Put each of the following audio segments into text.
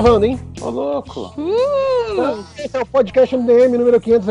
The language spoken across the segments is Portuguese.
Gravando, hein? Ô, louco. Então, Esse é o podcast MDM número 500.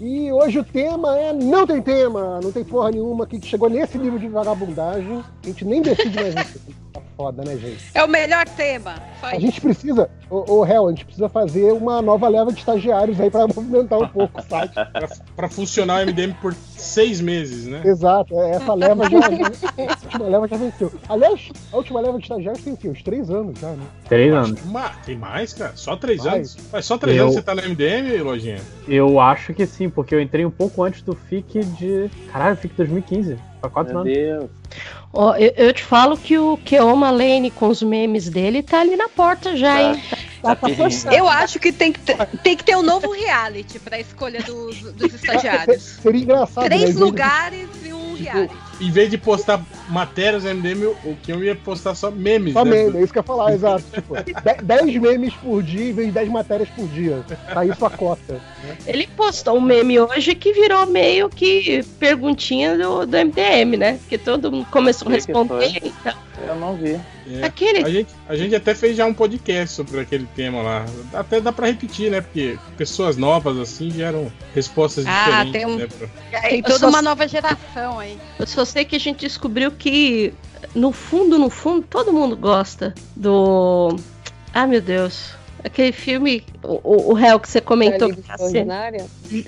E hoje o tema é Não tem tema, não tem porra nenhuma que chegou nesse nível de vagabundagem. A gente nem decide mais isso. Tá foda, né, gente? É o melhor tema. Só A isso. gente precisa, ô, ô Hel, a gente precisa fazer uma nova leva de estagiários aí pra movimentar um pouco o site. Pra, pra funcionar o MDM por seis meses, né? Exato, é, essa leva já. A última leva já venceu. Aliás, a última leva de estagiários tem o quê? Uns três anos já, né? Três anos. Uma- tem mais, cara? Só três Mais. anos? Mas só três Eu- anos você tá no MDM, Lojinha? Eu acho que sim, porque eu entrei um pouco antes do FIC de. Caralho, FIC 2015. Há quatro Meu anos. Deus. Ó, eu, eu te falo que o Keoma Lane com os memes dele tá ali na porta já, hein? Tá tá forçado. Eu acho que tem que ter, tem que ter um novo reality pra escolha dos, dos estagiários. Seria engraçado. né? Três de- lugares e um reality. Em vez de postar matérias no MDM, o que eu ia postar só memes, Só né? meme, é isso que eu ia falar, exato. Tipo, 10 memes por dia em vez de 10 matérias por dia. Tá isso a cota. Ele postou um meme hoje que virou meio que perguntinha do, do MDM, né? Porque todo mundo começou a responder. então, Eu não vi. É. Aquele. A gente, a gente até fez já um podcast sobre aquele tema lá. Até dá pra repetir, né? Porque pessoas novas assim geram respostas Ah, diferentes. tem um- né, pra- Tem toda só- uma nova geração aí. Eu só sei que a gente descobriu que, no fundo, no fundo, todo mundo gosta do. Ah, meu Deus. Aquele filme, o, o, o réu que você comentou. Da que Liga tá sendo-?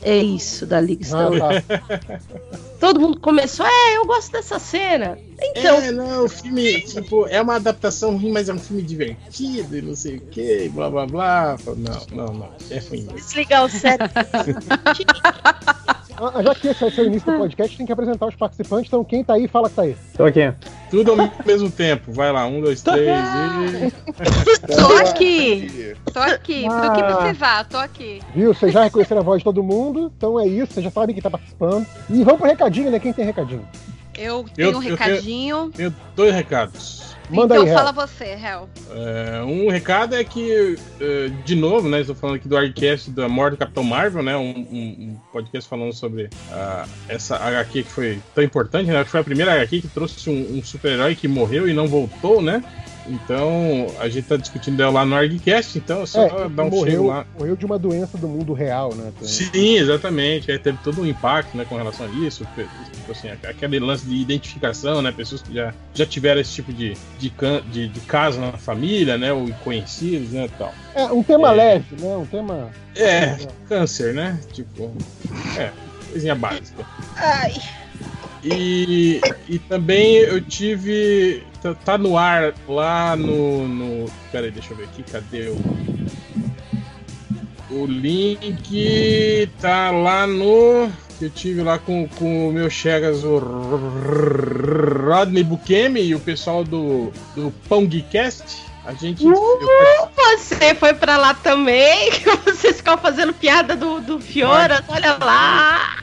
É isso, da Liga Ah, Extraordinária. tá. Todo mundo começou, é, eu gosto dessa cena. Então, É, não, o filme, tipo, é uma adaptação ruim, mas é um filme divertido e não sei o que, blá blá blá. Não, não, não. É ruim. desligar o set. Ah, já que esse ser o início do podcast, tem que apresentar os participantes. Então, quem tá aí, fala que tá aí. Tô aqui. Tudo ao mesmo tempo. Vai lá, um, dois, três e. Tô aqui, tô aqui. Pro que Ah. precisar, tô aqui. Viu? Vocês já reconheceram a voz de todo mundo. Então é isso, vocês já sabem quem tá participando. E vamos pro recadinho, né? Quem tem recadinho? Eu tenho um eu recadinho. Tenho dois recados. Manda então aí, Hel. fala você, Hel. É, um recado é que, é, de novo, né? Estou falando aqui do Argcast da morte do Capitão Marvel, né? Um, um- podcast falando sobre ah, essa HQ que foi tão importante, né? Que foi a primeira HQ que trouxe um, um super-herói que morreu e não voltou, né? Então, a gente tá discutindo dela lá no Argcast, então é só É, dar um morreu, lá. morreu de uma doença do mundo real, né? Sim, exatamente. Aí teve todo um impacto né, com relação a isso. Tipo assim, aquele lance de identificação, né? Pessoas que já, já tiveram esse tipo de, de, can- de, de caso na família, né? Ou conhecidos, né? Tal. É, um tema É. leve, né? Um tema. É, câncer, né? Tipo, é, coisinha básica. Ai. E, e também eu tive. Tá, tá no ar lá no, no. Pera aí, deixa eu ver aqui, cadê o. O link tá lá no. que Eu tive lá com, com o meu Chegas, o Rodney Bukemi e o pessoal do, do Pongcast. A gente. eu Você foi pra lá também, que vocês ficam fazendo piada do, do Fioras, olha lá.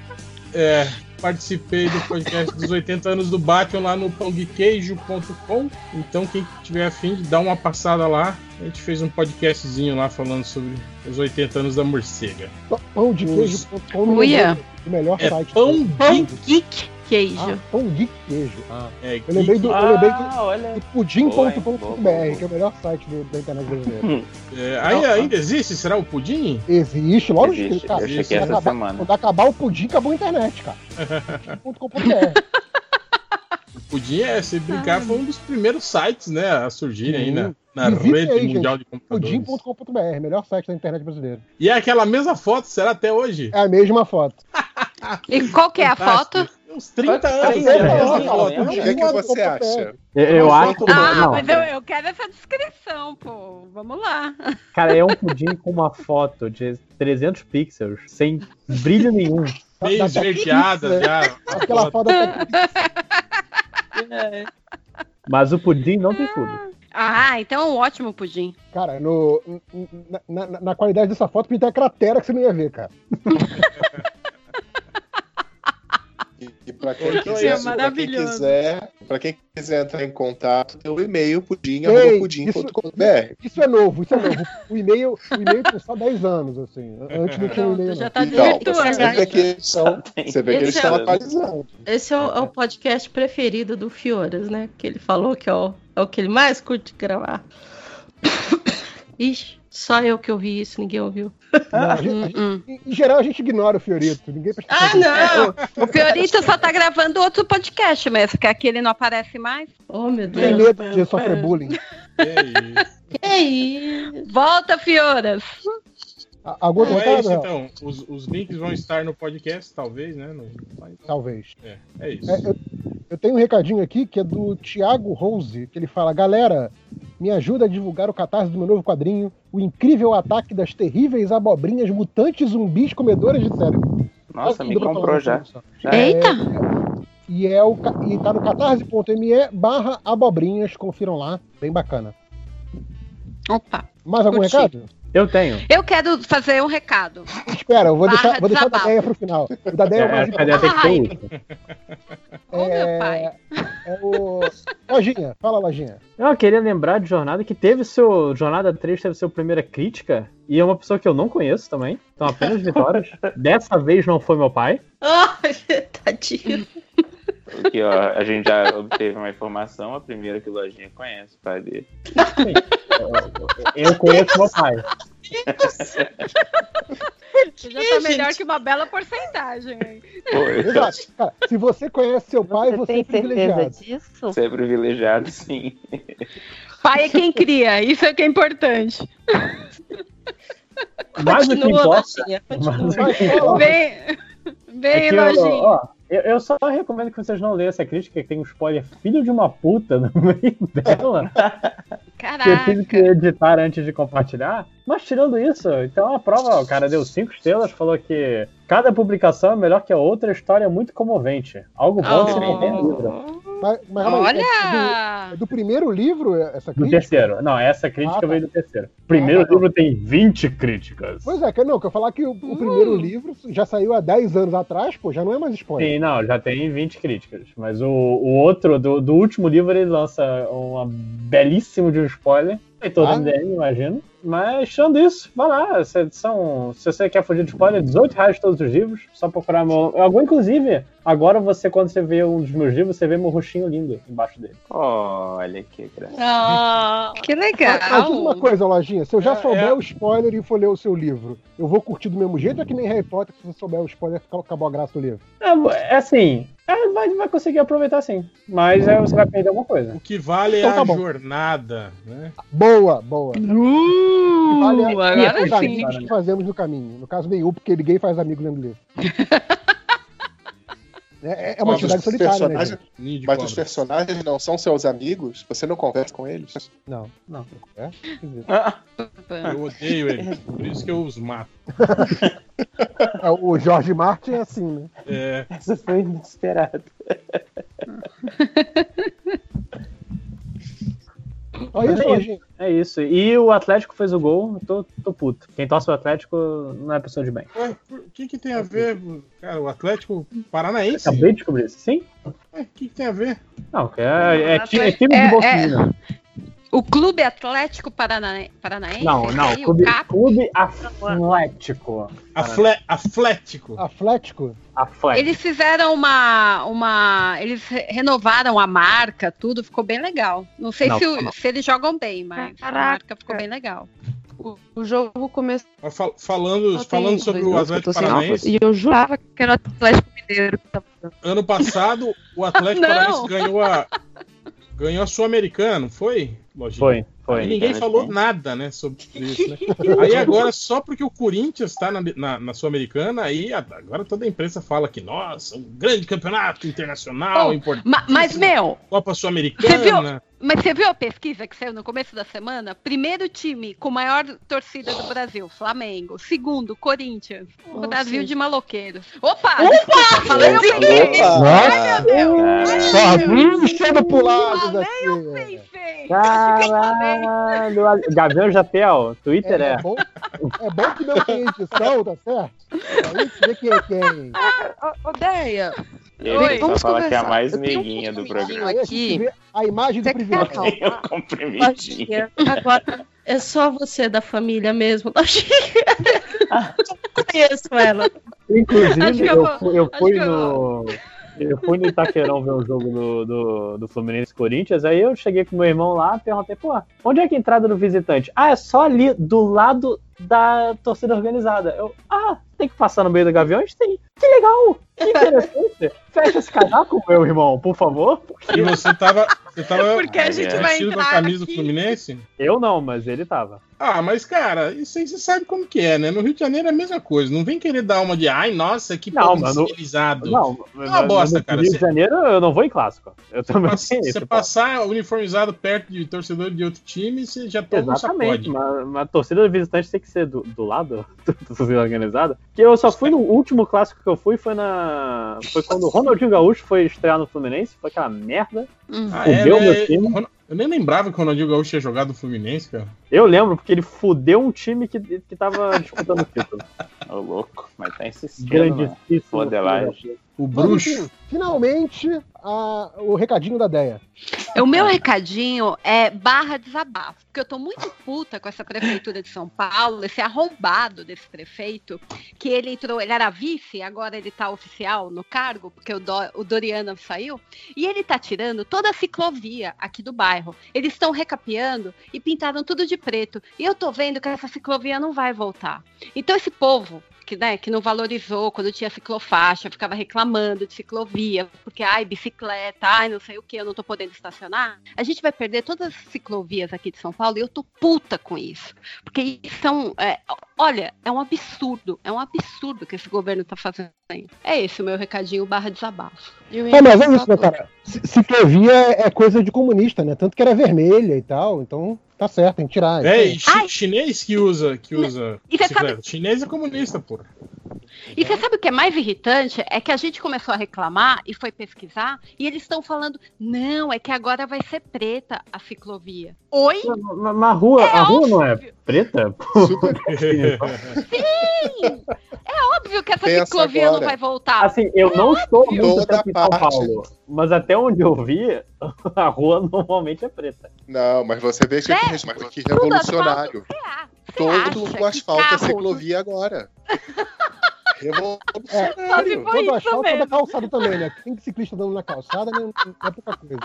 É, participei do podcast dos 80 anos do Batman lá no pongqueijo.com. Então, quem tiver afim de dar uma passada lá, a gente fez um podcastzinho lá falando sobre os 80 anos da morcega. Pão de queijo.com. me Uia. lembrou O melhor É site. pão Pão geek queijo. Ah, pão de queijo. Ah, É, eu lembrei do, eu lembrei do, Ah, olha. do pudim.com.br, Boa, boa, boa. que é o melhor site do- da internet brasileira. é, ainda, ainda existe? Será o pudim? Existe, logo Existe. que cara. Eu essa acabar- semana. Quando acabar o pudim, acabou a internet, cara. pudim.com.br. O pudim, é, se brincar, foi um dos primeiros sites né, a surgirem aí na, na Visite rede aí, mundial de computadores. pudim.com.br, melhor site da internet brasileira. E é aquela mesma foto, será até hoje? É a mesma foto. E qual que é a Fantástico. foto? Uns 30 anos. Né? é, O que, é que você acha? Eu, eu acho. Ah, não, mas eu, eu quero essa descrição, pô. Vamos lá. cara, é um pudim com uma foto de 300 pixels, sem brilho nenhum. Meio Da- da- esverdeada já. Aquela foto da Mas o pudim não tem fundo. Ah, então é um ótimo pudim. Cara, no, na, na- na qualidade dessa foto, a cratera que você não ia ver, cara. Pra quem, Então, quiser, é maravilhoso. Pra quem, quiser, pra quem quiser entrar em contato, tem o e-mail pudim.pudim.com.br. Isso é novo, isso é novo. O e-mail, o e-mail tem só 10 anos, assim. Antes não tinha um e-mail. Já tá Então, você vê que eles estão, você vê que eles Esse estão é o- atualizando. Esse é o, é o podcast preferido do Fioras, né? Que ele falou que é o, é o que ele mais curte gravar. Ixi, só eu que ouvi isso, ninguém ouviu. Não, a gente- Hum, hum. em- geral, a gente ignora o Fiorito. Ninguém Ah, não! O Fiorito só tá gravando outro podcast mesmo, que aqui ele não aparece mais. Oh, meu Tem Deus. medo de sofrer bullying. É isso. Que isso? Volta, Fioras! Algum Então é isso, então. Os, os links vão estar no podcast, talvez, né? No- Talvez. É, é isso. É, eu, eu tenho um recadinho aqui que é do Thiago Rose, que ele fala: Galera, me ajuda a divulgar o catarse do meu novo quadrinho, O Incrível Ataque das Terríveis Abobrinhas Mutantes Zumbis Comedoras de Cérebro. Nossa, me comprou já. Já é. Eita! E, é o, e tá no catarse.me barra abobrinhas, confiram lá, bem bacana. Opa! Mais algum Curti. recado? Eu tenho. Eu quero fazer um recado. Espera, eu vou Barra deixar, vou deixar o da. Deia pro final. O da Deia é o mais É, importante. Ô, meu pai. É o. Lojinha, fala, Lojinha. Eu queria lembrar de Jornada que teve seu. Jornada 3 teve sua primeira crítica. E é uma pessoa que eu não conheço também. Então apenas vitórias. Dessa vez não foi meu pai. Ai, tadinho. Aqui, ó, a gente já obteve uma informação, a primeira que o Lojinha conhece, o pai dele. Eu conheço meu pai. Você já tá melhor que uma bela porcentagem. Exato. Cara, se você conhece seu pai, você, é tem certeza privilegiado. disso? Você é privilegiado, sim. Pai é quem cria, isso é que é importante. Mas o que Continua, importa. Lojinha, Mas continua. que. Vem, é vem, que eu, Lojinha. ó, eu, eu só recomendo que vocês não leiam essa crítica, que tem um spoiler filho de uma puta no meio dela. que eu tive que Caraca. editar antes de compartilhar. Mas tirando isso, então a prova, o cara deu cinco estrelas, falou que cada publicação é melhor que a outra, a história é muito comovente. Algo bom se não tem no livro. Mas, mas calma aí, é do, Olha! é do primeiro livro essa Do crítica? terceiro. Não, essa crítica Ah, tá. veio do terceiro. Primeiro Ah, tá, livro tem 20 críticas. Pois é, que não, que eu falar que o, o primeiro livro já saiu há 10 anos atrás, pô, já não é mais spoiler. Sim, não, já tem 20 críticas. Mas o, o outro, do, do último livro, ele lança um belíssimo de um spoiler. Tem todo Ah. MDM, imagino. Mas, tirando isso, vai lá. Se, são, se você quer fugir de spoiler, 18 reais todos os livros. Só procurar meu. Algum, inclusive, agora você, quando você vê um dos meus livros, você vê meu rostinho lindo embaixo dele. Olha que graça. Ah, Que Mas, mas diz uma legal. coisa, Lojinha, se eu já É, souber é. o spoiler e for ler o seu livro, eu vou curtir do mesmo jeito ou é que nem Harry Potter, se você souber o spoiler, acabou a graça do livro? É, é assim, é, vai, vai conseguir aproveitar sim. Mas é, você vai perder alguma coisa. O que vale Então é tá a bom. jornada, né? Boa, boa. Uh, Vale a- agora sim. amigos que fazemos no caminho. No caso, nenhum, porque ninguém faz amigo lendo livro. É, é uma Mas atividade solitária, né? personagens- gente? Mas os personagens não são seus amigos? Você não conversa com eles? Não, não. É? Eu odeio eles, por isso que eu os mato. É, O Jorge Martin é assim, né? É, Essa foi inesperada. Olha isso, é Lojinha. É isso. E o Atlético fez o gol, eu tô, tô puto. Quem torce o Atlético não é pessoa de bem. O que, que tem a ver, cara, o Atlético Paranaense? Acabei de descobrir isso. Sim? O que, que tem a ver? Não, é, é, time, é time É, de é. Bolsonaro. O Clube Atlético Paranaense? Paranaense Não, não. Aí, o Clube, CAP. clube Atlético. Afle, Atlético. Atlético. Atlético. Eles fizeram uma, uma. Eles re- renovaram a marca, tudo, ficou bem legal. Não sei Não, se, o- se eles jogam bem, mas a Caraca. marca ficou bem legal. O, o jogo começou. Fal- falando, falando sobre o Atlético Paranaense, E eu jurava que era o Atlético Mineiro ano passado o Atlético. Paranaense ganhou a ganhou a Sul-Americana, não foi? Lojinha? Foi, foi. E ninguém Sim. falou nada, né, sobre isso, né? Aí agora, só porque o Corinthians tá na, na, na Sul-Americana, aí agora toda a imprensa fala que, nossa, um grande campeonato internacional, Oh, importante. Ma- mas, meu, Copa Você Sul-Americana. Mas você viu a pesquisa que saiu no começo da semana? Primeiro time com maior torcida do Brasil, Flamengo. Segundo, Corinthians. O Nossa. Brasil de maloqueiros. Opa! desculpa, falei eu pensei. Opa! Só enchendo pro lado Falei eu daqui. pensei. Caralho, Gavião Japel, Twitter É, é. é bom, é bom que não tem edição, tá certo? Aí você vê quem é quem. Odeia, Ele Oi. vamos fala que é a conversar. mais Eu tenho um meiguinha do programa. Aqui. a imagem do falar? O comprimidinho. Agora, é só você da família mesmo. Eu não conheço ela. Inclusive, eu eu, eu fui eu no. Eu fui no Itaquerão ver o jogo do, do, do Fluminense e Corinthians, aí eu cheguei com meu irmão lá, perguntei, pô, onde é que é a entrada do visitante? Ah, é só ali do lado da torcida organizada. Eu, ah, tem que passar no meio do Gaviões? Tem. Que legal! Que interessante! Fecha esse casaco, meu irmão, por favor. E você tava, você tava Porque a gente vai vestido com a entrar camisa do aqui. Fluminense? Eu não, mas ele tava. Ah, mas cara, isso aí você sabe como que é, né? No Rio de Janeiro é a mesma coisa. Não vem querer dar uma de, ai, nossa, que Não, povo civilizado. Não, uma bosta, no cara. Rio Você- de Janeiro eu não vou em clássico. Eu também Você isso. pô. passar uniformizado perto de torcedor de outro time, você já toma um Exatamente, sacode. mas, mas a torcida do visitante tem que ser do, do lado da torcida organizada. Que eu só fui no último clássico que eu fui, foi na. Foi quando o Ronaldinho Gaúcho foi estrear no Fluminense, foi aquela merda. Hum. Ah, é, Fudeu né? meu time. Eu nem lembrava que o Ronaldinho Gaúcho tinha jogado no Fluminense, cara. Eu lembro, porque ele fudeu um time que, que tava disputando o título. Ô, louco, mas tá insistindo, né? Grandíssimo. Modelagem. O Mas, bruxo. enfim, finalmente, a- o recadinho da Deia. O meu recadinho é barra desabafo, porque eu tô muito puta com essa prefeitura de São Paulo, esse arrombado desse prefeito, que ele entrou, ele era vice, agora ele tá oficial no cargo, porque o, Do- o Doriano saiu, e ele tá tirando toda a ciclovia aqui do bairro. Eles estão recapeando e pintaram tudo de preto. E eu tô vendo que essa ciclovia não vai voltar. Então esse povo que, né, que não valorizou quando tinha ciclofaixa, ficava reclamando de ciclovia, porque ai, bicicleta, ai, não sei o que, eu não tô podendo estacionar. A gente vai perder todas as ciclovias aqui de São Paulo e eu tô puta com isso. Porque são. é, olha, é um absurdo, é um absurdo que esse governo tá fazendo. É esse o meu recadinho barra desabafo. É, mas é isso, né, cara? Ciclovia é coisa de comunista, né? Tanto que era vermelha e tal, então tá certo, tem que tirar. É, chi- chinês que usa, que usa E você bicicleta. Chinês é comunista, porra. E você sabe o que é mais irritante? É que a gente começou a reclamar e foi pesquisar, e eles estão falando, não, é que agora vai ser preta a ciclovia. Oi? Mas mas a rua, a rua não é preta? Super Sim! É óbvio que essa Pensa ciclovia não agora. vai voltar. Assim, eu não estou muito tempo em São. Paulo, mas até onde eu vi, a rua normalmente é preta. Não, mas você vê que, Né? que, que revolucionário. Você Todo o asfalto é ciclovia agora. Revolucionário. for Todo asfalto, toda mesmo. calçada também, né? Tem ciclista andando na calçada, né? não é pouca coisa.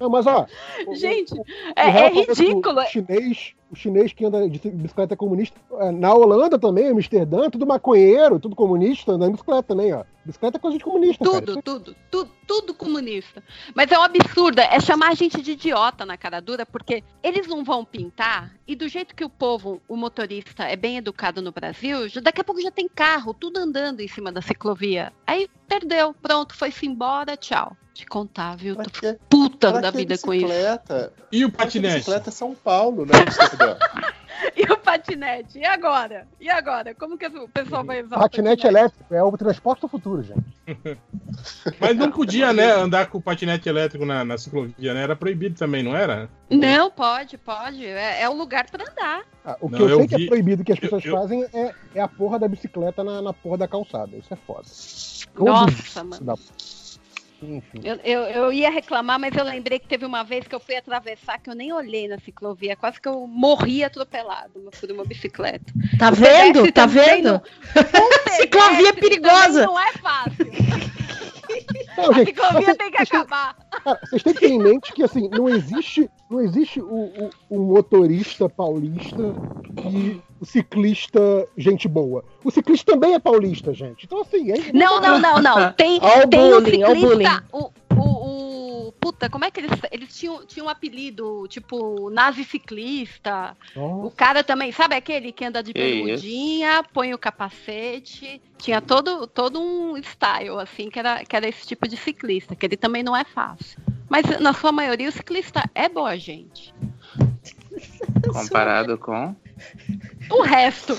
Não, mas ó. Gente, o é, é ridículo. O chinês, o chinês que anda de bicicleta é comunista. é, Na Holanda também, em Amsterdã, tudo maconheiro, tudo comunista, andando de bicicleta também, ó. Bicicleta é coisa de comunista, cara. Tudo, tudo, tudo, tudo comunista. Mas é um absurdo, é chamar a gente de idiota na cara dura, porque eles não vão pintar, e do jeito que o povo, o motorista, é bem educado no Brasil, daqui a pouco já tem carro, tudo andando em cima da ciclovia. Aí perdeu, pronto, foi-se embora, tchau. Contar, viu? Pra Tô que- puta pra da que vida com isso. bicicleta? E o que patinete? bicicleta é São Paulo, né? E o patinete? E agora? E agora? Como que o pessoal vai usar Patinete o elétrico é o transporte do futuro, gente. Mas não podia, né, andar com o patinete elétrico na, na ciclovia, né? Era proibido também, não era? Não, pode, pode. É, é o lugar pra andar. Ah, o que Não, eu eu sei que vi- é proibido que as eu- pessoas eu- fazem é, é a porra da bicicleta na, na porra da calçada. Isso é foda. Todo Nossa, mano. dá- Enfim. Eu, eu, eu ia reclamar, mas eu lembrei que teve uma vez que eu fui atravessar, que eu nem olhei na ciclovia, quase que eu morri atropelado por uma bicicleta. Tá O vendo? Tá vendo? não- Ciclovia pedestre perigosa. Não é fácil. Não, A gente, ciclovia vocês- tem que vocês têm- acabar. Cara, vocês têm que ter em mente que assim, não existe, não existe o, o, o motorista paulista e o ciclista gente boa. O ciclista também é paulista, gente. Então assim, é Não, não, não, não. Tem, tem o bullying, o ciclista. O, o, o- Puta, como é que eles. Eles tinham, tinham um apelido, tipo, nazi ciclista. O cara também, sabe aquele que anda de bermudinha, põe o capacete. Tinha todo, todo um style, assim, que era, que era esse tipo de ciclista, que ele também não é fácil. Mas na sua maioria o ciclista é boa gente. Comparado com. O resto.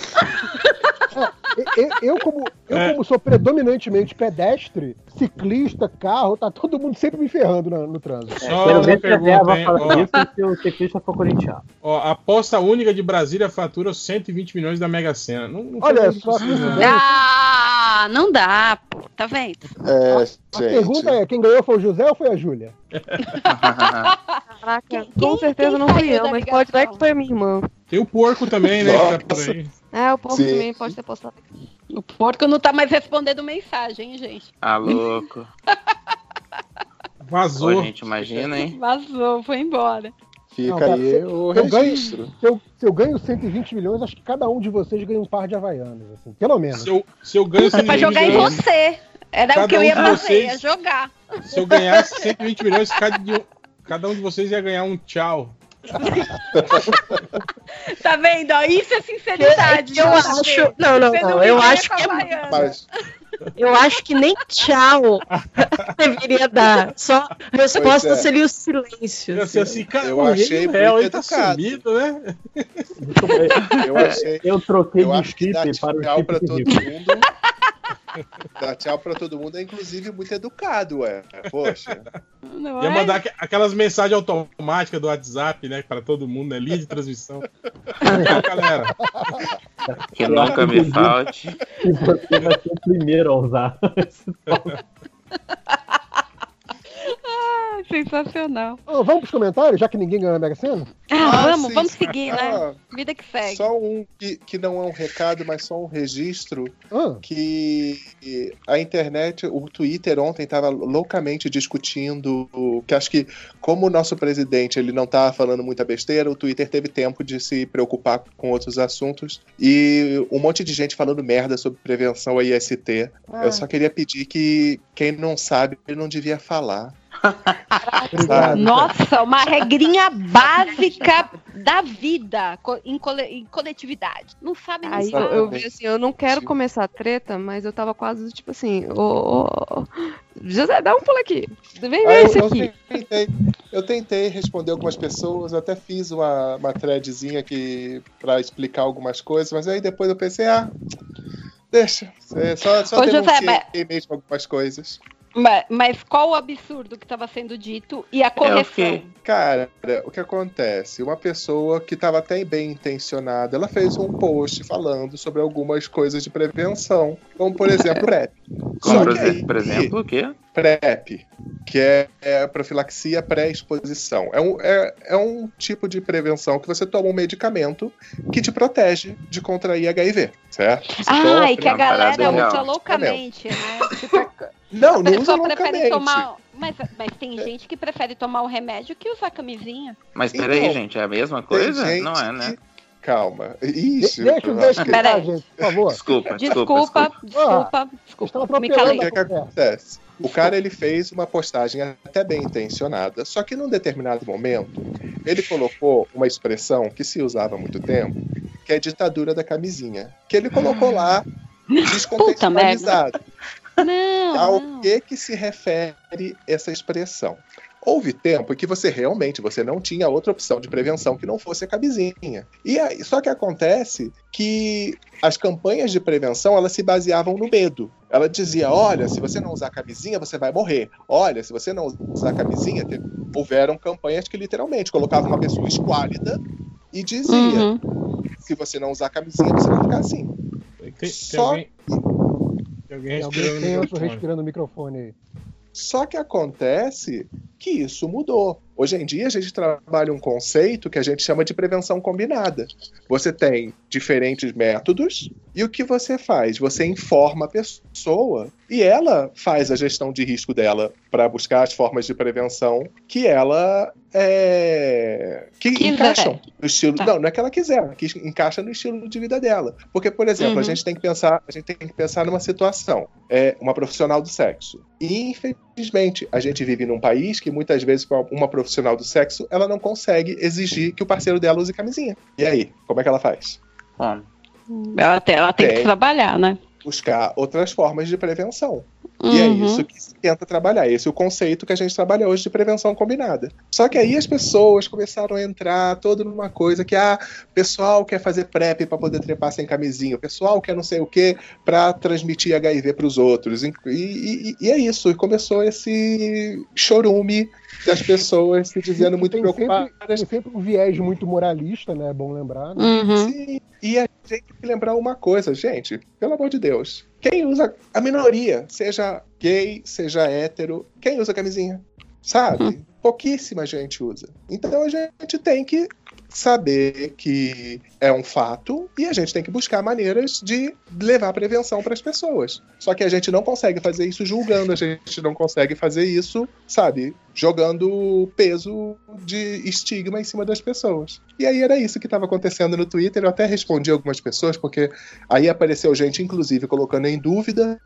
Eu, eu, como, eu É. como sou predominantemente pedestre, ciclista, carro, tá todo mundo sempre me ferrando na- no trânsito. Só Quero uma a pergunta, vai hein? falar Ó, isso se o ciclista for corintiano. ó, a aposta única de Brasília fatura os 120 milhões da Mega Sena. Não, não Olha só, coincidência. Ah, não dá, pô. Tá vendo? É, A gente. pergunta é, quem ganhou foi o José ou foi a Júlia? Caraca, Quem- com quem- certeza quem não fui eu, mas pode dar que foi a minha irmã. Tem o porco também, né? Que tá por aí. É, o povo Sim. também pode ter postado. O porco não tá mais respondendo mensagem, hein, gente? Ah, louco. Vazou. Ô, gente, imagina, hein? Vazou, foi embora. Fica Não, cara, aí o eu ganho- registro. Se eu, se eu ganho 120 milhões, acho que cada um de vocês ganha um par de Havaianas, assim, pelo menos. Se eu, se eu ganho Pra 120 jogar em milhões, você. Era Cada o que eu ia fazer, vocês- ia jogar. se eu ganhasse 120 milhões, cada, de- cada um de vocês ia ganhar um tchau. Tá vendo? Isso é sinceridade. Eu JP. acho. Não, não, não. Eu acho que é. Mas, Eu acho que nem tchau deveria dar. Só a resposta é. seria o silêncio. Ia ser assim, cara, Eu o achei réu muito tá sumido, né? eu achei. Eu troquei Eu de acho que dar chip para o tchau chip pra de todo mundo. Dar tchau pra todo mundo é, inclusive, muito educado, ué. Poxa. Não Ia é? mandar aqu- aquelas mensagens automáticas do WhatsApp, né? Para todo mundo, né? Linha de transmissão. Tchau, galera. Que nunca me falte. E você vai ser o primeiro a usar. Ah, sensacional. Ô, vamos pros comentários, já que ninguém ganhou a Mega Sena? Ah, Ah, vamos, sim, vamos seguir, né? Ah, Vida que segue. Só um que, que não é um recado, mas só um registro Ah, que a internet, o Twitter ontem estava loucamente discutindo que acho que como o nosso presidente ele não estava falando muita besteira, o Twitter teve tempo de se preocupar com outros assuntos e um monte de gente falando merda sobre prevenção a IST. Eu só queria pedir que quem não sabe não devia falar. Obrigado. Nossa, uma regrinha básica da vida em, cole- em coletividade. Não sabe, não Aí eu, eu vi assim, eu não quero começar a treta, mas eu tava quase tipo assim, ô, ô, José, dá um pulo aqui. Vem Ah, ver eu, esse eu aqui. tentei, eu tentei responder algumas pessoas, eu até fiz uma, uma threadzinha aqui pra explicar algumas coisas, mas aí depois eu pensei, ah, deixa. É, só só Ô, José, mas- mesmo algumas coisas. Mas, mas qual o absurdo que estava sendo dito e a correção? fiquei- Cara, o que acontece? Uma pessoa que estava até bem intencionada, ela fez um post falando sobre algumas coisas de prevenção, como por exemplo PrEP. Como, Só por, aí- por exemplo, o quê? PrEP, que é, é profilaxia pré-exposição. É um, é, é um tipo de prevenção que você toma um medicamento que te protege de contrair HIV, certo? Você Ah, e que a galera usa loucamente, né? Tipo, Não, não usa prefere loucamente. tomar. Mas, mas tem gente que prefere tomar o remédio que usar camisinha. Mas peraí, Então, gente, é a mesma coisa? gente Não é, né? que- Calma. De- Isso. Deixa o Zé explicar, Peraí. gente, por favor. Desculpa, desculpa, Desculpa, desculpa. desculpa, desculpa. Estão Me O calei. que, a que acontece? O cara ele fez uma postagem até bem intencionada, só que num determinado momento ele colocou uma expressão que se usava há muito tempo, que é ditadura da camisinha, que ele colocou lá descontextualizado. Não, Ao não. que que se refere essa expressão? Houve tempo em que você realmente você não tinha outra opção de prevenção que não fosse a camisinha. E aí, só que acontece que as campanhas de prevenção elas se baseavam no medo. Ela dizia: olha, se você não usar camisinha, você vai morrer. Olha, se você não usar camisinha, teve- houveram campanhas que literalmente colocavam uma pessoa esquálida e dizia: Uhum. se você não usar camisinha, você vai ficar assim. Tem, tem Só- alguém, alguém Tem alguém respirando tenso microfone. respirando o microfone aí. Só que acontece que isso mudou. Hoje em dia a gente trabalha um conceito que a gente chama de prevenção combinada. Você tem diferentes métodos e o que você faz? Você informa a pessoa e ela faz a gestão de risco dela para buscar as formas de prevenção que ela é... que Quiser. encaixam no estilo. Tá. Não, não é que ela quiser, que encaixa no estilo de vida dela. Porque, por exemplo, Uhum. a gente tem que pensar, a gente tem que pensar numa situação. É uma profissional do sexo. E, infelizmente, a gente vive num país que muitas vezes uma profissional do sexo, ela não consegue exigir que o parceiro dela use camisinha. E aí, como é que ela faz? Bom, Ela tem, ela tem que Tem. trabalhar, né? Buscar outras formas de prevenção. E é Uhum. isso que se tenta trabalhar. Esse é o conceito que a gente trabalha hoje de prevenção combinada. Só que aí as pessoas começaram a entrar todo numa coisa que, ah, o pessoal quer fazer PrEP para poder trepar sem camisinha, o pessoal quer não sei o que para transmitir HIV para os outros. E, e- e é isso. E começou esse chorume das pessoas se dizendo muito tem sempre, preocupadas. tem sempre um viés muito moralista, né? É bom lembrar. Né? Uhum. Sim, e a gente tem que lembrar uma coisa, gente, pelo amor de Deus. Quem usa a minoria, seja gay, seja hétero, quem usa camisinha? Sabe? Pouquíssima gente usa. Então a gente tem que saber que é um fato e a gente tem que buscar maneiras de levar prevenção para as pessoas. Só que a gente não consegue fazer isso julgando, a gente não consegue fazer isso, sabe, jogando peso de estigma em cima das pessoas. E aí era isso que estava acontecendo no Twitter. Eu até respondi algumas pessoas, porque aí apareceu gente, inclusive, colocando em dúvida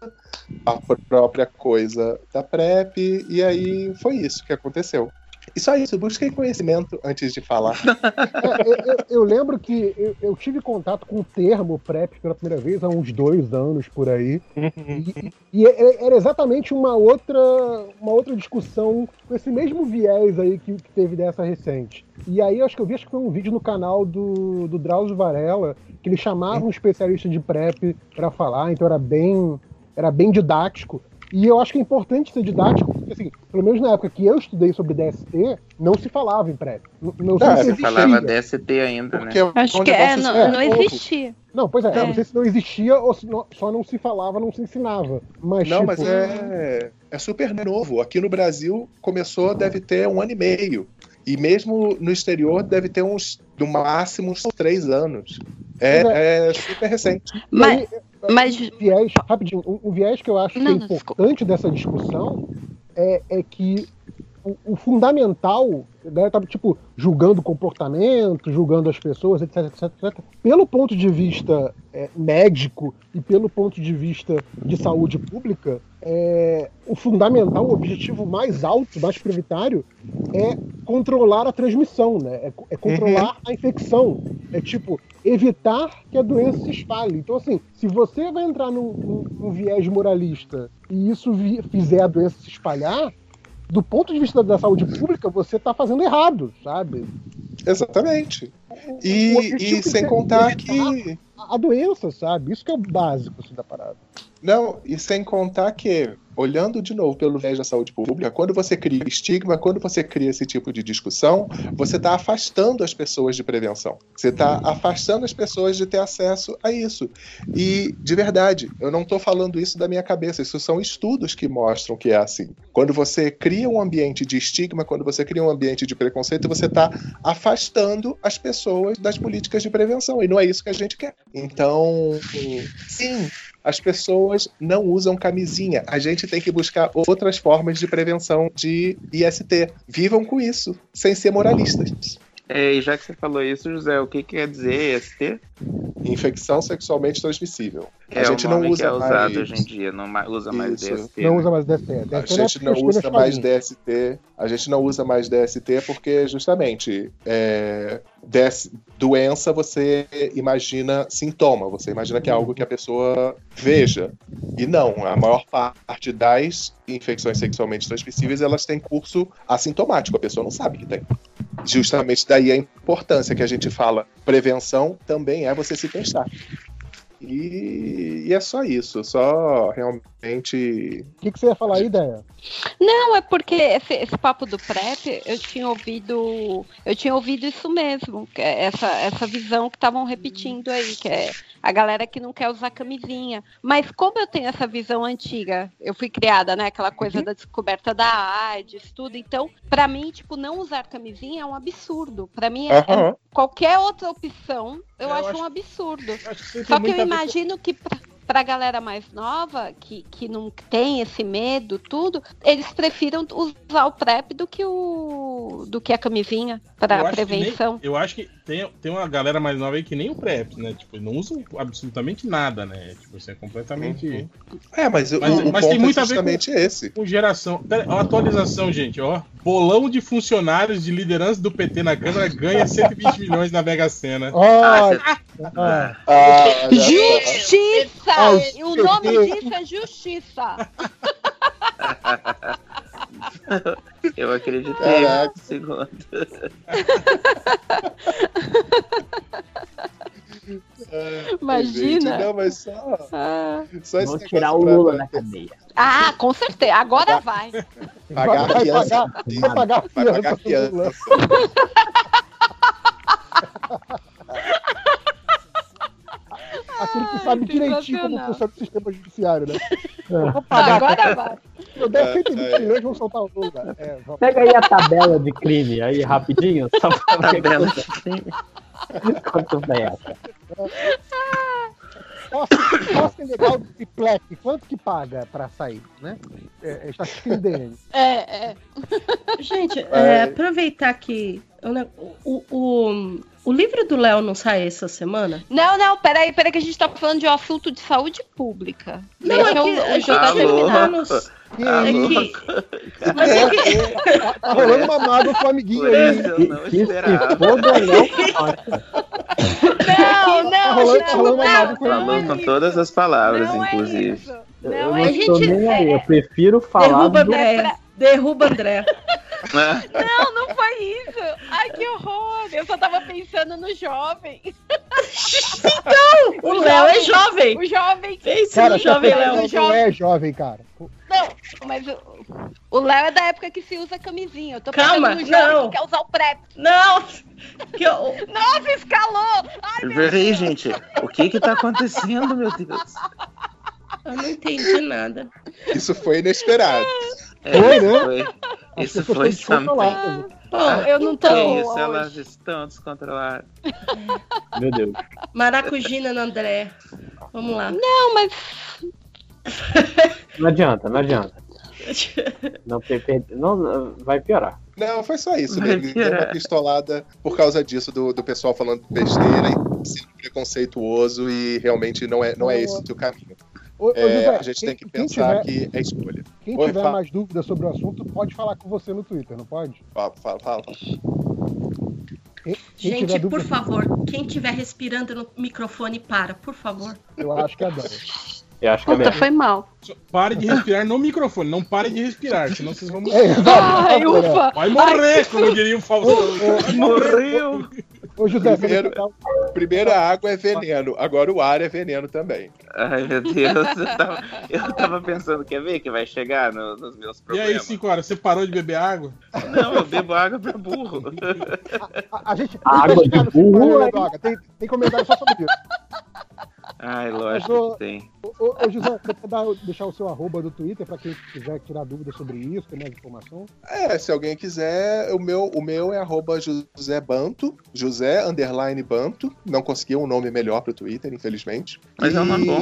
a própria coisa da PrEP, e aí foi isso que aconteceu. E só isso, busquei conhecimento antes de falar. É, eu, eu- eu lembro que eu, eu tive contato com o termo PrEP pela primeira vez há uns dois anos por aí. E, e é- era exatamente uma outra, uma outra discussão com esse mesmo viés aí que, que teve dessa recente. E aí acho que eu vi, acho que foi um vídeo no canal do, do Drauzio Varela, que ele chamava um especialista de PrEP para falar, então era bem, era bem didático. E eu acho que é importante ser didático, porque assim, pelo menos na época que eu estudei sobre DST, não se falava em PrEP. Não, não sei Ah, se falava DST ainda, Porque né? Acho onde que é, não, é não existia. Não, pois é, É. não sei se não existia ou se não- só não se falava, não se ensinava. Mas, Não, tipo, mas é, é super novo. Aqui no Brasil começou, deve ter um ano e meio. E mesmo no exterior deve ter uns, no máximo, uns três anos. É, é super recente. e Mas, aí, mas um viés, rapidinho, um, um viés que eu acho Não, que é importante dessa discussão é, é que o, o fundamental, né, tá, tipo, julgando o comportamento, julgando as pessoas, etc, etc, etc, pelo ponto de vista é, médico e pelo ponto de vista de saúde pública, é, o fundamental, o objetivo mais alto, mais prioritário, é controlar a transmissão, né? É, é controlar a infecção. É tipo, evitar que a doença se espalhe. Então, assim, se você vai entrar num, num- num viés moralista e isso vi- fizer a doença se espalhar, do ponto de vista da saúde pública, você está fazendo errado, sabe? Exatamente. E, e sem contar que. A a doença, sabe? Isso que é o básico assim, da parada. Não, e sem contar que, olhando de novo pelo viés da saúde pública, quando você cria estigma, quando você cria esse tipo de discussão, você está afastando as pessoas de prevenção. Você está afastando as pessoas de ter acesso a isso. E, de verdade, eu não estou falando isso da minha cabeça, isso são estudos que mostram que é assim. Quando você cria um ambiente de estigma, quando você cria um ambiente de preconceito, você está afastando as pessoas das políticas de prevenção. E não é isso que a gente quer. Então, sim, as pessoas não usam camisinha. A gente tem que buscar outras formas de prevenção de IST. Vivam com isso, sem ser moralistas. É, e já que você falou isso, José, o que que quer dizer EST? Infecção sexualmente transmissível. É a gente o não usa que é usado mais... hoje em dia, não ma- usa mais Isso. DST. Não né? usa mais DST. A DST gente não é usa mais DST. DST. A gente não usa mais DST porque, justamente, é, DS doença você imagina sintoma, você imagina que é algo que a pessoa veja. E não, a maior parte das infecções sexualmente transmissíveis elas têm curso assintomático, a pessoa não sabe que tem. Justamente daí a importância que a gente fala. Prevenção também é você se testar. E, e é só isso, só realmente O que, que você ia falar aí, ideia? Não, é porque esse, esse papo do PrEP, eu tinha ouvido, eu tinha ouvido isso mesmo, que é essa, essa visão que estavam repetindo aí, que é a galera que não quer usar camisinha. Mas como eu tenho essa visão antiga, eu fui criada, né, aquela coisa da descoberta da AIDS, tudo, então, pra mim, tipo, não usar camisinha é um absurdo. Pra mim, é, é qualquer outra opção, eu, Eu acho, acho- um absurdo. Acho que Só que eu ver com- imagino que pra, pra galera mais nova, que, que não tem esse medo, tudo, eles prefiram usar o PrEP do que o do que a camisinha para que nem- prevenção. eu acho que tem, tem uma galera mais nova aí que nem o PrEP, né? Tipo, não usam absolutamente nada, né? Tipo, isso é completamente. Uhum. É, mas, o- Mas- o, mas ponto tem muito é a ver com- esse. Com geração. Ó, atualização, gente, ó. Bolão de funcionários de liderança do PT na Câmara ganha 120 milhões na Mega Sena. Olha, Ah, ah, Ah, Justiça! Ai, o nome Deus. disso é justiça. Eu acreditei Caraca. um segundo. Imagina. Gente, não, mas só, Ah, só negócio tirar o Lula pra da cadeia. Ah, com certeza. Agora vai. Pagar vai, a fiança. pagar, vai pagar a Vai pagar a fiança. Aquele que sabe Ai, direitinho como funciona o sistema judiciário, né? Vou pagar, Agora vai. Eu der 120 É, é. milhões, vão soltar o Lula. É, vamos- Pega aí a tabela de crime aí rapidinho, só pra ver Tabela quanto, quanto vem essa. Posse, legal do Ciplec, quanto que paga pra sair, né? É, é estatística IDN. É, é. Gente, É. é, aproveitar que o, o, o, livro do Léo não sai essa semana? Não, não, peraí, peraí, que a gente tá falando de um assunto de saúde pública. Não, Deixa é que o- a o gente jogador Alô? terminar nos... Ah, É que... Mas é que... tá, tá rolando uma mágoa com o amiguinho aí. isso eu não esperava. Não, não, Tá rolando- tá não, rolando uma não, mágoa com não Falou é com todas as palavras, Não é inclusive. Eu Não não é estou isso. nem aí, eu prefiro falar Derruba do... André. Derruba André. Ah, Não, não foi isso. Ai, que horror. Eu só tava pensando no jovem. O Léo é jovem. O jovem. Pense Cara, jovem você Léo. não é jovem, cara. Não, mas o, o Léo é da época que se usa camisinha. Eu tô Calma, pensando no jovem não. que quer usar o PrEP. Não! Que eu- Nossa, escalou. Ai, Peraí, Deus. gente. O que que tá acontecendo, meu Deus? eu não entendi nada. Isso foi inesperado. É, Foi, isso né? foi, isso foi descontroladas. Bom, Eu não tô Que boa isso, hoje. elas estão descontroladas. Meu Deus. Maracujina no André. Vamos lá. Não, mas Não adianta, não adianta. Não, não, vai piorar. Não, foi só isso. Vai Ele deu uma pistolada por causa disso, do, do pessoal falando besteira e sendo preconceituoso e realmente não é, não é esse o caminho. Ô, ô, É, José, a gente quem- tem que pensar tiver- que é escolha. Quem Oi, tiver fala. mais dúvidas sobre o assunto, pode falar com você no Twitter, não pode? Fala, fala, fala. Quem, quem tiver Gente, por dúvida, favor, quem estiver respirando no microfone, para, por favor. eu acho que é Dora. Eu acho que é puta, foi mal. Pare de respirar no microfone, não pare de respirar, senão vocês vão morrer. Ai, ufa. Vai morrer, como diria o Faustão. Morreu! Ô, José, Primeiro- Primeiro a água é veneno, agora o ar é veneno também. Ai, meu Deus. Eu tava, eu tava pensando, quer ver que vai chegar no- nos meus E aí, problemas? cinco horas, você parou de beber água? Não, eu bebo água pra burro. a, a gente Água tem que chegar de burro, aí. Doga. Tem, tem comentário só sobre isso. Ai, lógico que tem. Ô, ô, José, você dar- deixar o seu arroba do Twitter pra quem quiser tirar dúvida sobre isso, ter mais informação? É, se alguém quiser, o meu, o meu é arroba José Banto, José underline Banto. Não consegui um nome melhor pro Twitter, infelizmente. Mas é um nome bom.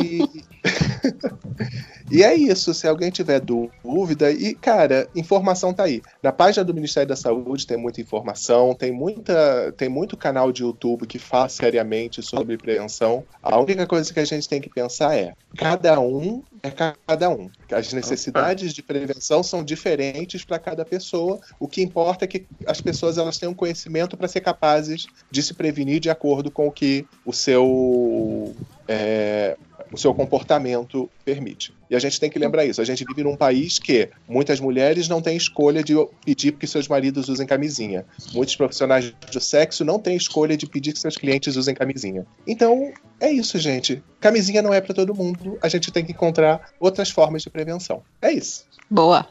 e é isso, se alguém tiver dúvida, e cara, informação tá aí. Na página do Ministério da Saúde tem muita informação, tem muita, tem muito canal de YouTube que fala seriamente sobre prevenção. A única coisa que a gente tem que pensar é, cada um é cada um. As necessidades de prevenção são diferentes para cada pessoa. O que importa é que as pessoas elas tenham conhecimento para ser capazes de se prevenir de acordo com o que o seu é, o seu comportamento permite. E a gente tem que lembrar isso. A gente vive num país que muitas mulheres não têm escolha de pedir que seus maridos usem camisinha. Muitos profissionais do sexo não têm escolha de pedir que seus clientes usem camisinha. Então, é isso, gente. Camisinha não é para todo mundo. A gente tem que encontrar outras formas de prevenção. É isso. Boa.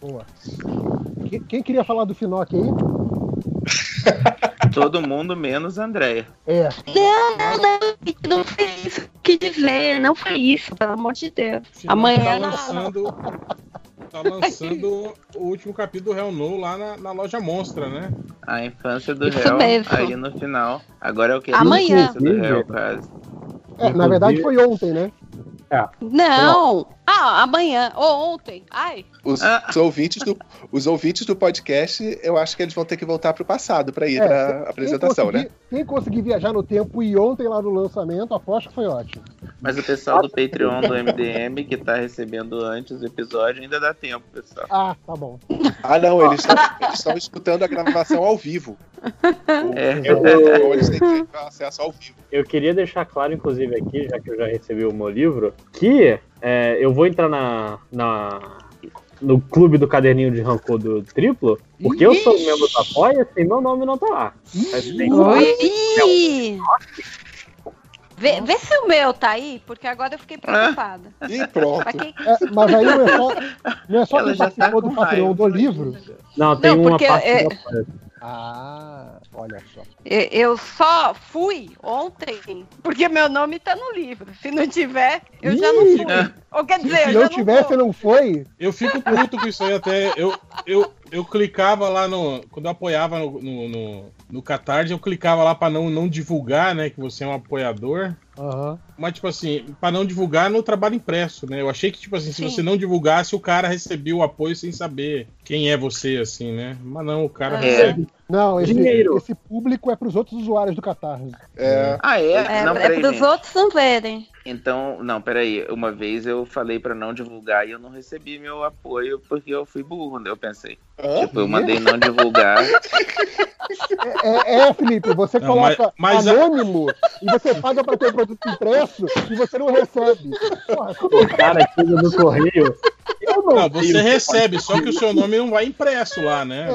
Boa. Quem, queria falar do Finoc aí? Todo mundo menos a Andréia. É. Não, não, não. Não foi isso que dizer. Não foi isso, pelo amor de Deus. Amanhã Tá lançando, tá lançando o último capítulo do Hell No lá na, na loja Monstra, né? A infância do Isso réu mesmo. aí no final. Agora é o que? Amanhã. A infância do réu, quase. É, na verdade foi ontem, né? Não. Ah, amanhã. Ou ontem. Ai. Os, Ah. os ouvintes do, os ouvintes do podcast, eu acho que eles vão ter que voltar pro passado para ir É, para quem apresentação, né? Quem conseguir viajar no tempo e ontem lá no lançamento, aposto que foi ótimo. Mas o pessoal do Patreon do MDM que tá recebendo antes do episódio ainda dá tempo, pessoal. Ah, tá bom. Ah, não, eles estão escutando a gravação ao vivo. O, É. eles têm que ter acesso ao vivo. Eu queria deixar claro, inclusive, aqui, já que eu já recebi o meu livro, que é, eu vou entrar na, na- no clube do caderninho de rancor do triplo, porque eu sou membro do Apoia e meu nome não tá lá. Oi. Vê, vê se o meu tá aí, porque agora eu fiquei preocupada. E pronto. Quem... É, mas aí não é só, não é só quem tá participou com do Patreon raiva. do livro. Não, tem Não, uma parte é- do Apoia. Ah, olha só. Eu só fui ontem porque meu nome tá no livro. Se não tiver, eu já não fui. Ou quer dizer, eu Se já não não tiver, vou. você não foi? Eu fico puto com isso aí até. Eu, eu, eu clicava lá no. Quando eu apoiava no, no, no, no Catarse, eu clicava lá pra não, não divulgar, né? Que você é um apoiador. Aham. Mas, tipo assim, pra não divulgar no trabalho impresso, né? Eu achei que, tipo assim, se Sim. você não divulgasse, o cara recebia o apoio sem saber quem é você, assim, né? Mas não, o cara É. recebe. Não, esse, Dinheiro. esse público é pros outros usuários do Catarse. É, Ah, é? É, não, é pros gente. outros não verem. Então, não, peraí. Uma vez eu falei pra não divulgar e eu não recebi meu apoio porque eu fui burro, né? Eu pensei. Hã? Tipo, eu mandei não divulgar. É, é, Felipe, você Não, coloca mas- mas a- anônimo e você paga pra ter o produto impresso e você não recebe. Porra, O cara chega no correio. Eu não, Não, você recebe, só que o seu nome não vai impresso lá, né?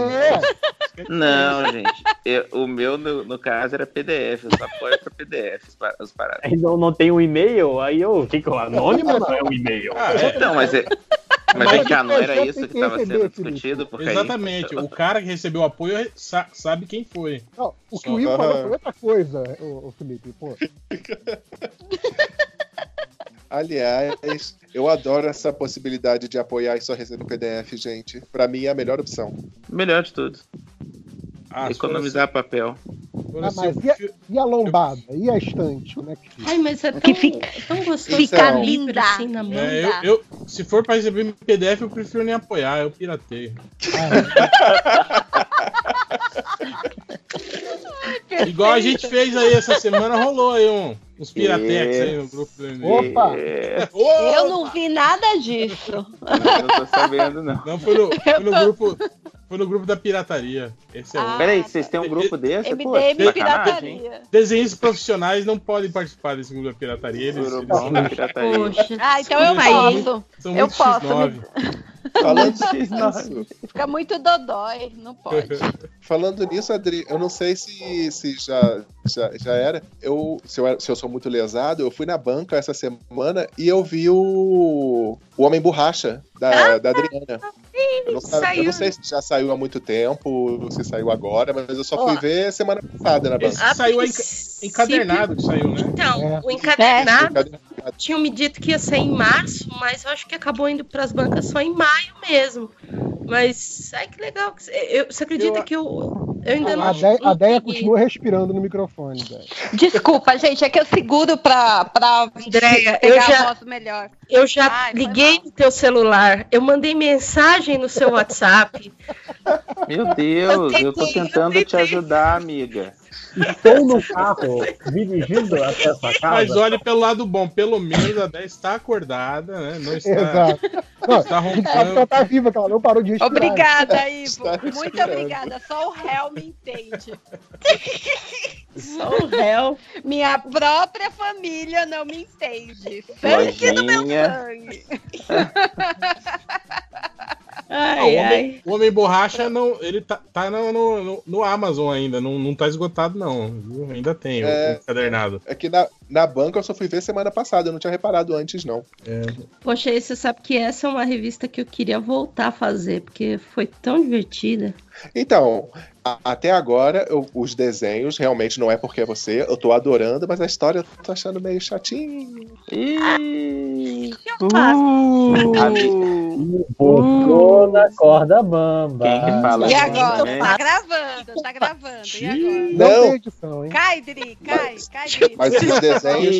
é, Não, gente. Eu- o meu, no, no caso, era PDF. Eu só apoio pra PDF as pa- as paradas. Não, não tem um e-mail, aí eu fico anônimo não é um e-mail. Ah, é. Não, mas é. Mas Mas vem cá, não era tem isso que que estava sendo discutido? Porque aí- Exatamente. O cara que recebeu o apoio sa- sabe quem foi. não, o que o Will falou foi outra coisa, o, o Felipe. Pô, Aliás, eu adoro essa possibilidade de apoiar e só receber PDF, gente. Pra mim é a melhor opção. Melhor de tudo. Ah, Economizar papel. for Ah, assim, mas e a- e a lombada? E a estante? Como é que fica? Ai, mas é tão, Que fica- tão gostoso fica linda. assim na mão. É, eu, eu- se for pra receber em PDF, eu prefiro nem apoiar, eu pirateio. Igual a gente fez aí essa semana, rolou aí um, uns piratex aí no grupo do MD. Opa! É, Eu não vi nada disso. não tô sabendo, não. Não, foi no, foi no grupo. Foi no grupo da pirataria. Esse é o. Ah, Peraí, vocês têm um grupo desse? Pô, MDM hein? Pirataria. Desenhistas profissionais não podem participar desse grupo da pirataria. Eles, eles da pirataria. Poxa. Ah, então eu posso. são eu posso, X9. Falando X9. nisso, Fica muito dodói, não pode. falando nisso, Adri, eu não sei se, se já, já, já era. Eu, se, eu, se eu sou muito lesado, eu fui na banca essa semana e eu vi o, o Homem Borracha da, da Adriana. Eu não, eu não sei se já saiu há muito tempo, se saiu agora, mas eu só fui ver semana passada na Esse banca. A saiu princípio- encadernado que saiu, né? Então, É. o encadernado Cadê? tinham me dito que ia sair em março, mas eu acho que acabou indo para as bancas só em maio mesmo. Mas, ai que legal. Eu, você acredita Eu- que eu, eu ainda não. A Deia, a não Deia continua respirando no microfone, Deia. Desculpa, gente, é que eu seguro pra, pra Andréia, pegar eu já- a voz melhor. Eu já Ai, liguei no teu celular, eu mandei mensagem no seu WhatsApp. Meu Deus, eu tô tentei, eu tentando te tentei. ajudar, amiga. Estou no carro, dirigindo até a sua casa. Mas olhe pelo lado bom, pelo menos a 10 está acordada, né? Não está, Exato. Não, está ela roncando. tá viva, ela não parou de respirar. Obrigada, Ivo. Está Muito obrigada. Só o réu me entende. Só o réu. Minha própria família não me entende. Sangue no meu Lojinha. sangue. Ah, Ai, o, ai. homem, o Homem Borracha, não, ele tá, tá no, no, no- Amazon ainda, não, não tá esgotado não? Ainda tem o- É. o encadernado. É que na, na banca eu só fui ver semana passada, eu não tinha reparado antes, não. Poxa, e você sabe que essa é uma revista que eu queria voltar a fazer, porque foi tão divertida. Então, até agora, eu- os desenhos realmente não é porque é você, eu tô adorando, mas a história eu tô achando meio chatinho. Ih, faço? amiga, Botou na corda bamba. quem que fala E agora? né? Tá gravando, tá gravando. E agora? Não, Não. tem edição, hein? Cai, Dri, cai, Mas- cai, Dri. Mas os desenhos,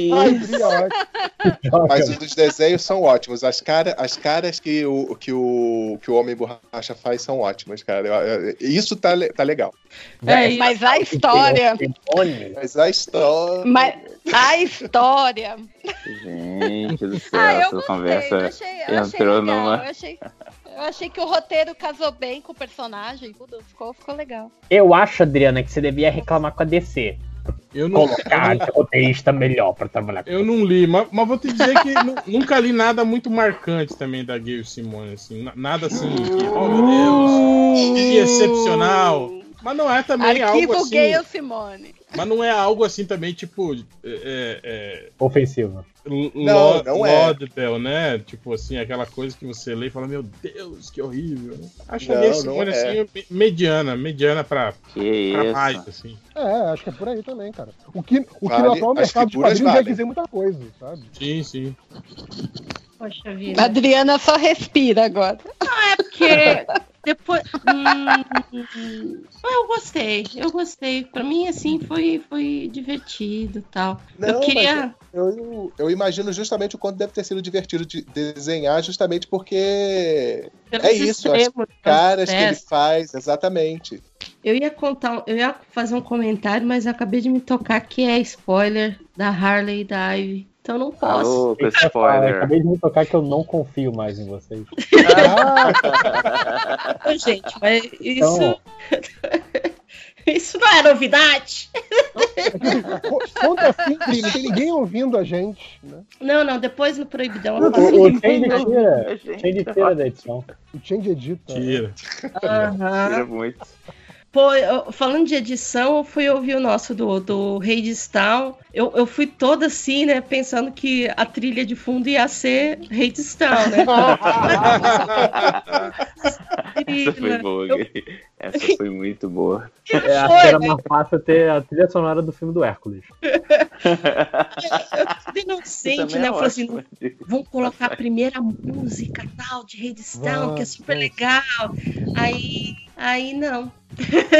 mas os desenhos são ótimos. As, cara, as caras que o, que, o, que o Homem Borracha faz são ótimas, cara. Isso tá, tá legal. É, Mas a história. Mas a história. Mas a história. Gente do céu, Ah, eu essa gostei. conversa eu achei, eu achei entrou legal. numa. Eu achei, eu achei que o roteiro casou bem com o personagem. Tudo ficou, ficou legal. Eu acho, Adriana, que você devia reclamar com a DC. Eu não, Colocar eu não, roteirista melhor pra trabalhar com eu não li, mas, mas vou te dizer que nu- nunca li nada muito marcante também da Gayle Simone, assim, na- nada assim, que, oh meu Deus, que excepcional. Mas não é também algo Arquivo assim. Gale Simone. Mas não é algo assim também, tipo. É, é, Ofensivo. L- Não, não é. Laudable, né? Tipo assim, aquela coisa que você lê e fala, meu Deus, que horrível. Acho Não, a Nesse não Simone, é. assim, me- mediana, mediana pra, Que pra mais, assim. É, acho que é por aí também, cara. O que, o que Vale, no atual mercado de quadrinhos já valem. quer dizer muita coisa, sabe? Sim, sim. Poxa A vida. Adriana só respira agora. É porque depois. Hum, eu gostei, eu gostei. Pra mim, assim, foi, foi divertido e tal. eu Não, queria. Eu, eu imagino justamente o quanto deve ter sido divertido de desenhar, justamente porque pelos é isso, as extremos, caras que ele faz, exatamente. Eu ia contar, eu ia fazer um comentário, mas eu acabei de me tocar que é spoiler da Harley e da Ivy. Então não posso. Alô, com Eu spoiler. acabei de me tocar que eu não confio mais em vocês. Ah, Ô, Gente, mas isso. Então- isso não é novidade? co- conta assim, não tem ninguém ouvindo a gente, né? Não, não, depois no Proibidão O, o isso. Change tira, da edição. O Change edita. Tira. Aham. Tira muito. Pô, eu- falando de edição, eu fui ouvir o nosso do, do Rei de Town. Eu, eu fui toda assim, né? Pensando que a trilha de fundo ia ser Rei de Town, né? Essa foi boa, Eu- Gui. Essa foi muito boa. É, acho Foi, que era né? mais fácil ter a trilha sonora do filme do Hércules. Eu fui inocente, né? é Eu falei assim, vamos colocar a primeira música tal de Rei de Town, que é super legal. Aí, aí não.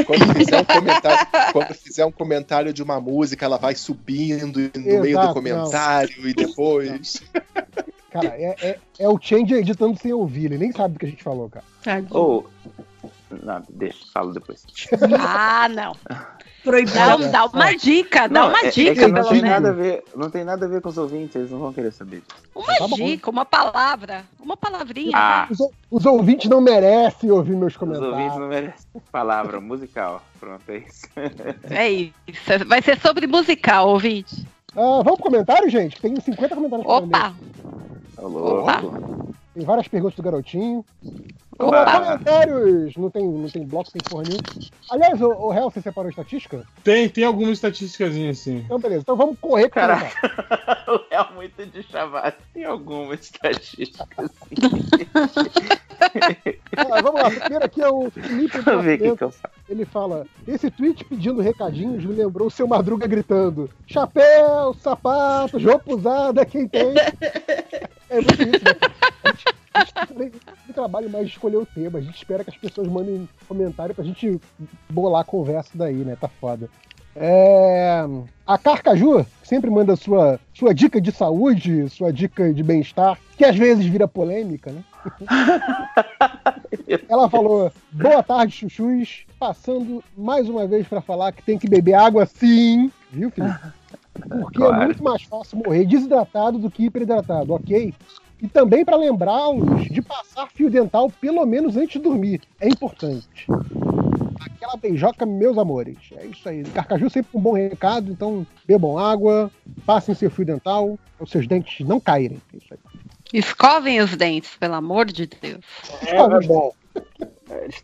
Quando fizer um comentário, quando fizer um comentário de uma música, ela vai subindo no meio Exato, do comentário e depois. Cara, é, é, é o Change editando sem ouvir, ele nem sabe do que a gente falou, cara. Ou. Não, deixa, falo depois. Ah, não. Proibidão. Dá, dá uma dica, dá Não, uma é- é dica, que não pelo tem menos. nada a ver, não tem nada a ver com os ouvintes, eles não vão querer saber disso. Uma Tá bom. dica, uma palavra. Uma palavrinha. Ah, Os, ou- os ouvintes não merecem ouvir meus os comentários. ouvintes não merecem palavra musical. Pronto, é isso. É isso. Vai ser sobre musical, ouvinte. Ah, vamos pro comentário, gente? Tem 50 comentários. Opa! Ô, louco. Opa. Tem várias perguntas do garotinho. Opa. Comentários! Não tem, não tem bloco, tem porra nenhuma. Aliás, o, o Real, você separou a estatística? Tem, tem algumas estatísticas assim. Então, beleza. Então vamos correr comentário. o Léo muito de chavado. Tem alguma estatística assim. Ah, vamos lá. Primeiro aqui é o Felipe Deixa eu ver o que, que eu faço. Ele fala: Esse tweet pedindo recadinhos me lembrou o seu Madruga gritando: Chapéu, sapato, roupa usada, quem tem. É muito isso, né? A gente, não trabalho mais de escolher o tema. A gente espera que as pessoas mandem comentário pra gente bolar a conversa daí, né? Tá foda. É, A Carcaju sempre manda sua, sua dica de saúde, sua dica de bem-estar, que às vezes vira polêmica, né? Ela falou: Boa tarde, chuchus. Passando mais uma vez pra falar que tem que beber água sim, viu, Felipe? Porque é Claro. muito mais fácil morrer desidratado do que hiperidratado, ok? E também para lembrá-los de passar fio dental pelo menos antes de dormir. É importante. Aquela beijoca, meus amores. É isso aí. Carcaju sempre com um bom recado, então bebam água, passem seu fio dental, para os seus dentes não caírem. É isso aí. Escovem os dentes, pelo amor de Deus. É, é bom.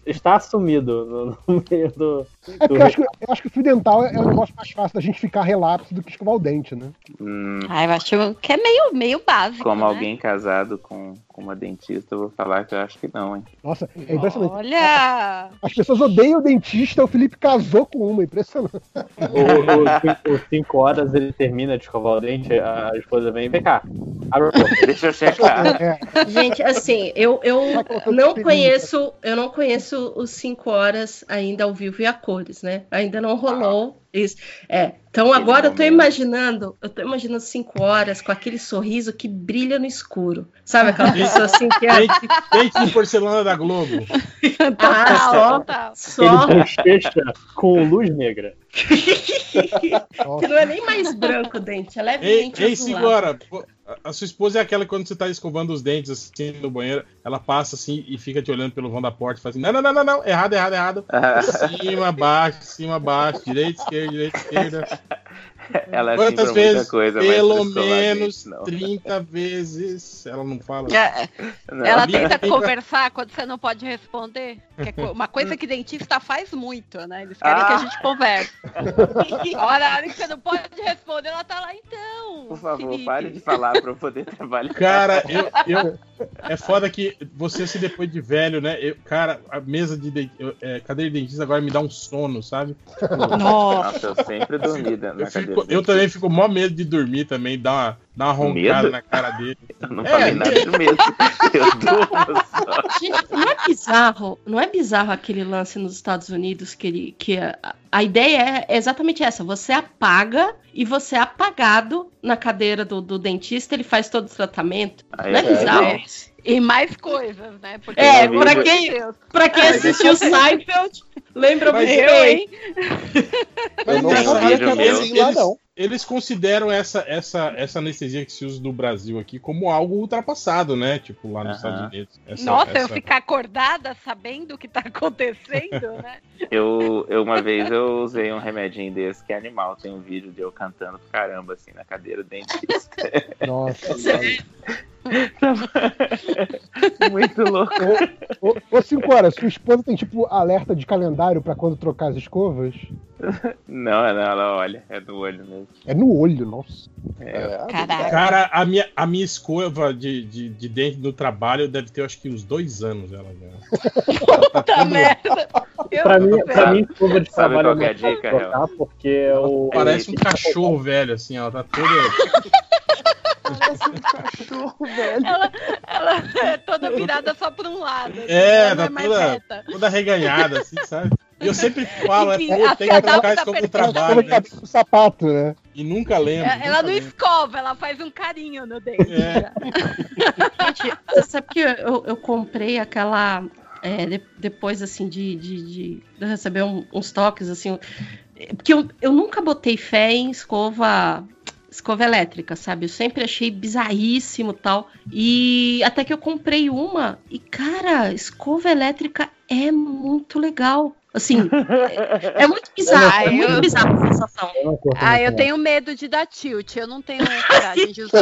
Está assumido no, no meio do. É porque eu acho, que, eu acho que o fio dental é, é um negócio mais fácil da gente ficar relapso do que escovar o dente, né? Hum, Ai, eu acho que é meio, meio básico. como né? alguém casado com, com uma dentista, eu vou falar que eu acho que não, hein? Nossa, é impressionante. Olha! As pessoas odeiam o dentista, o Felipe casou com uma, impressionante. O, o, o 5 horas ele termina de escovar o dente, a esposa vem, vem cá. Abre a porta. Deixa eu checar. É, Gente, assim, eu, eu não conheço, eu não conheço os 5 horas ainda ao vivo e a cores, né? Ainda não rolou isso. É. Então Aquele agora eu tô momento. imaginando, eu tô imaginando 5 horas com aquele sorriso que brilha no escuro. Sabe aquela pessoa assim que é Dente, dente de porcelana da Globo. ah, só, Total. só Ele bochecha com luz negra. Que não é nem mais branco o dente, é Ei, levemente ei azulado. segura! Pô, a- A sua esposa é aquela que quando você tá escovando os dentes assim no banheiro, ela passa assim e fica te olhando pelo vão da porta e fala assim: não, não, não, não, não, errado, errado, errado. Cima, baixo, cima, baixo, direita, esquerda, direita, esquerda. Ela Quantas lembra muita vezes? coisa, Pelo menos não. 30 vezes. Ela não fala. É, Não. Ela tenta conversar quando você não pode responder. Que é uma coisa que dentista faz muito, né? Eles querem que a Ah. gente converse. A hora, a hora que você não pode responder, ela tá lá então. Por favor, Felipe. pare de falar pra eu poder trabalhar. Cara, eu, eu- É foda que você, assim, depois de velho, né? eu- cara, a mesa de eu- é, cadeira de dentista agora me dá um sono, sabe? Nossa. Nossa, eu sempre dormi na cadeira. Eu também fico mó medo de dormir também, dar dar uma roncada Medo? na cara dele. Eu não É, falei nada de medo. Eu durmo só. Gente, não é bizarro, não é bizarro aquele lance nos Estados Unidos que ele que a, a ideia é exatamente essa, você apaga e você é apagado na cadeira do, do dentista, ele faz todo o tratamento. Aí Não é é bizarro? É. E mais coisas, né? Porque, É, pra quem-. Pra quem assistiu Seinfeld, lembra muito eu, bem. hein? Eu não sabia que era assim lá, não. Eles consideram essa, essa, essa anestesia que se usa no Brasil aqui como algo ultrapassado, né? Tipo, lá nos. Estados Unidos. Essa- Nossa, eu essa- ficar acordada sabendo o que tá acontecendo, né? Eu, eu uma vez eu usei um remedinho desse que é animal. Tem um vídeo de eu cantando pro caramba, assim, na cadeira do dentista. Nossa. Muito louco. Ô, ô, cinco horas, sua esposa tem tipo alerta de calendário pra quando trocar as escovas? Não, não, ela olha, é do olho mesmo. É no olho, nossa. É, Caraca. Cara, a minha, a minha escova de, de, de dente no trabalho deve ter acho que uns dois anos ela já. Puta merda. Eu Pra não mim, pra mim, escova de Sabe trabalho qual que é a dica, trocar, porque eu. Parece um cachorro velho, assim, ela tá toda. Ela, ela é toda virada só pra um lado. assim, É, tá mais toda- toda reganhada, assim, sabe? E eu sempre falo, é, pô, tem que trocar tá escova no apertada. trabalho, né? De sapato, né? E nunca lembro. É, Ela nunca não lembro. escova, ela faz um carinho no dente. É. Gente, você sabe que eu, eu comprei aquela. É, de- depois, assim, de, de, de- receber um- uns toques, assim. Porque eu, eu nunca botei fé em escova. Escova elétrica, sabe? Eu sempre achei bizarríssimo tal. E até que eu comprei uma. E, cara, escova elétrica é muito legal. Assim, é, é muito bizarro. É Eu- muito bizarro a sensação. Eu curto Ah, eu não. tenho medo de dar tilt. Eu não tenho coragem de usar.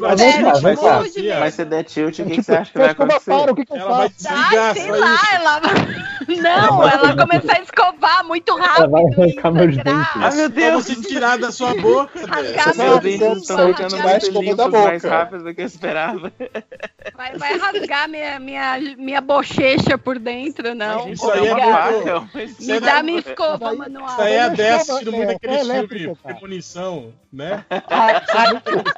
Mas É, vem tipo. Mas se der tilt, o que, que você acha que se vai acontecer? para, o que, que eu Ela vai desligar Ai, sei lá, isso. ela Não, ela vai começar a escovar muito rápido. Ela vai arrancar meus dentes. Ah, meu Pra Deus! você tirar da sua boca, velho. Rasgar Meu meu Deus, dente, estão vai ficando mais boca. mais rápido do que eu esperava. Vai, vai rasgar minha, minha, minha bochecha por dentro, não. Isso aí é faca, mas- Me dá minha escova manual. Isso aí é a Mas Dessa escova, assistindo é, muito é aquele filme elétrica, cara. Premonição, né?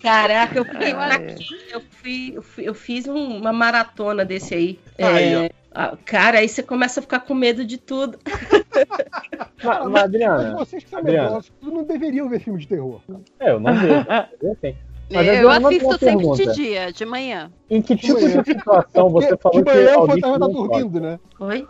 Caraca, eu fui, Eu na quinta, eu, fui, eu, fui- eu fiz um- uma maratona desse aí. Aí, É, ah, cara, aí você começa a ficar com medo de tudo. Mas, mas, Mas Adriana, vocês que são Adriana. medrosos, não deveriam ver filme de terror. é, eu não vejo. Eu tenho. Mas, Eu Adriana, assisto sempre pergunta. de dia, de manhã. Em que tipo manhã. de situação você falou de manhã que o fantasma tá te dormindo, né? Oi?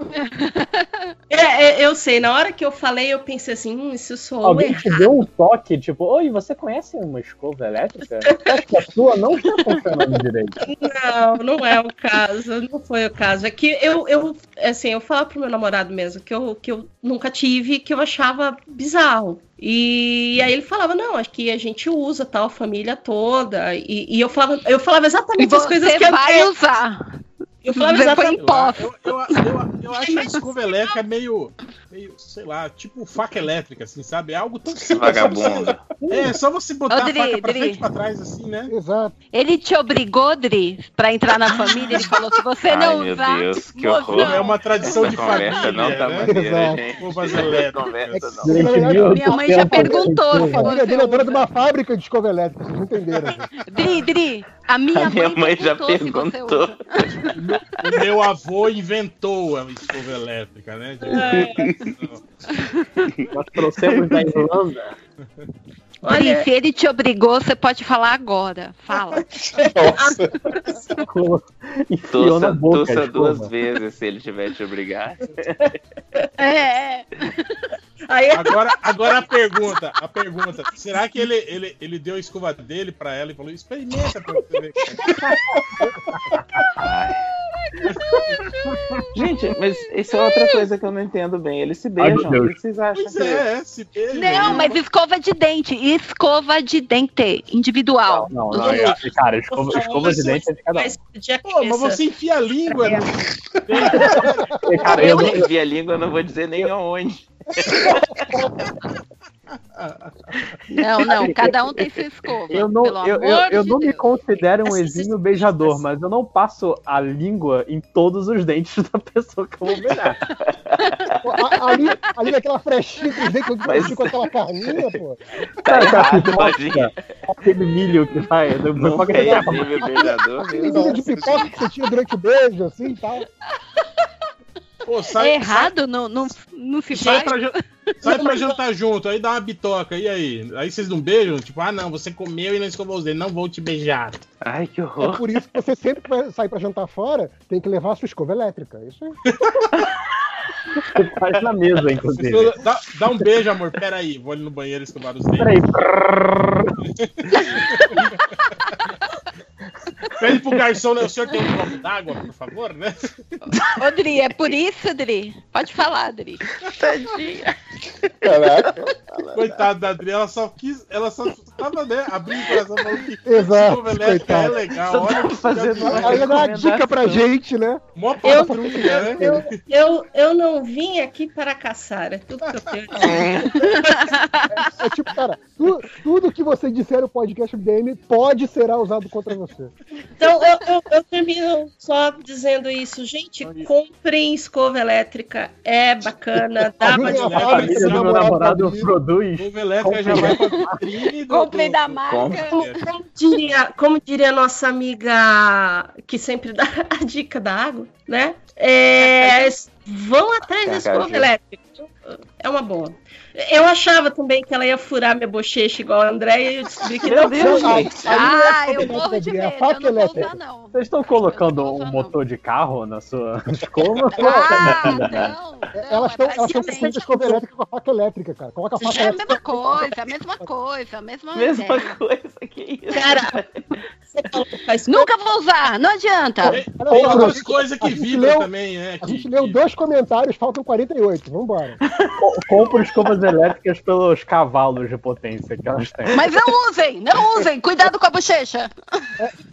É, é, eu sei, na hora que eu falei, eu pensei assim, hum, isso soou Alguém te errado. deu um toque, tipo, oi, você conhece uma escova elétrica? Acho que a sua não está funcionando direito. Não, não é o caso, não foi o caso. É que eu, eu assim, eu falo pro meu namorado mesmo que eu, que eu nunca tive, que eu achava bizarro. E aí ele falava, não, acho que a gente usa tal, família toda. E, e eu falava, eu falava exatamente as coisas você que vai eu, usar. Eu falava exatamente. Eu, eu, eu, eu acho que a escova elétrica é meio, meio, sei lá, tipo faca elétrica, assim, sabe? É algo tão simples. Vagabundo. É, só você botar Ô, Dri, a faca pra Dri. frente e pra trás, assim, né? Exato. Ele te obrigou, Dri, pra entrar na família? Ele falou, se você Ai, não meu usar, Deus, que mozão. horror. É uma tradição Essa de conversa família, não tá né? maneira, Exato. gente. Essa conversa não. Durante Minha- mãe já 800 perguntou A família dele é dona usa. de uma fábrica de escova elétrica, vocês não entenderam, gente. Dri, Dri, a minha, A minha mãe já perguntou O meu avô inventou a escova elétrica, né? Nós trouxemos da Irlanda. Olha, se ele te obrigou, você pode falar agora. Fala. Nossa. na Torça, boca. a torça escova. duas vezes se ele tiver te obrigar. É, é. aí Agora, agora a pergunta, a pergunta, será que ele, ele, ele deu a escova dele pra ela e falou, experimenta pra você ver. Gente, mas isso é outra coisa que eu não entendo bem. Eles se beijam. Ai, O que vocês acham? Pois que- é, é, se beija. Não, mas escova de dente. Escova de dente. Individual. Não, não, outros. é- cara, escova, escova de dente é de cada um. Pô, mas você enfia a língua. no- É, Cara, eu, Eu envio a língua, eu não vou dizer nem aonde. Não, não. Cada um tem sua escova. eu não, pelo eu, amor eu, eu de não me Deus. considero um exímio beijador, mas eu não passo a língua em todos os dentes da pessoa que eu vou beijar. Ali, ali naquela frechinha com os dentes, quando Mas- com aquela carninha, pô. Tá errado, pipoca, imagina. Aquele milho que vai. Não é exímio beijador. Aquele milho de pipoca que você tinha durante o beijo, assim e tal. Pô, sai, É errado? Não, não, não se sai, pra, sai pra jantar junto, aí dá uma bitoca, e aí? Aí vocês não beijam? Tipo, ah não, você comeu e não escovou os dentes, não vou te beijar. Ai, que É horror. por isso que você sempre que vai sair pra jantar fora, tem que levar a sua escova elétrica. é Isso aí. Você faz na mesa, inclusive. Dá, dá um beijo, amor. Pera aí, vou ali no banheiro escovar os dentes. Peraí. Pede pro garçom, né? O senhor tem um copo d'água, por favor, né? Ô, Dri, é por isso, Dri? Pode falar, Dri. Tadinha. Caraca. Coitada da Adri, ela só quis. Ela só tava, né? Abrindo o coração falando que Exato, escova elétrica é legal. Só Olha tá fazendo que uma Aí dá uma dica pra gente, né? Mó patrulha, né? Eu, eu, eu não vim aqui para caçar, é tudo que eu tenho dizer. É tipo, cara, tu- tudo que você disser no podcast MDM pode ser usado contra você. Então eu, eu, eu termino só dizendo isso. Gente, comprem escova elétrica, é bacana, dá pra Família do meu namorado namorado. produz. Escova elétrica já vai pra vitrine do. Comprei do- da marca. Como, como diria, como diria a nossa amiga que sempre dá a dica da água, né? É, vão atrás da Cacaju. escova elétrica. É uma boa. Eu achava também que ela ia furar minha bochecha igual a André e eu descobri que não. Meu Deus, gente. é Ah, escova eu morro de elétrica, é medo. faca Eu não vou elétrica. usar, não. Vocês estão colocando vou um motor de carro na sua escova? Ah, não. não, Elas estão é elas estão a escova elétrica com a faca elétrica, cara. Coloca a faca É a elétrica. mesma coisa, a mesma coisa, a mesma, Mesma coisa que isso. Cara, você falou que faz Nunca vou usar, não adianta. Olha só, Outras a coisas que gente vibram leu- também, né? A gente leu dois comentários, faltam 48. Vambora. Co- Compro escovas elétricas pelos cavalos de potência que elas têm. Mas não usem, não usem. Cuidado com a bochecha.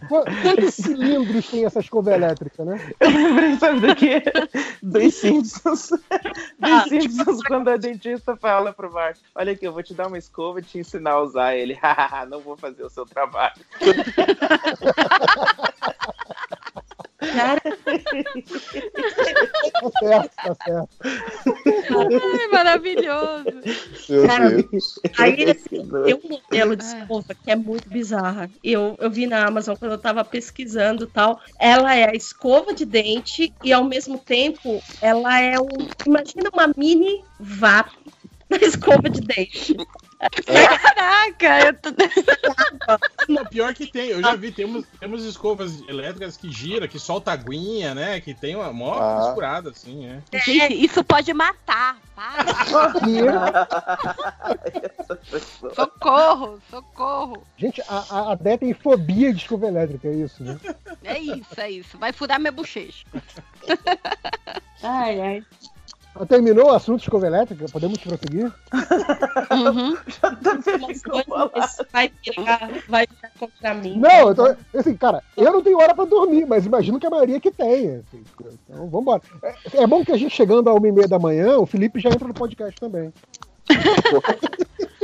Qu- Quantos cilindros tem essa escova elétrica, né? Eu lembrei, sabe do quê? Dos Simpsons. Dos Simpsons, quando a dentista fala pro Mark: Olha aqui, eu vou te dar uma escova e te ensinar a usar ele. Não vou fazer o seu trabalho. cara, Tá certo, tá certo. Ai, maravilhoso. Meu Cara, Deus. Aí, assim, tem um modelo de É. escova que é muito bizarra. Eu, eu vi na Amazon quando eu tava pesquisando e tal. Ela é a escova de dente e, ao mesmo tempo, ela é um... Imagina uma mini VAP da escova de dente. Caraca, eu tô... Não, pior que tem, eu já vi, temos, temos escovas elétricas que gira, que solta aguinha, né? Que tem uma mó Ah. assim, é. Gente, isso pode matar. Socorro, socorro. Gente, a, a, a Dé tem fobia de escova elétrica, é isso, né? É isso, é isso. Vai furar minha bochecha. Ai, ai. Ah, Terminou o assunto de escova elétrica? Podemos prosseguir? Uhum. Mas depois vai virar, vai virar contra mim. Não, eu tô, assim, cara, eu não tenho hora pra dormir, mas imagino que a maioria que tenha. assim. então, vambora. É, é bom que a gente chegando a uma e meia da manhã, o Felipe já entra no podcast também.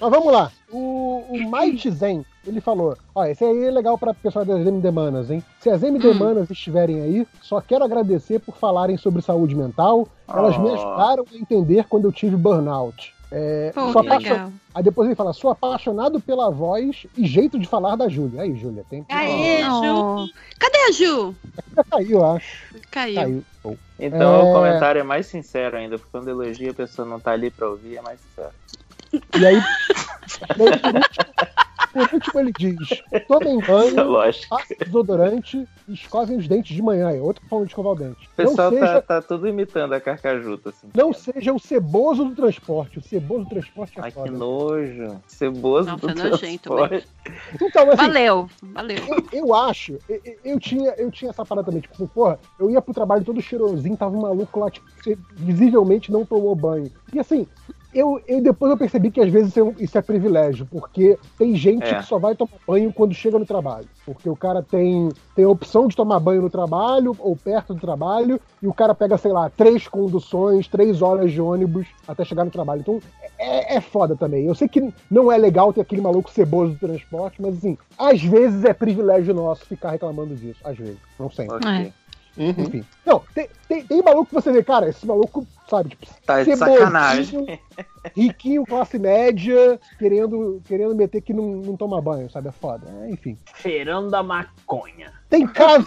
Mas vamos lá. O, o Might Zen, ele falou: Ó, esse aí é legal para pessoal das MD Manas, hein? Se as MD Hum. Manas estiverem aí, só quero agradecer por falarem sobre saúde mental. Elas me Oh. ajudaram a entender quando eu tive burnout. É, Pô, sou que apaixon- legal. Aí depois ele fala: sou apaixonado pela voz e jeito de falar da Júlia. Aí, Júlia, tem. Aê, Ju. Oh. Cadê a Ju? Já caiu, eu acho. Caiu. Caiu. Então É. o comentário é mais sincero ainda, porque quando elogia a pessoa não tá ali pra ouvir, é mais sincero. E aí, e aí, por último, por último, ele diz: tomem é banho, passem desodorante e escovem os dentes de manhã. É outro forma de escovar o dente. O Não pessoal seja, tá, tá tudo imitando a carcajuta, assim. não seja o ceboso do transporte. O ceboso do transporte é Ai, que foda. nojo. Ceboso Nossa, do é nojento transporte. Então, assim, Valeu, valeu. eu, eu acho, eu, eu- tinha, eu tinha essa parada também, tipo assim, porra, eu ia pro trabalho todo cheirosinho, tava um maluco lá, tipo, que visivelmente não tomou banho. E assim, eu, eu depois eu percebi que às vezes isso é, um- isso é privilégio, porque tem gente É. que só vai tomar banho quando chega no trabalho. Porque o cara tem, tem a opção de tomar banho no trabalho ou perto do trabalho, e o cara pega, sei lá, três conduções, três horas de ônibus até chegar no trabalho. Então é, é foda também. Eu sei que não é legal ter aquele maluco ceboso do transporte, mas assim, às vezes é privilégio nosso ficar reclamando disso. Às vezes, não sempre. Ok. Uhum. Enfim. Não, tem, tem, tem maluco que você vê, cara, esse maluco, sabe, tipo, Tá de sacanagem. riquinho, classe média, querendo, querendo meter que não, não toma banho, sabe? É foda. É, enfim. Cheirando a maconha. Tem casos.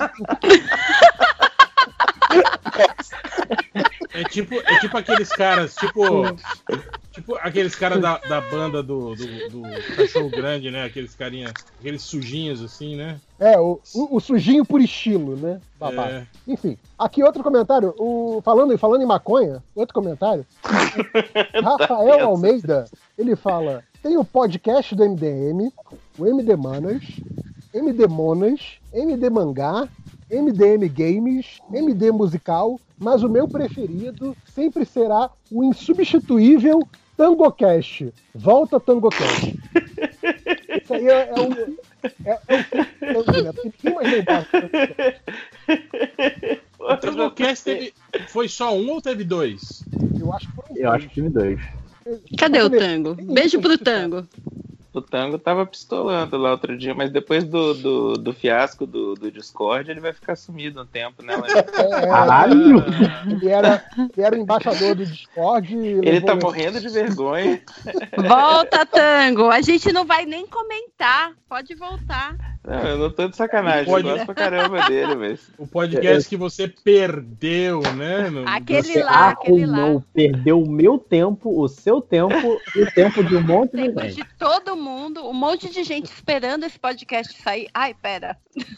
É tipo, é tipo aqueles caras, tipo. Tipo aqueles caras da, da banda do, do, do Cachorro Grande, né? Aqueles carinha, aqueles sujinhos assim, né? É, o, o, o sujinho por estilo, né? Babaca. É. Enfim, aqui outro comentário. O, falando, falando em maconha, outro comentário. Rafael tenso. Almeida, ele fala: tem o podcast do MDM, o MD Manas, MD Monas, MD Mangá, MDM Games, MD Musical, mas o meu preferido sempre será o insubstituível TangoCast. Volta TangoCast. Isso aí é, é um. É, é um tango, né? Porque ninguém mais lembra. O Tangocast teve. Foi só um ou teve dois? Eu acho que foram Eu acho que tive dois. Cadê o tango? Beijo pro tango. O Tango tava pistolando lá outro dia, mas depois do, do, do fiasco do, do Discord, ele vai ficar sumido um tempo, né? É, é, Caralho! ele, era, ele era o embaixador do Discord. Ele tá morrendo de vergonha. Volta, tango. A gente não vai nem comentar. Pode voltar. Não, eu não tô de sacanagem, Pode. eu gosto pra caramba dele, mas. O podcast que você perdeu, né? No- Aquele Você lá, aquele lá. arrumou, perdeu o meu tempo, o seu tempo e o tempo de um monte de Tempo gente. de todo mundo, um monte de gente esperando esse podcast sair. Ai, pera.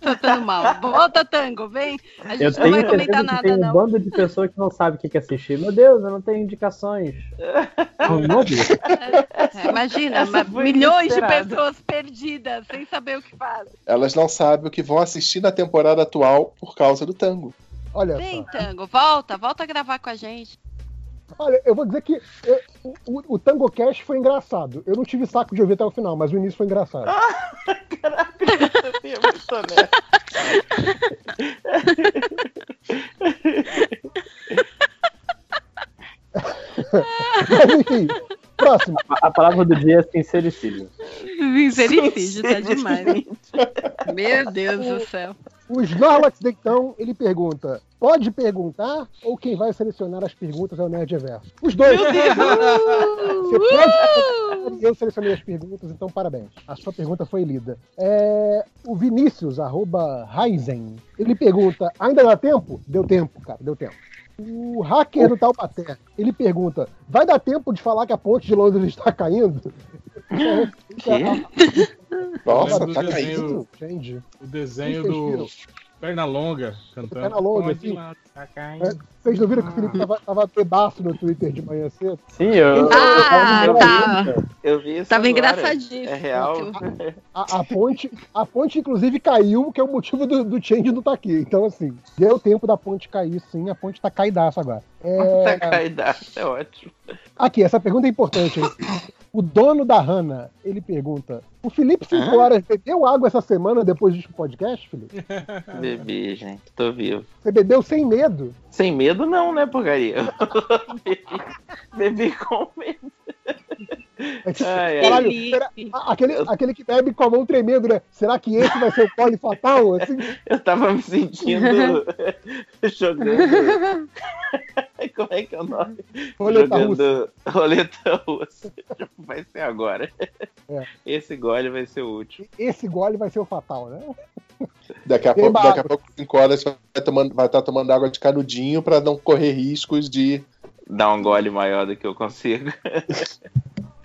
Tô dando mal. Volta, tango, vem. A gente Eu não tenho vai comentar nada, tem um não. bando de pessoas que não sabe o que é assistir. Meu Deus, eu não tenho indicações. Não, não vi. É, imagina, milhões de pessoas perdidas, sem saber o que fazem. Elas não sabem o que vão assistir na temporada atual por causa do tango. Olha Vem, só. tango, volta, volta a gravar com a gente. Olha, eu vou dizer que eu- o, o, o TangoCast foi engraçado. Eu não tive saco de ouvir até o final, mas o início foi engraçado. Caraca, você é muito honesto. Mas enfim, próximo. A, a palavra do dia é sincericídio. Sincericídio, tá demais. Meu Deus do céu. O Snorlax Deitão, ele pergunta: pode perguntar ou quem vai selecionar as perguntas é o Nerd Reverso? Os dois. Você pode perguntar e eu selecionei as perguntas, então parabéns. A sua pergunta foi lida. É, o Vinícius, arroba Raizen, ele pergunta: ainda dá tempo? Deu tempo, cara, deu tempo. O hacker do Taubaté, ele pergunta: vai dar tempo de falar que a ponte de Londres está caindo? Nossa, do tá desenho- caindo. Gente, O desenho do viram? Pernalonga cantando. Pernalonga, Pode sim. lá, tá caindo. É, vocês não viram que o Felipe tava, tava bebaço no Twitter de manhã cedo? Sim, eu. Ah, eu- eu- tá. Eu vi isso Tava agora. engraçadíssimo. É real. A, a ponte, a ponte, inclusive, caiu, que é o motivo do, do change não tá aqui. Então, assim, deu tempo da ponte cair, sim. A ponte tá caidaço agora. É, Tá caidaço, é ótimo. aqui, essa pergunta é importante. O dono da Hanna, ele pergunta: O Felipe 5 Hã? horas bebeu água essa semana depois do podcast, Felipe? Bebi, gente. Tô vivo. Você bebeu sem medo? Sem medo não, né, porcaria? bebi, bebi com medo. Ai. Caralho, será- aquele, aquele que bebe com a mão tremendo, né? Será que esse vai ser o pole fatal? Assim, Eu tava me sentindo jogando. Como é que é o nome? roleta russa. jogando roleta russa. Vai ser agora. É. Esse gole vai ser o último. Esse gole vai ser o fatal, né? Daqui a, pouco, daqui a pouco, 5 horas, vai estar tomando, vai estar tomando água de canudinho pra não correr riscos de. Dá um gole maior do que eu consigo.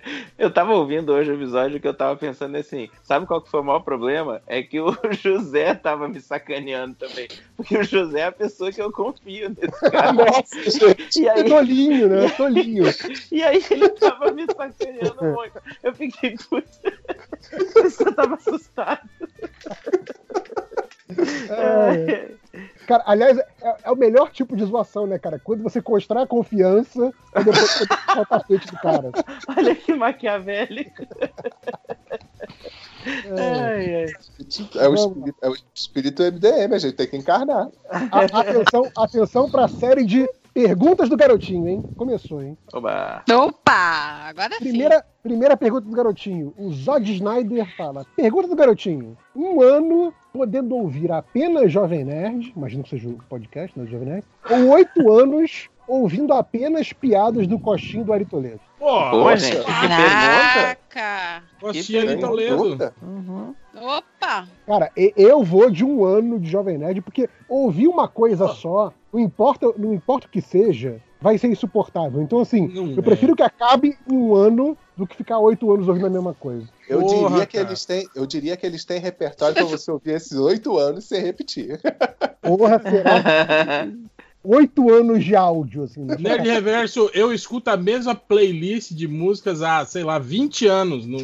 Eu tava ouvindo hoje o episódio que eu tava pensando assim, sabe qual que foi o maior problema? É que o José tava me sacaneando também. Porque o José é a pessoa que eu confio nesse cara. Nossa, gente. E aí, Tolinho, né? Tolinho. e aí ele tava me sacaneando muito. Eu fiquei, putz, eu tava assustado. É, cara, aliás, é, é o melhor tipo de zoação, né, cara? Quando você constrói a confiança e depois você dá o tapete do cara. Olha que maquiavélico. É. Ai. É o espírito, é o espírito MDM, a gente tem que encarnar. A- atenção, atenção pra série de perguntas do garotinho, hein? Começou, hein? Oba. Opa! Agora sim. Primeira, primeira pergunta do garotinho. O Zod Snyder fala: Pergunta do garotinho. Um ano podendo ouvir apenas Jovem Nerd, imagino que seja o podcast, né, Jovem Nerd, ou oito anos ouvindo apenas piadas do coxinho do Ari Toledo. Pô, Pô, gente, que. Caraca! Coxinha Que Toledo. Uhum. Opa! Cara, eu vou de um ano de Jovem Nerd, porque ouvir uma coisa só, não importa, não importa o que seja, vai ser insuportável. Então, assim, Não eu é. prefiro que acabe em um ano do que ficar oito anos ouvindo a mesma coisa. Eu, Porra, diria que cara. eles têm, eu diria que eles têm repertório pra você ouvir esses oito anos sem repetir. Porra, será oito anos de áudio, assim. né? Nerd Reverso, eu escuto a mesma playlist de músicas há, sei lá, 20 anos. No...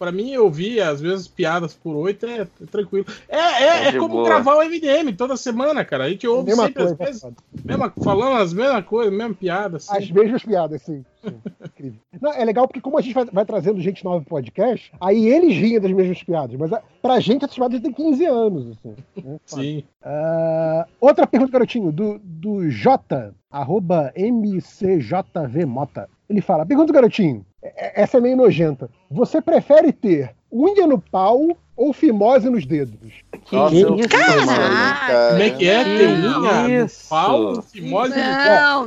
Pra mim, eu ouvir as mesmas piadas por oito é, é tranquilo. É, é, É é como boa. gravar o MDM toda semana, cara. A gente ouve Mesma sempre as coisa. mesmas, mesma, falando as mesmas coisas, mesma piada. Assim. As mesmas piadas, sim. Incrível. Não, é legal porque como a gente vai, vai trazendo gente nova pro podcast, aí eles riem das mesmas piadas. Mas a, pra gente, essas piadas têm 15 anos, assim. né? Sim. Ah, outra pergunta, garotinho, do, do J, arroba MCJVMota. Ele fala, pergunta, garotinho, essa é meio nojenta. Você prefere ter unha no pau ou fimose nos dedos? Nossa, Que eu isso, fiz, Caraca. Como é que é? Não. Ter unha no pau, fimose no Não,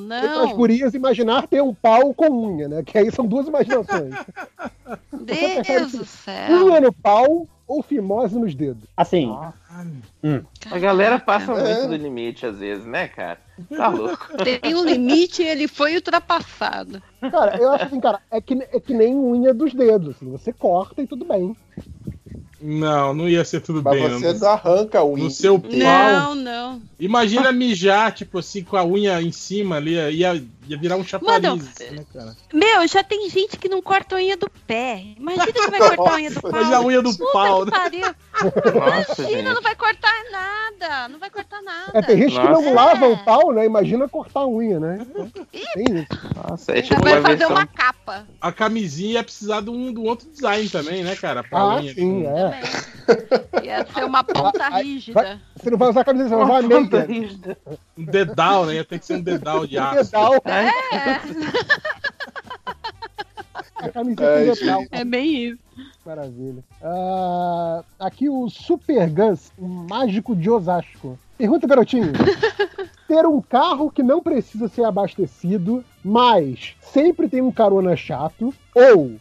não, E para as não. gurias imaginar ter um pau com unha, né? Que aí são duas imaginações. Deus do céu. unha no pau ou fimose nos dedos? Assim, A galera passa muito do limite às vezes, né, cara? Tá louco. Tem um limite e ele foi ultrapassado. Cara, eu acho assim, cara, é que, é que nem unha dos dedos. Assim, você corta e tudo bem. Não, não ia ser tudo Mas bem. você não. desarranca a unha. No seu pau. Não, não. Imagina mijar, tipo assim, com a unha em cima ali, ia, ia virar um chapariz, Mano, assim, né, cara? Meu, já tem gente que não corta a unha do pé. Imagina que vai cortar a unha do pau. Mas a unha do Puta pau, que né? pariu. Nossa, Imagina, não gente. vai cortar nada. Não vai cortar nada. É, tem gente que Nossa. não lava o pau, né? Imagina cortar a unha, né? Tem isso. Nossa, é tipo vai fazer uma capa. A camisinha ia precisar de um, de um outro design também, né, cara? Pra Ah, unha. sim, é. Ia ser uma ponta Vai- rígida. Você não vai usar camisa, você vai usar Uma ponta meia. rígida. Um dedal, né? Ia ter que ser um dedal de aço. Dedal, É, a camiseta com dedal. é bem isso. Maravilha. Ah, aqui o Super Gus, o mágico de Osasco. Pergunta, garotinho. Ter um carro que não precisa ser abastecido, mas sempre tem um carona chato, ou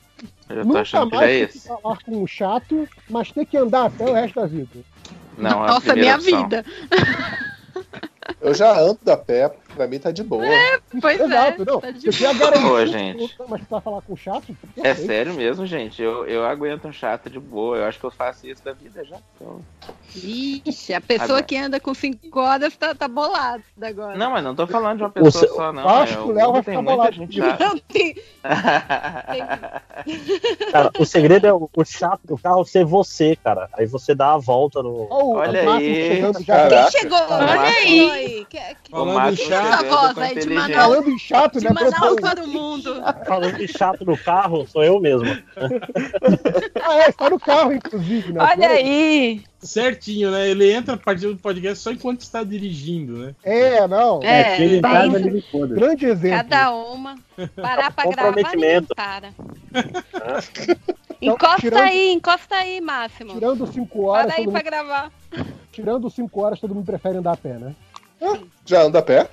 Eu tô nunca achando que já mais é que esse. falar com um chato, mas ter que andar até o resto da vida. Não, a Nossa, primeira minha opção. vida. Eu já ando a pé, pra mim tá de boa. Pois Exato, é. não. tá de Você tem a garantia, Pô, gente. mas pra falar com o chato, É sério mesmo, gente. Eu, eu aguento um chato de boa. Eu acho que eu faço isso da vida já. Então... Ixi, a pessoa Agora. que anda com 5 horas tá, tá bolada agora. Não, mas não tô falando de uma pessoa seu- só, não. acho É, que o Léo vai tem ficar bolado gente. Não, tem, cara, o segredo é o, o chato do carro ser você, cara. Aí você dá a volta no. Ó, o Olha Márcio aí. chegando. Quem chegou? Olha aí. Que, que, O Márcio essa voz aí de. Manaus, Falando em chato, de né? Manaus para o mundo. Falando de chato no carro, sou eu mesmo. Ah, é, está no carro, inclusive, né? Olha aí. Certinho, né? Ele entra a partir do podcast só enquanto está dirigindo, né? É, não. É, em bem- casa ele me foda. Grande exemplo. Cada uma. Parar pra gravar, ninguém Comprometimento. para. Encosta tirando- aí, encosta aí, Máximo. Tirando 5 horas, Para aí pra mundo, gravar. tirando 5 horas, todo mundo prefere andar a pé, né? Já anda a pé?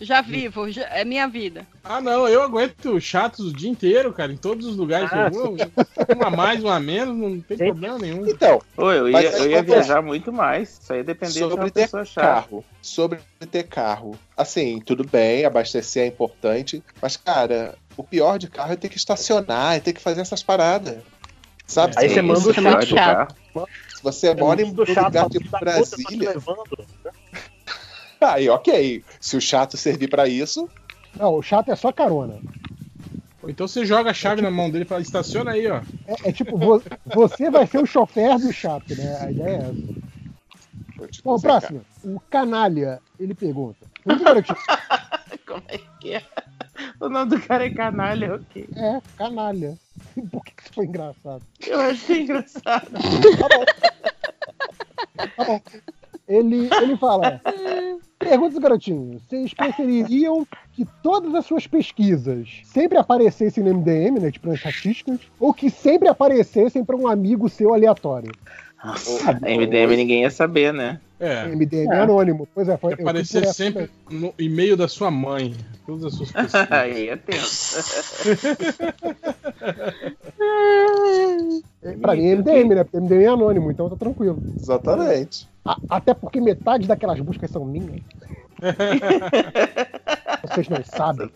Já vivo, já- é minha vida. Ah, não, eu aguento chatos o dia inteiro, cara, em todos os lugares que Ah, eu vou. Um a mais, um a menos, não tem Sim. problema nenhum. Então, Pô, eu ia, eu ia que é? viajar muito mais. Isso aí depender de sobre uma ter pessoa chata. carro. Sobre ter carro. Assim, tudo bem, abastecer é importante. Mas, cara, O pior de carro é ter que estacionar, é ter que fazer essas paradas. Sabe? Aí você manda o é muito chato. Se você mora em um lugar tipo tá Brasília, levando. aí ok. Se o chato servir pra isso, Não, o chato é só carona. Então você joga a chave na mão dele e fala, estaciona aí, ó. É, é tipo, vo- você vai ser o chofer do chato, né? A ideia é essa. Bom, dizer, cara. próximo. O canalha, ele pergunta. Como é que é? O nome do cara é canalha, ok. É, canalha. Por que isso foi engraçado? Eu achei engraçado. Tá bom. Ele, ele fala: Pergunta, garotinho. Vocês prefeririam que todas as suas pesquisas sempre aparecessem no MDM, né? Tipo, nas estatísticas, ou que sempre aparecessem para um amigo seu aleatório? Nossa, MDM ninguém ia saber, né? É. MDM é anônimo. Pois é, foi. fui Aparecer sempre no e-mail da sua mãe. Todas as suas pesquisas. Aí é tenso. Pra mim é MDM, né? Porque MDM é anônimo, então tá tranquilo. Exatamente. A- até porque metade daquelas buscas são minhas. Vocês não sabem.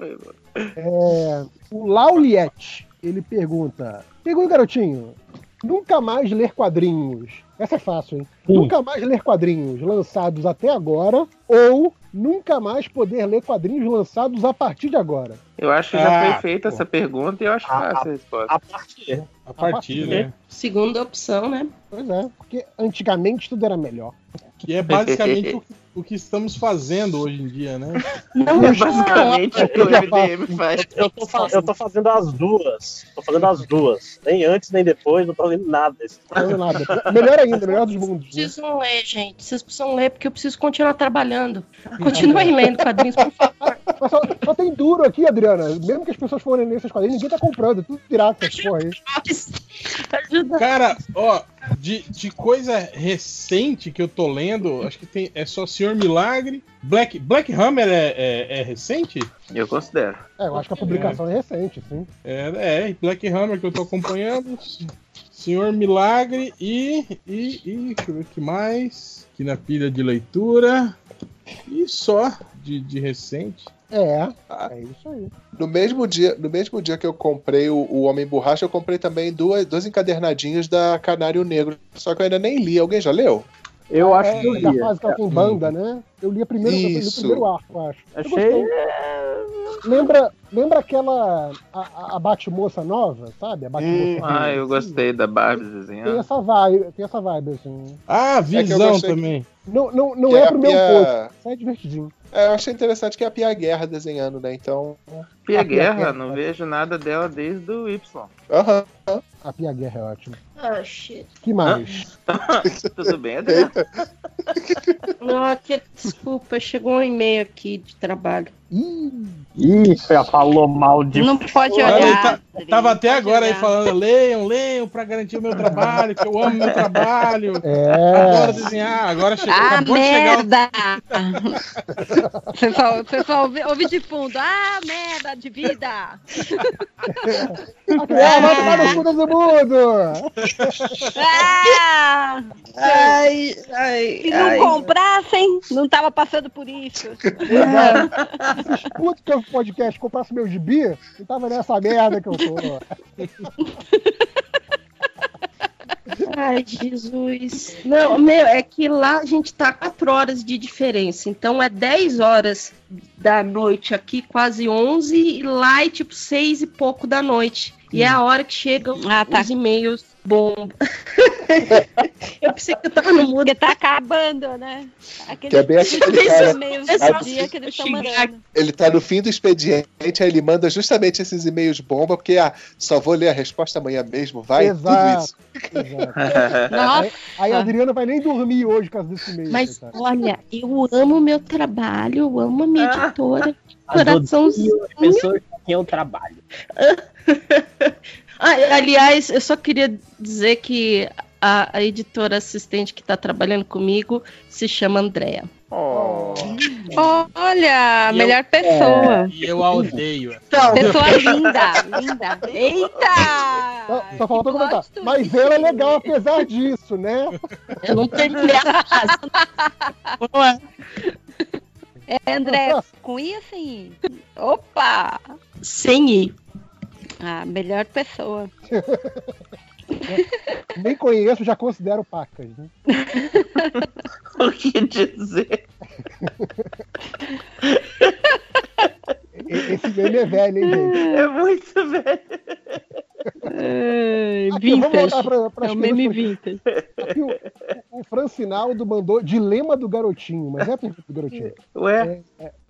É, o Lauliette, ele pergunta: Pergunta, garotinho, nunca mais ler quadrinhos. Essa é fácil, hein? Sim. Nunca mais ler quadrinhos lançados até agora ou nunca mais poder ler quadrinhos lançados a partir de agora. Eu acho que já Ah, foi feita pô. essa pergunta e eu acho fácil a resposta. A partir. A partir, né? Segunda opção, né? Pois é, porque antigamente tudo era melhor. Que é basicamente o, que- o que estamos fazendo hoje em dia, né? Não, É basicamente o que o Eu MDM faz. Eu tô, fa- eu tô fazendo as duas. Tô fazendo as duas. Nem antes, nem depois, não tô fazendo nada. Não fazendo nada. Melhor ainda, melhor dos mundos. Né? Precisam ler, gente. Vocês precisam ler porque eu preciso continuar trabalhando. Continuem lendo quadrinhos, por favor. Mas só, só tem duro aqui, Adriana. Mesmo que as pessoas forem nesses quadrinhos, ninguém tá comprando. Tudo pirata essas porra aí. Ajuda. Cara, ó, de, de coisa recente que eu tô lendo, acho que tem, é só Senhor Milagre. Black, Black Hammer é, é, é recente? Eu considero. É, eu acho que a publicação é recente, sim. É, é, Black Hammer que eu tô acompanhando. Senhor Milagre e. E. e deixa eu ver o que mais. Aqui na pilha de leitura. E só de, de recente. É, é isso aí. No mesmo dia, no mesmo dia que eu comprei o, o Homem Borracha, eu comprei também duas, dois encadernadinhos da Canário Negro. Só que eu ainda nem li. Alguém já leu? Eu acho é, que eu da li. fase que ela tem banda, né? Eu li a primeira, eu li primeiro arco, eu acho. Eu Achei. gostei. Lembra, lembra aquela. A, a, a Bate-moça nova, sabe? A Bate-moça. Ah, eu gostei da Barbie Tem desenhando. essa vibe, tem essa vibe, assim. Ah, eu visão gostei- também. Não, não, não é a pro meu Pia- gosto, só é divertidinho. É, eu achei interessante que é a Pia Guerra desenhando, né? Então. Pia Guerra, não vejo nada dela desde o Y. Aham. A Pia Guerra é ótima. Ah, shit. que mais? Tudo bem, Adriano? Não, que, desculpa, chegou um e-mail aqui de trabalho. Ih, falou mal de. Não pode olhar. tá- Tava até agora aí olhar. falando, leiam, leiam pra garantir o meu trabalho, que eu amo meu trabalho. é. Adoro desenhar, agora chegou, Ah, acabou de chegar o merda! Pessoal, pessoal ouve, ouve de fundo. Ah, merda de vida! Ah, vai tomar no cu todo mundo! Ah! Ai, ai, Se não comprassem, não tava passando por isso. Esses putos que eu podcast comprasse meu gibi, não tava nessa merda que eu tô. Ai, Jesus. Não, meu, é que lá a gente tá 4 horas de diferença. Então é 10 horas da noite aqui, quase 11, e lá é tipo 6 e pouco da noite. E é a hora que chegam Ah, tá. os e-mails bomba. eu pensei que eu tava no mudo. Porque tá acabando, né? Que é bem aquele cara- dia que eles estão mandando. Ele tá no fim do expediente, aí ele manda justamente esses e-mails bomba, porque ah, só vou ler a resposta amanhã mesmo, vai, tudo Exato. isso. Exato. Aí a Adriana vai nem dormir hoje por causa desse e-mail. Mas olha, eu amo o meu trabalho, eu amo a minha Ah. editora. Coraçãozinho. as pessoas quem eu trabalho. Ah, aliás, eu só queria dizer que a, a editora assistente que está trabalhando comigo se chama Andréa. Oh. olha, a E melhor pessoa. E eu a odeio. Então, Pessoa linda, linda. Eita! Só, só faltou comentar. Mas ela é legal apesar disso, né? eu não terminei a frase. É? É, André, com I ou sem I? Opa! Sem ir. A melhor pessoa. Nem conheço, já considero pacas, né? O que dizer? Esse meme é velho, hein, gente? É muito velho. É, Aqui, vamos vintage. voltar pra, pras É o meme vintage. Aqui, o, o Francinaldo mandou Dilema do Garotinho, mas é a pergunta do Garotinho. Ué?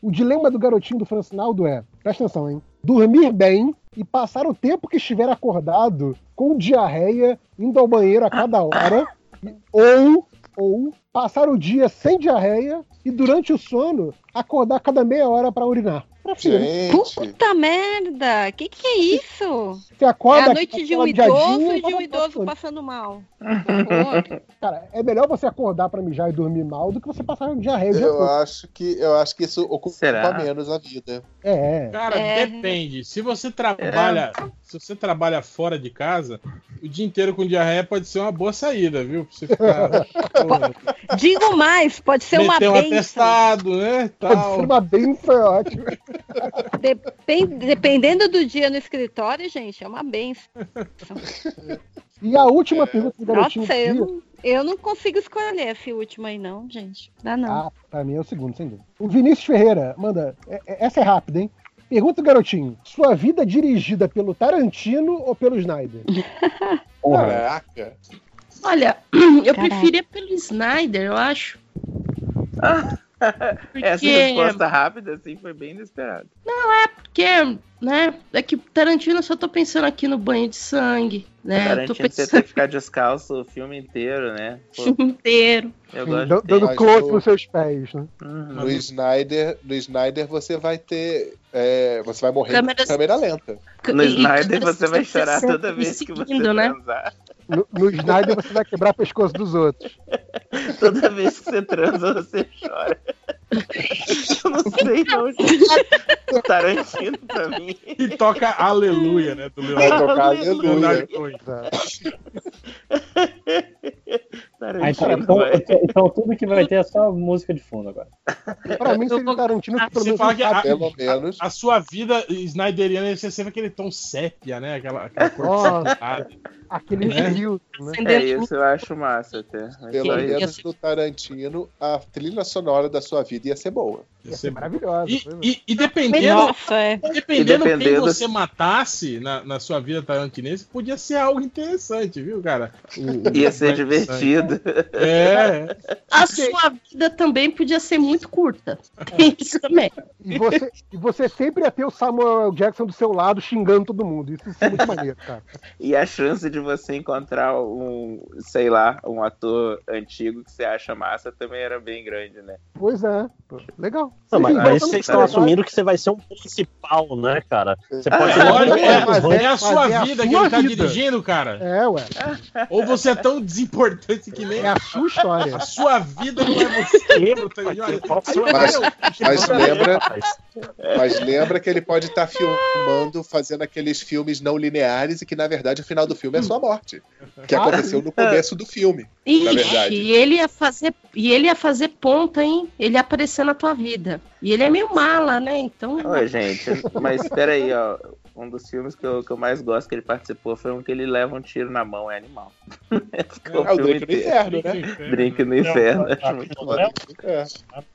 O dilema do garotinho do Francinaldo é, presta atenção, hein? Dormir bem e passar o tempo que estiver acordado com diarreia, indo ao banheiro a cada hora, ou, ou passar o dia sem diarreia e durante o sono acordar cada meia hora para urinar. Gente, Puta merda! Que que é isso? Você É acorda a noite de um idoso e de um idoso passando. mal. Cara, é melhor você acordar pra mijar e dormir mal do que você passar diarreia o dia eu acho que eu acho que isso ocupa Será? menos a vida. É, Cara, É. depende. Se você trabalha, se você trabalha fora de casa, o dia inteiro com diarreia pode ser uma boa saída, viu? Pra você ficar. Digo mais, pode ser uma meter um benção. atestado, né? pode Tal. ser uma benção, é ótimo. Depen- dependendo do dia no escritório, gente, é uma benção. E a última pergunta do garotinho Nossa, eu não, eu não consigo escolher esse último aí, não, gente. Dá não. Ah, pra mim é o segundo, sem dúvida. O Vinícius Ferreira manda. é- é- Essa é rápida, hein? Pergunta do garotinho: sua vida dirigida pelo Tarantino ou pelo Snyder? Caraca. Olha, eu Caraca. preferia pelo Snyder, eu acho. Essa resposta rápida, assim, foi bem inesperada. Porque, né, é que Tarantino eu só tô pensando aqui no banho de sangue, né? Eu tô Tarantino, você tem pensando que ficar descalço o filme inteiro, né? o filme inteiro. eu Sim, gosto dando close no- nos seus pés, né? Uhum. No Snyder, no Snyder você vai ter. é, você vai morrer Câmeras- de câmera lenta. No E- Snyder e- você vai chorar 360 toda vez que você né? transar. No, no Snyder você vai quebrar o pescoço dos outros. Toda vez que você transa, você chora. Eu não sei não, gente. Tarantino pra mim. E toca Aleluia, né? Do Vai Leonardo, tocar Aleluia. aleluia. Leonardo Cohen. Ah, então, então, vai. então tudo que vai ter é só música de fundo agora. Pra mim seria Tarantino que pelo Você menos que a, Pelo menos. a sua vida snyderiana ia ser sempre aquele tom sépia, né? Aquela, aquela cor Nossa. Aquele É. rio, né? É isso, eu acho massa até. Mas Pelo isso. menos no Tarantino, a trilha sonora da sua vida ia ser boa. Ia Ia ser maravilhosa. E, é. e- e dependendo, Nossa, é. dependendo E quem dependendo- você matasse na, na sua vida tarantinense, podia ser algo interessante, viu, cara? O- o- Ia ser divertido. É, A sua vida também podia ser muito curta. Tem isso também. E você, e você sempre ia ter o Samuel Jackson do seu lado xingando todo mundo. Isso é muito maneiro, cara. E a chance de você encontrar um, sei lá, um ator antigo que você acha massa também era bem grande, né? Pois é. Legal. Não, mas vocês estão assumindo que você vai ser um principal, né, cara? Você Ah, pode é ser lógico, é, mas é a sua é a vida que ele tá vida. dirigindo, cara. É, ué. Ou você é tão desimportante que nem É a sua história. a sua vida não é você. Olha, Mas- Mas lembra, mas lembra que ele pode estar filmando, fazendo aqueles filmes não lineares e que na verdade o final do filme é sua morte. Que Ah, aconteceu no começo do filme. Na verdade. Ixi, e ele ia fazer, e ele ia fazer ponta, hein? Ele ia aparecer na tua vida. E ele é meio mala, né? Então. Oi, gente, mas peraí, ó. Um dos filmes que eu, que eu mais gosto que ele participou foi um que ele leva um tiro na mão, é animal. Ficou É o filme Drink do inteiro. Inferno, né? Drink no inferno. acho muito não, bom. não. É.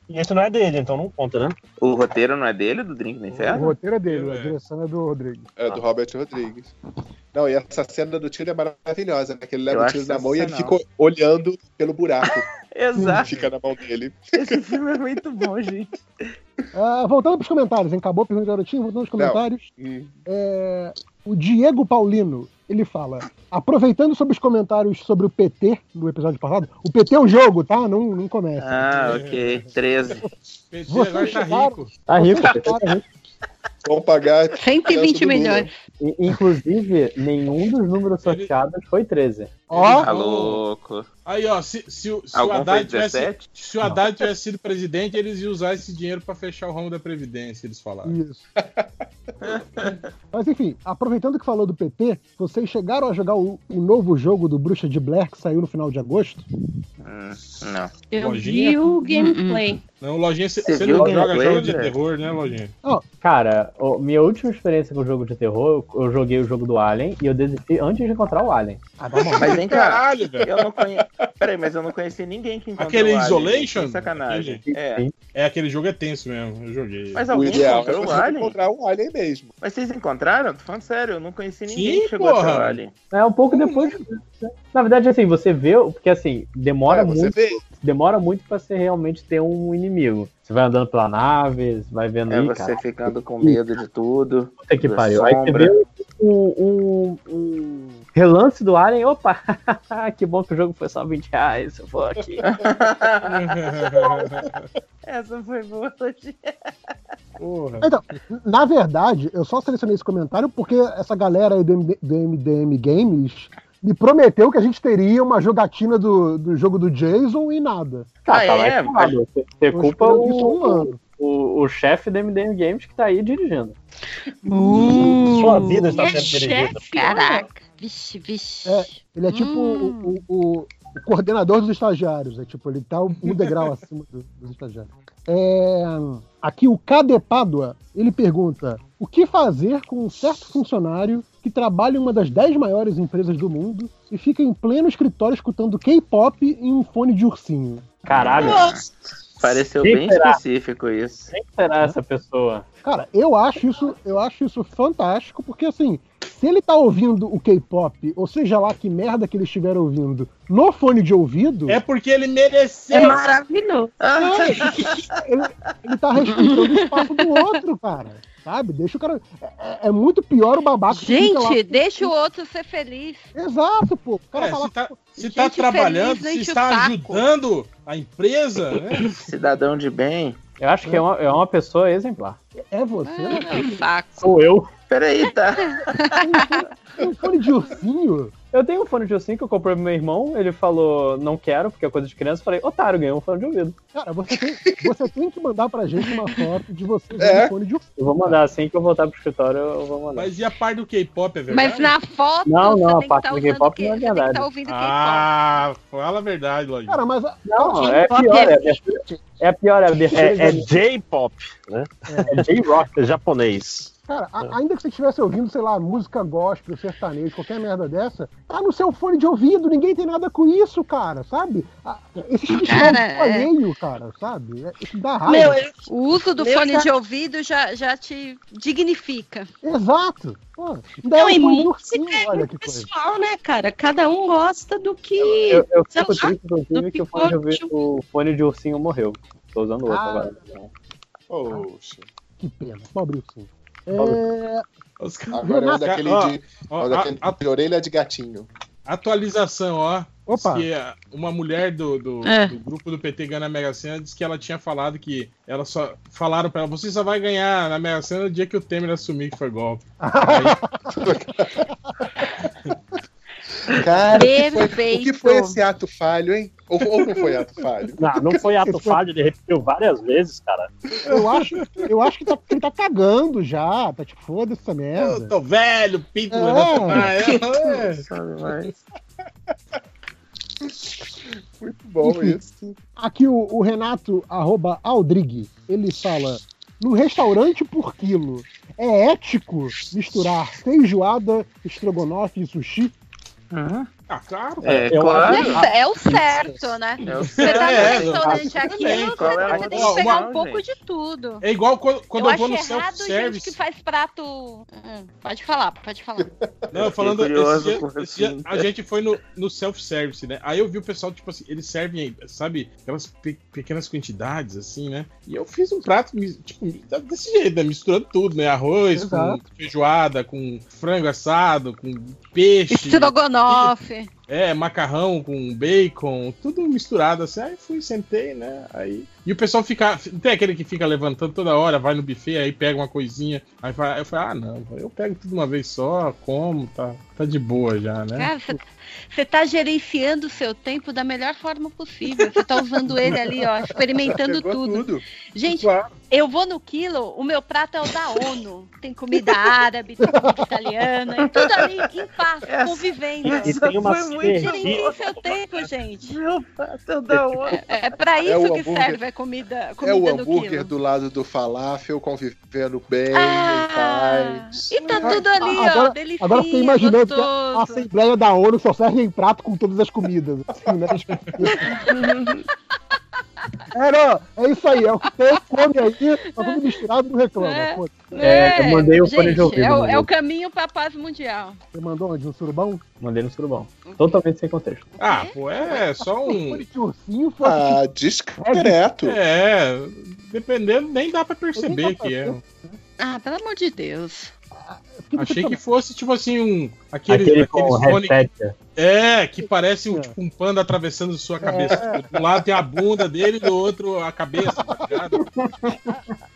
E esse não é dele, então não conta, né? O roteiro não é dele, do Drink no O Inferno? roteiro é dele, a direção é do Rodrigo. É do Robert Rodrigues. Não, e essa cena do tiro é maravilhosa, né? Que ele leva o acho tiro na mão e ele ficou olhando pelo buraco Exato. fica na mão dele. Esse filme é muito bom, gente. Ah, voltando pros comentários, hein? Acabou a pergunta do garotinho, voltando Não. comentários. Hum. É, o Diego Paulino, ele fala, aproveitando sobre os comentários sobre o PT no episódio passado, o PT é um jogo, tá? Não, não começa. Ah, ok. 13. PT Vocês agora tá rico. Tá rico, tá rico. Vão pagar. 120 do Lula. milhões. Inclusive, nenhum dos números sorteados foi 13. Ó, Tá louco. Aí, ó, se, se, o- se o Haddad tivesse, 17? se o Haddad tivesse sido presidente, eles iam usar esse dinheiro pra fechar o ramo da Previdência, eles falaram. Isso. Mas enfim, aproveitando que falou do PT, vocês chegaram a jogar o, o novo jogo do Bruxa de Blair que saiu no final de agosto? Hum, não. Eu Lojinha? vi o gameplay. Não, Lojinha, você Você não o joga gameplay, jogo de terror, né, Lojinha? Cara, Cara, o- minha última experiência com o jogo de terror, eu, eu joguei o jogo do Alien e eu desisti antes de encontrar o Alien. Ah, dá uma Mas vem cá, eu não conheço. Peraí, mas eu não conheci ninguém que encontrou Aquele o Alien. Isolation? Sacanagem. É. É, aquele jogo é tenso mesmo. Eu joguei. Mas O alguém ideal é encontrou o você Alien? encontrar um alien mesmo. Mas vocês encontraram? Tô falando sério, eu não conheci ninguém Sim, que chegou até porra. o Alien. É um pouco depois. Na verdade, assim, você vê, porque assim, demora É, você muito. vê. Demora muito pra você realmente ter um inimigo. Você vai andando pela nave, vai vendo É aí, você cara. ficando com medo de tudo. Puta que pariu. Aí você sombra. vê um, um- um relance do Alien, opa, que bom que o jogo foi só 20 reais. Eu vou aqui. Essa foi boa. Porra. Então, na verdade, eu só selecionei esse comentário porque essa galera aí do, MD do MDM Games me prometeu que a gente teria uma jogatina do, do jogo do Jason e nada. Tá, Ah, tá lá é? instalado. Você, culpa um o, ano. o, o chefe da MDM Games que tá aí dirigindo. Sua vida está É sendo dirigida. chefe, Caraca. Vixe, vixe. É, Ele é tipo Hum. o, o- o- o coordenador dos estagiários. É tipo, ele tá um degrau acima do- dos estagiários. É, aqui o KD Pádua, ele pergunta: o que fazer com um certo funcionário que trabalha em uma das 10 maiores empresas do mundo e fica em pleno escritório escutando K-pop em um fone de ursinho? Caralho, Pareceu Quem bem será? específico isso. quem será essa pessoa? Cara, eu acho isso, eu acho isso fantástico, porque assim, se ele tá ouvindo o K-pop, ou seja lá que merda que ele estiver ouvindo, no fone de ouvido, É porque ele mereceu. É maravilhoso. ele, ele tá respeitando o espaço do outro, cara. Sabe? Deixa o cara. É, é muito pior o babaca Gente, deixa o outro ser feliz. Exato, pô. O cara É, lá- se tá, se tá trabalhando, feliz, se está ajudando a empresa, né? Cidadão de bem. Eu acho que é uma, é uma pessoa exemplar. É você, né? Ah, saco. Sou eu. Peraí, tá? Um fone de ursinho. Eu tenho um fone de ouvido que eu comprei pro meu irmão, ele falou, não quero, porque é coisa de criança. Eu falei, otário, ganhei um fone de ouvido. Cara, você tem, você tem que mandar pra gente uma foto de você usando É. fone de ursinho. Eu vou mandar assim que eu voltar pro escritório, eu vou mandar. Mas e a parte do K-pop, é verdade? Mas na foto Não, não, você a parte tá do K-pop não é verdade. tá ouvindo K-pop. Ah, fala a verdade, Lojinha. Cara, mas a- Não, é pior, é é, abertura- é pior, é. É, é J-pop, né? é J-Rock. É japonês. Cara, a- ainda que você estivesse ouvindo, sei lá, música gospel, sertanejo, qualquer merda dessa, tá no seu fone de ouvido, ninguém tem nada com isso, cara, sabe? Esse festival Cara, é- alheio, cara, sabe? É- Isso dá raiva. Meu, eu, O uso do Meu fone cara- de ouvido já, já te dignifica. Exato. Pô, Não, é e um música ursinho, é olha coisa. pessoal, né, cara? Cada um gosta do que. Eu, eu fico lá, triste, inclusive, do que o fone, de ouvido- o fone de ursinho morreu. Tô usando outro Ah. agora. Então, Poxa. Que pena, pobre ursinho. É, Os caras- Agora é o daquele Ó, de, ó, daquele a- de orelha de gatinho. atualização, ó. Opa. Que uma mulher do, do, É. do grupo do PT ganha na Mega Sena disse que ela tinha falado que ela só falaram pra ela, você só vai ganhar na Mega Sena no dia que o Temer assumir que foi golpe. Cara, o que, foi, o que foi esse ato falho, hein? Ou, ou não foi ato falho? Não, não foi ato falho, ele repetiu várias vezes, cara. eu, acho, eu acho que tá, ele tá cagando já, tá tipo, foda-se essa Eu merda. tô velho, pinto É. levanta mais. É. Mais. Muito bom Enfim. isso. Aqui o, o Renato, arroba Aldrig, ele fala, no restaurante por quilo, é ético misturar feijoada, estrogonofe e sushi? Mm-hmm. Ah, claro. É, Eu claro. É, é o certo, né? É o Você tá no É, restaurante aqui, você, é você tem que pegar um pouco de tudo. É igual quando, quando eu, eu, vou no self-service. que faz prato. Hum, pode falar, pode falar. Não, falando, curioso esse dia, esse dia a gente foi no, no self-service, né? Aí eu vi o pessoal, tipo assim, eles servem, sabe, aquelas pe- pequenas quantidades, assim, né? E eu fiz um prato, tipo, desse jeito, né? Misturando tudo, né? Arroz Exato. com feijoada, com frango assado, com peixe. Estrogonofe. É, macarrão com bacon, tudo misturado assim. Aí fui, sentei, né? Aí. E o pessoal fica. Tem aquele que fica levantando toda hora, vai no buffet, aí pega uma coisinha. Aí eu falei, ah, não, eu pego tudo uma vez só, como, tá, tá de boa já, né? Cara, você- você tá gerenciando o seu tempo da melhor forma possível. Você tá usando ele ali, ó, experimentando tudo. tudo. Gente, Claro. eu vou no quilo, o meu prato é o da ONU. Tem comida árabe, tem comida italiana, e tudo ali em paz, Essa- convivendo. E tem umas foi muito perdi- Gerencie seu tempo, gente. Meu pato da hora. É, é pra É isso o que hambúrguer. serve a comida, É comida o no hambúrguer quilo. do lado do falafel, convivendo bem, Ah, em paz. e tá tudo ali, ó, Agora- delicinha, Agora fiquei imaginando que a. Assembleia da ONU só serve em prato com todas as comidas. Assim, né? É, não, é isso aí, é o que tem, come aí, tá tudo misturado, não reclama. É. Pô, É, eu mandei o fone de ouvido, É, o, é o caminho pra paz mundial. você mandou onde? No surubão? Mandei no surubão. Totalmente sem contexto. Ah, pô, é só um. Que ursinho fosse Ah, discreto. É, dependendo, nem dá pra perceber que é. Ah, pelo amor de Deus. Fiquei Achei que decepcionado. fosse, tipo assim, um. Aquele, Aquele com aqueles fone. headset. É, que parece um, tipo, um panda atravessando sua cabeça. Tipo, Do lado tem a bunda dele, do outro a cabeça, tá ligado?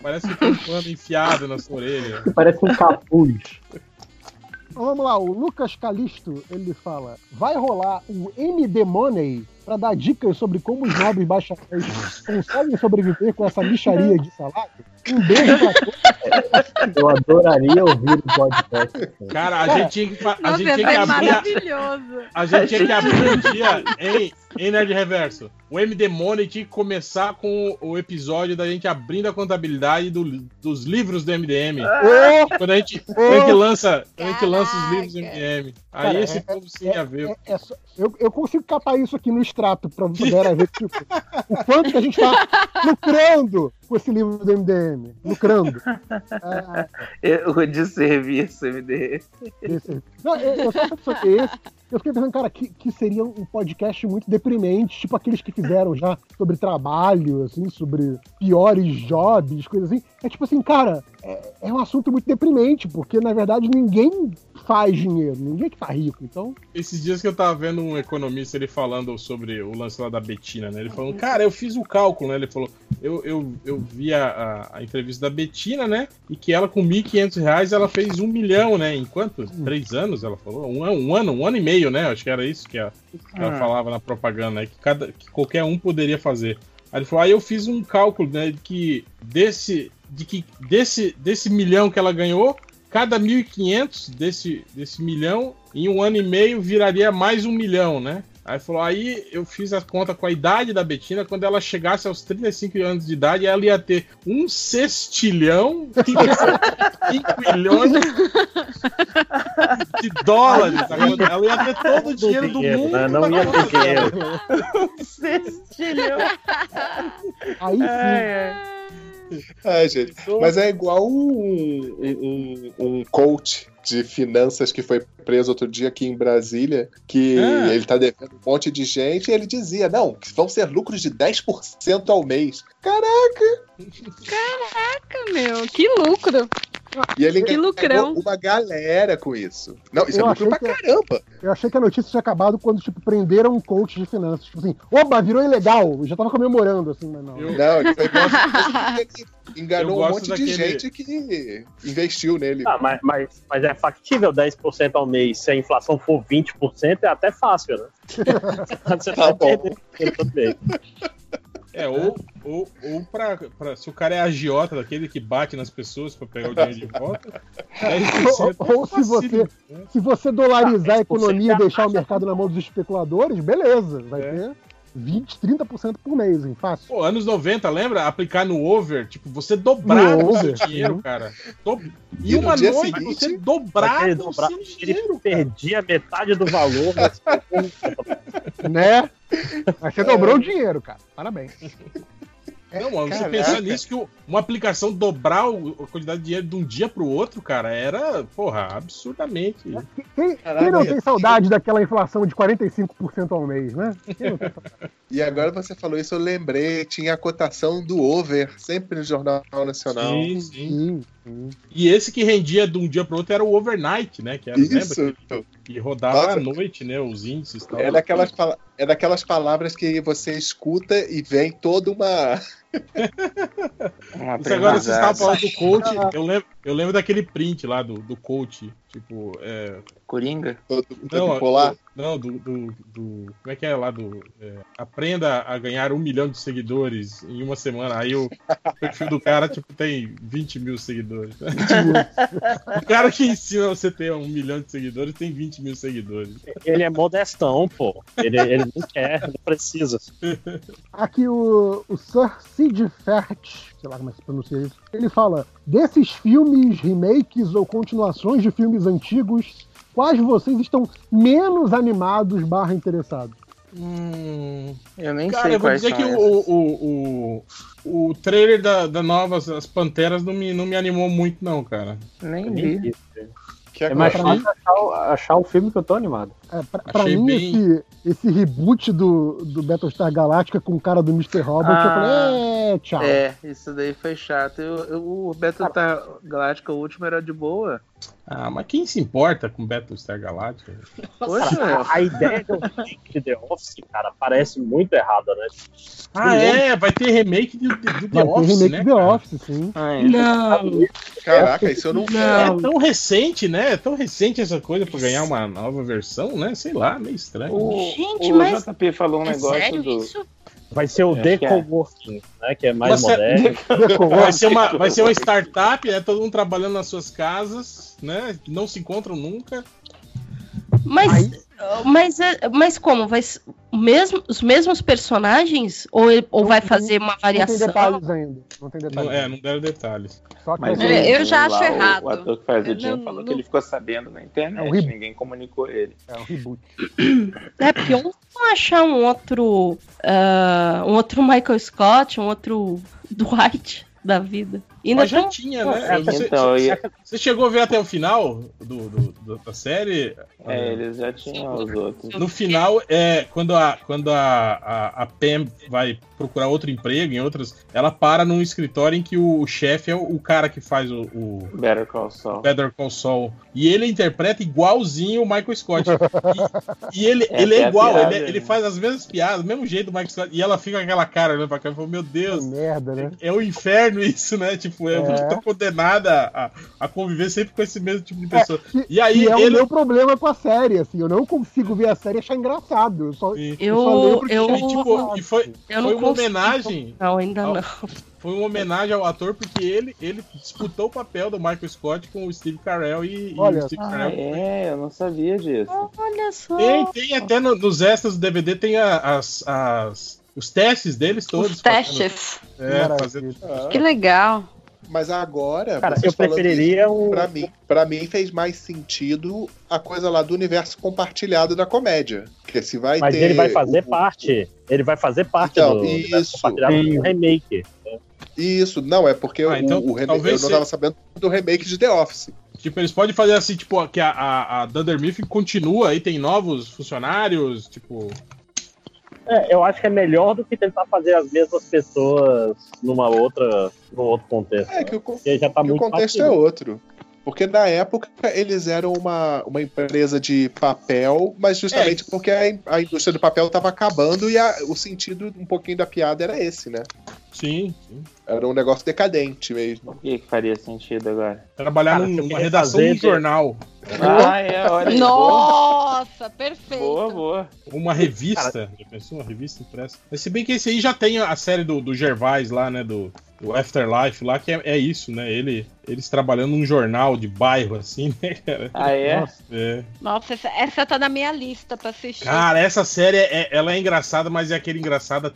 Parece que tem um panda enfiado na sua orelha. Parece um capuz. Então, vamos lá, o Lucas Calisto, ele fala: vai rolar um MD Money para dar dicas sobre como os nobres bacharéis conseguem sobreviver com essa micharia de salário? Um beijo pra todos. Eu adoraria ouvir o podcast. Cara, a gente tinha que, a Nossa, gente tinha que é abrir. a- maravilhoso. A gente tinha que abrir um dia em, em Nerd Reverso. O MD Money tinha que começar com o episódio da gente abrindo a contabilidade do- dos livros do MDM. Ô, Quando a gente, quando a gente lança, quando a gente lança os livros do. MDM. Aí Cara, esse é- povo sim ia ver. é- é só- eu, eu consigo capar isso aqui no extrato pra galera ver tipo, o quanto que a gente tá lucrando com esse livro do MDM. Lucrando. Ah, Eu de serviço, MD. esse- Não, eu, eu só pensando sobre esse. Eu fiquei pensando, cara, que, que seria um podcast muito deprimente, tipo aqueles que fizeram já sobre trabalho, assim, sobre piores jobs, coisas assim. É tipo assim, cara, é, é um assunto muito deprimente, porque na verdade ninguém faz dinheiro, ninguém é que tá rico. Então, Esses dias que eu tava vendo um economista ele falando sobre o lance lá da Betina, né? Ele falou, cara, eu fiz o cálculo, né? Ele falou, eu, eu, eu vi a, a, a entrevista da Betina, né? E que ela com 1.500 reais ela fez um milhão, né? Em quantos? Três anos, ela falou? Um, um ano, um ano e meio, né? Acho que era isso que, a- que ela Ah. falava na propaganda, né? Que, cada, que qualquer um poderia fazer. Aí ele falou, aí eu fiz um cálculo, né? De que desse, de que desse, desse milhão que ela ganhou, cada 1.500 desse, desse milhão, em um ano e meio, viraria mais um milhão, né? Aí falou, aí eu fiz a conta com a idade da Betina, quando ela chegasse aos 35 anos de idade, ela ia ter um sextilhão, 5 milhões de dólares. Ela ia ter todo o dinheiro do dinheiro, mundo. né? Não ia ter dinheiro. aí sim. Ai, gente. Mas é igual um, um, um coach de finanças que foi preso outro dia aqui em Brasília, que Ah. ele tá devendo um monte de gente, e ele dizia, não, que vão ser lucros de 10% ao mês. Caraca! Caraca, meu, que lucro. E ele Que enganou lucrão. uma galera com isso. Não, isso Eu é lucro achei pra que- caramba. Eu achei que a notícia tinha acabado quando, tipo, prenderam um coach de finanças. Tipo assim, oba, virou ilegal. Eu já tava comemorando, assim, mas não. Eu- Não, ele foi igual ele Eu enganou um monte de daquele- gente que investiu nele. Ah, mas, mas, mas é factível 10% ao mês. Se a inflação for 20%, é até fácil, né? Você Tá tá bom. perdendo. É, ou, ou, ou pra, pra- Se o cara é agiota, daquele que bate nas pessoas pra pegar o dinheiro de volta. 10% Ou- ou se você- né? Se você dolarizar a 10% economia é e deixar o mercado na mão dos especuladores, beleza. Vai É. ter 20, 30% por mês, hein? Fácil. Pô, anos 90, lembra? Aplicar no over, tipo, você dobrava No o seu dinheiro, sim. cara. Do... E E no uma noite seguinte, você dobrava Ele o seu ele dinheiro, cara. perdia metade do valor. mas- Né? Mas você dobrou o dinheiro, cara. Parabéns. Não, mano, você pensar nisso que uma aplicação dobrar a quantidade de dinheiro de um dia pro outro, cara, era, porra, absurdamente. Quem, quem não é tem saudade daquela inflação de 45% ao mês, né? Quem não tem saudade? E agora você falou isso, eu lembrei, tinha a cotação do over, sempre no Jornal Nacional. Sim, sim. Sim, sim. E esse que rendia de um dia pro outro era o overnight, né? Que era, Isso. lembra? Que rodava Nossa. à noite, né? Os índices e tal. É daquelas, é daquelas palavras que você escuta e vem toda uma. Isso agora vocês estavam aprendizagem. falando do coach. Eu lembro, eu lembro daquele print lá do, do coach. Tipo, é, Coringa? Todo, Não, polar. Não do, do, do- Como é que é lá do. é, aprenda a ganhar um milhão de seguidores em uma semana. Aí o perfil do cara, tipo, tem 20 mil seguidores. o cara que ensina você a ter um milhão de seguidores tem 20 mil seguidores. Ele é modestão, pô. Ele, ele não quer, não precisa. Aqui o, o Sir Sid Fert, sei lá como é que se pronuncia isso, ele fala: desses filmes, remakes ou continuações de filmes antigos, quais vocês estão menos animados barra interessados? Hum, eu nem Cara, sei eu vou quais dizer são que o, o, o, o trailer da, da nova As Panteras não me, não me animou muito, não, cara. Nem vi. Que É mais agora- fácil achar, o- achar o filme que eu tô animado. É, pra, pra mim, bem- esse, esse reboot do, do Battlestar Galactica com o cara do Mr. Robot, eu Ah, falei, é, tchau. É, isso daí foi chato. Eu, eu- o Battlestar Galáctica, o último, era de boa. Ah, mas quem se importa com Battlestar Galactica? Poxa, A, a ideia de um remake de The Office, cara, parece muito errada, né? Ah, é, vai ter remake do, do The Vai ter Office, remake né? do The cara? Office, sim. ai, Não, Caraca, isso eu não vi. não. É tão recente, né? É tão recente essa coisa pra ganhar uma nova versão, né? Sei lá, meio estranho. O, Gente, o mas- JP falou um É negócio sério do. isso? Vai ser o Acho que é. Decoworking, né? Que é mais Mas é- moderno. Vai ser, uma, vai ser uma startup, é todo mundo trabalhando nas suas casas, né? Não se encontram nunca. Mas, mas, é- mas como? Vai o mesmo, os mesmos personagens? Ou, ele- ou vai fazer uma Não tem variação? detalhes ainda. Não tem detalhes. Não, é, não deram detalhes. Só que Mas vai É, eu já acho o- errado. O ator que faz o Jim não- falou que não- ele ficou sabendo na internet, É um ninguém comunicou ele. é um reboot. É, porque eu não vou achar um outro. ah, um outro Michael Scott, um outro Dwight da vida. Ainda Mas já tinha, né? É, Você, então, você- ia- você chegou a ver até o final do, do- do- da série? É, eles já tinham os outros. No final, é, quando, a, quando a, a, a Pam vai procurar outro emprego em outras, ela para num escritório em que o, chefe é o, o cara que faz o, o Better Call Saul. Better Call Saul. E ele interpreta igualzinho o Michael Scott. E, e ele, É, ele é a igual, piada, ele, ele né? faz as mesmas piadas, do mesmo jeito do Michael Scott. E ela fica com aquela cara olhando pra cá e fala: Meu Que Deus, merda, né? é o inferno isso, né? Tipo, eu É. tô condenada a, a conviver sempre com esse mesmo tipo de pessoa. Que, E aí é o ele. meu problema com a série, assim. Eu não consigo ver a série e achar engraçado. Eu só, E, eu só Eu, pro eu, e, tipo, e foi, eu foi uma consigo. homenagem. Não, ainda ao- não. Foi uma homenagem ao ator porque ele, ele disputou o papel do Michael Scott com o Steve Carell e, e Olha, o Steve Ah, Carell é, eu não sabia disso. Olha só. Tem, tem até no- nos extras do DVD tem a- as, as- os testes deles todos. Os testes. fazendo- é, fazendo- Que legal. Mas agora, Cara, eu preferiria isso, um- Pra mim, pra mim fez mais sentido a coisa lá do universo compartilhado da comédia. Porque se vai Mas ter. ele vai fazer o- parte. Ele vai fazer parte Então, do isso. compartilhado do remake. Isso, não, é porque Ah, o, então, o remake, eu talvez não se- tava sabendo do remake de The Office. Tipo, eles podem fazer assim, tipo, que a, a, a Dunder Mifflin continua aí, tem novos funcionários, tipo. É, eu acho que é melhor do que tentar fazer as mesmas pessoas numa outra, num outro contexto. É que o, con- Porque já tá que o muito contexto é outro. Porque na época eles eram uma, uma empresa de papel, mas justamente É. porque a, a indústria do papel estava acabando e a- o sentido um pouquinho da piada era esse, né? Sim, sim. Era um negócio decadente mesmo. O que, que faria sentido agora? Trabalhar Cara, numa redação fazer- de um jornal. Ah, é, olha. Nossa, perfeito. Boa, boa. Uma revista. Já pensou? Uma revista impressa. Mas se bem que esse aí já tem a série do, do Gervais lá, né? Do, do Afterlife lá, que é, é isso, né? Ele, eles trabalhando num jornal de bairro, assim, né, cara? Ah, é? É. Nossa, essa, essa tá na minha lista pra assistir. Cara, essa série é, ela é engraçada, mas é aquele engraçado,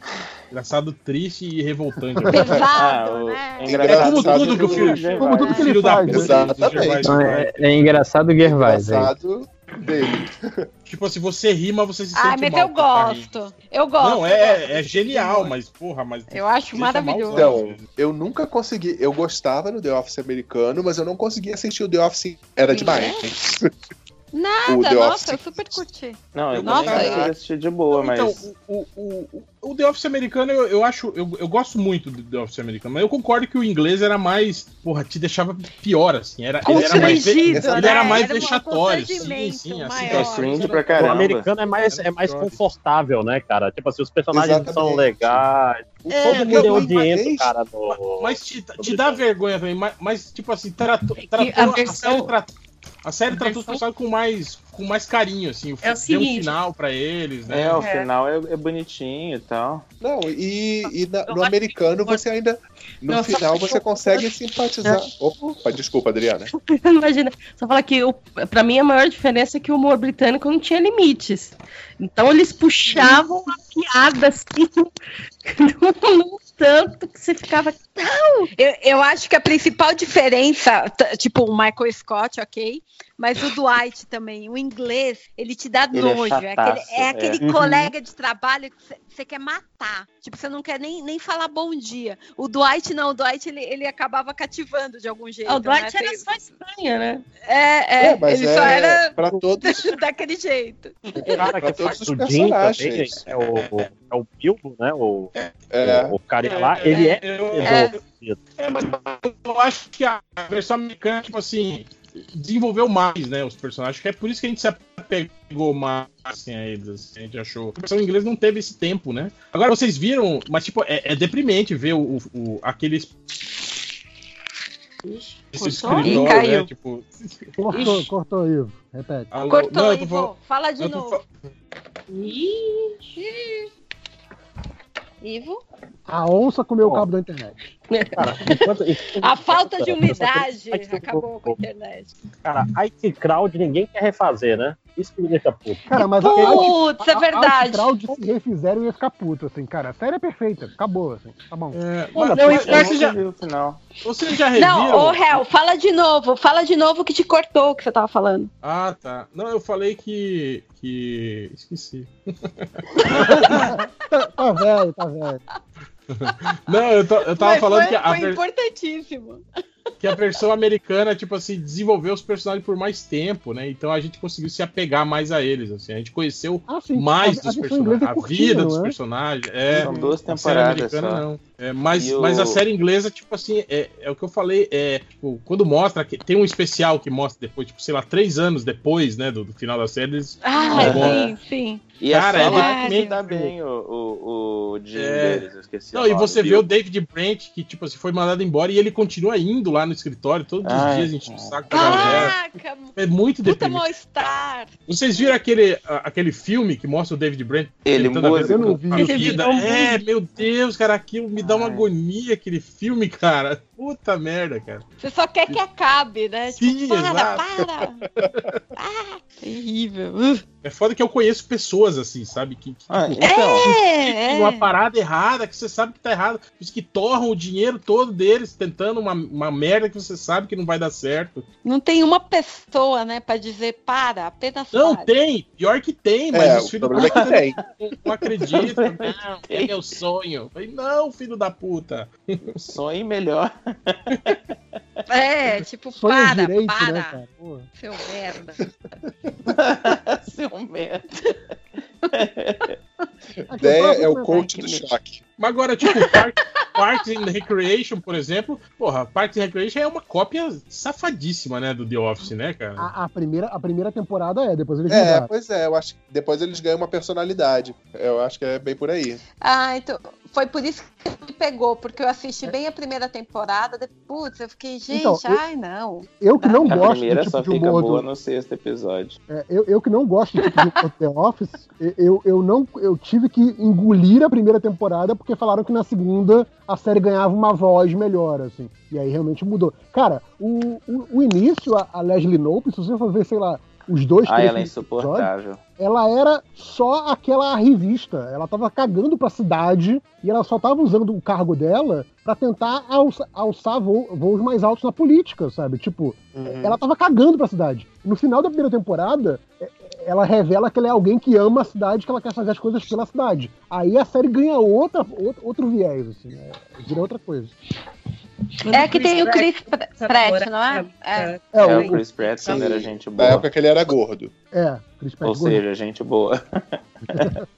engraçado triste e revoltante. Pesado, Ah, o- né? é engraçado Como tudo que o filho. Como tudo que ele filho da faz, puta né? Então, é, é engraçado o Gervais aí. Engraçado dele. Tipo assim, você rima, você se sente Ai, mas mal eu gosto. Eu gosto. Não, eu é, gosto. é genial, mas porra, mas. Eu acho maravilhoso. Então, eu nunca consegui. Eu gostava do The Office americano, mas eu não conseguia assistir o The Office. Era demais. Nada, The nossa, Office. eu super curti. Não, eu Nossa, também eu- assistir de boa, mas. Então, o, o, o, o The Office americano, eu, eu acho. Eu, eu gosto muito do The Office americano, mas eu concordo que o inglês era mais. Porra, te deixava pior, assim. Era, ele era mais. Ele né? era mais um vexatório. Sim, sim. Assim, maior. É cringe pra O caramba. americano é mais, é mais confortável, né, cara? Tipo assim, os personagens são Exatamente. legais. É, todo mundo é odiento, mas- cara. No... Mas te, te dá vergonha também, mas, mas, tipo assim, tratou, tratou a a, versão- série, tratou, a série tratou os personagens com mais, com mais carinho, assim. É o deu um final pra eles, né? É, o É. final é, é bonitinho e tal. Não, e, e na- no americano você ainda. No Não, final você consegue simpatizar. Opa, desculpa, Adriana. Imagina, só falar que o, pra mim a maior diferença é que o humor britânico não tinha limites. Então eles puxavam a piada assim num, num tanto que você ficava. Não! Eu, eu acho que a principal diferença, tipo o Michael Scott, ok? Mas o Dwight também, o inglês, ele te dá Ele é nojo. É, aquele, chataço, é aquele é. colega de trabalho que você- quer matar. Tipo, você não quer nem, nem falar bom dia. O Dwight não, o Dwight ele, ele acabava cativando de algum jeito. Ah, o Dwight né? era só estranha, né? É, é, É, mas ele é só era pra todos. daquele jeito. O cara que todos faz os o Jim também, personagens. é o, é o Bilbo, né? O, É. o, o cara lá, ele é Eu, é, mas eu acho que a versão americana, tipo assim, desenvolveu mais, né, os personagens. que É por isso que a gente se apegou mais assim, a eles. assim, a gente achou. A versão inglesa não teve esse tempo, né? Agora vocês viram, mas tipo, é, é deprimente ver o, o, aqueles. Esse Cortou? escritório, Ih, caiu. né? Tipo. Cortou, Ixi. cortou, Ivo. Repete. alô- Cortou, não, Ivo. falando- Fala de novo. fa- Ivo? A onça comeu o Ó. cabo da internet. Cara, enquanto, A falta de umidade acabou com a internet. Cara, IT Crowd ninguém quer refazer, né? Isso que me deixa puto. Cara, mas a, Putz, é a, a verdade. Crowd, se refizeram, eu ia ficar puto, assim, cara. A série é perfeita, acabou, assim, tá bom. É, Olha, mas, pô, mas Eu vocês nunca já, vi o final. vocês já reviram? Não, ô Hel, fala de novo. Fala de novo que te cortou o que você tava falando. Ah, tá. Não, eu falei que. que. Esqueci. Tá, tá velho, tá velho. Não, eu, tô- eu tava Mas falando foi, que a, foi importantíssimo. que a versão americana, tipo assim, desenvolveu os personagens por mais tempo, né? Então a gente conseguiu se apegar mais a eles, assim. A gente conheceu Ah, sim. mais a, a dos versão inglesa personagens, é a vida dos é? personagens. É, São duas a série temporadas americana só. não. É, mas, o- mas a série inglesa, tipo assim, é, é o que eu falei, é, tipo, quando mostra, que tem um especial que mostra depois, tipo, sei lá, três anos depois, né, do, do final da série, eles Ah, sim, sim. E Cara, é é só lá que dá bem o, o, o Jim É. deles, eu esqueci. Não, e você vê o David Brent, que, tipo assim, foi mandado embora e ele continua indo lá no escritório todos os Ai, dias, enchendo o cara. saco da galera. Caraca, É muito puta deprimente. mal-estar. Vocês viram aquele, a- aquele filme que mostra o David Brent Ele a vida Eu não vi a vida? É, meu Deus, cara, aquilo me dá uma Ai. agonia, aquele filme, cara. Puta merda, cara. Você só quer que acabe, né? Sim, tipo, para, exato. para. Ah, terrível. Uh. É foda que eu conheço pessoas assim, sabe? Que, que Ah, tipo, então, É, uma é. parada errada, que você sabe que tá errado. Os que torram o dinheiro todo deles tentando uma, uma merda que você sabe que não vai dar certo. Não tem uma pessoa, né, pra dizer para, apenas Não, para. tem. Pior que tem, mas É, os filhos problema é que tem. não, não acreditam. Não, é meu sonho. Falei, não, filho da puta. sonho melhor. É, tipo, Sonho para, direito, para, né, cara? Porra. seu merda. Seu merda. A ideia é o coach do choque. Mas agora, tipo, Park, Parks and Recreation, por exemplo, porra, Parks and Recreation é uma cópia safadíssima, né, do The Office, né, cara? A, a primeira, a primeira temporada é, depois eles É, mudaram. pois é, eu acho que depois eles ganham uma personalidade. Eu acho que é bem por aí. Ah, então. Foi por isso que me pegou, porque eu assisti bem a primeira temporada. de- Putz, eu fiquei, gente, Então, eu- ai, não. Eu que não A gosto primeira do só tipo de fica humor boa do, no sexto episódio. É, eu, eu que não gosto do tipo de The Office, eu, eu não eu tive que engolir a primeira temporada porque falaram que na segunda a série ganhava uma voz melhor, assim. E aí realmente mudou. Cara, o, o, o início, a, a Leslie Knope, se você for ver, sei lá, os dois, Ah, três ela é insuportável. Ela era só aquela revista. Ela tava cagando pra cidade e ela só tava usando o cargo dela pra tentar alça- alçar vo- voos mais altos na política, sabe? Tipo, ela tava cagando pra cidade. No final da primeira temporada, é- é- ela revela que ela é alguém que ama a cidade, que ela quer fazer as coisas pela cidade. Aí a série ganha outra, outro, outro viés, assim, é, vira outra coisa. É que tem o Chris Pratt, não é? É. É, É, o, o Chris Pratt quando era gente Na boa. época que ele era gordo. é, Chris Pratt Ou gordo. seja, gente boa.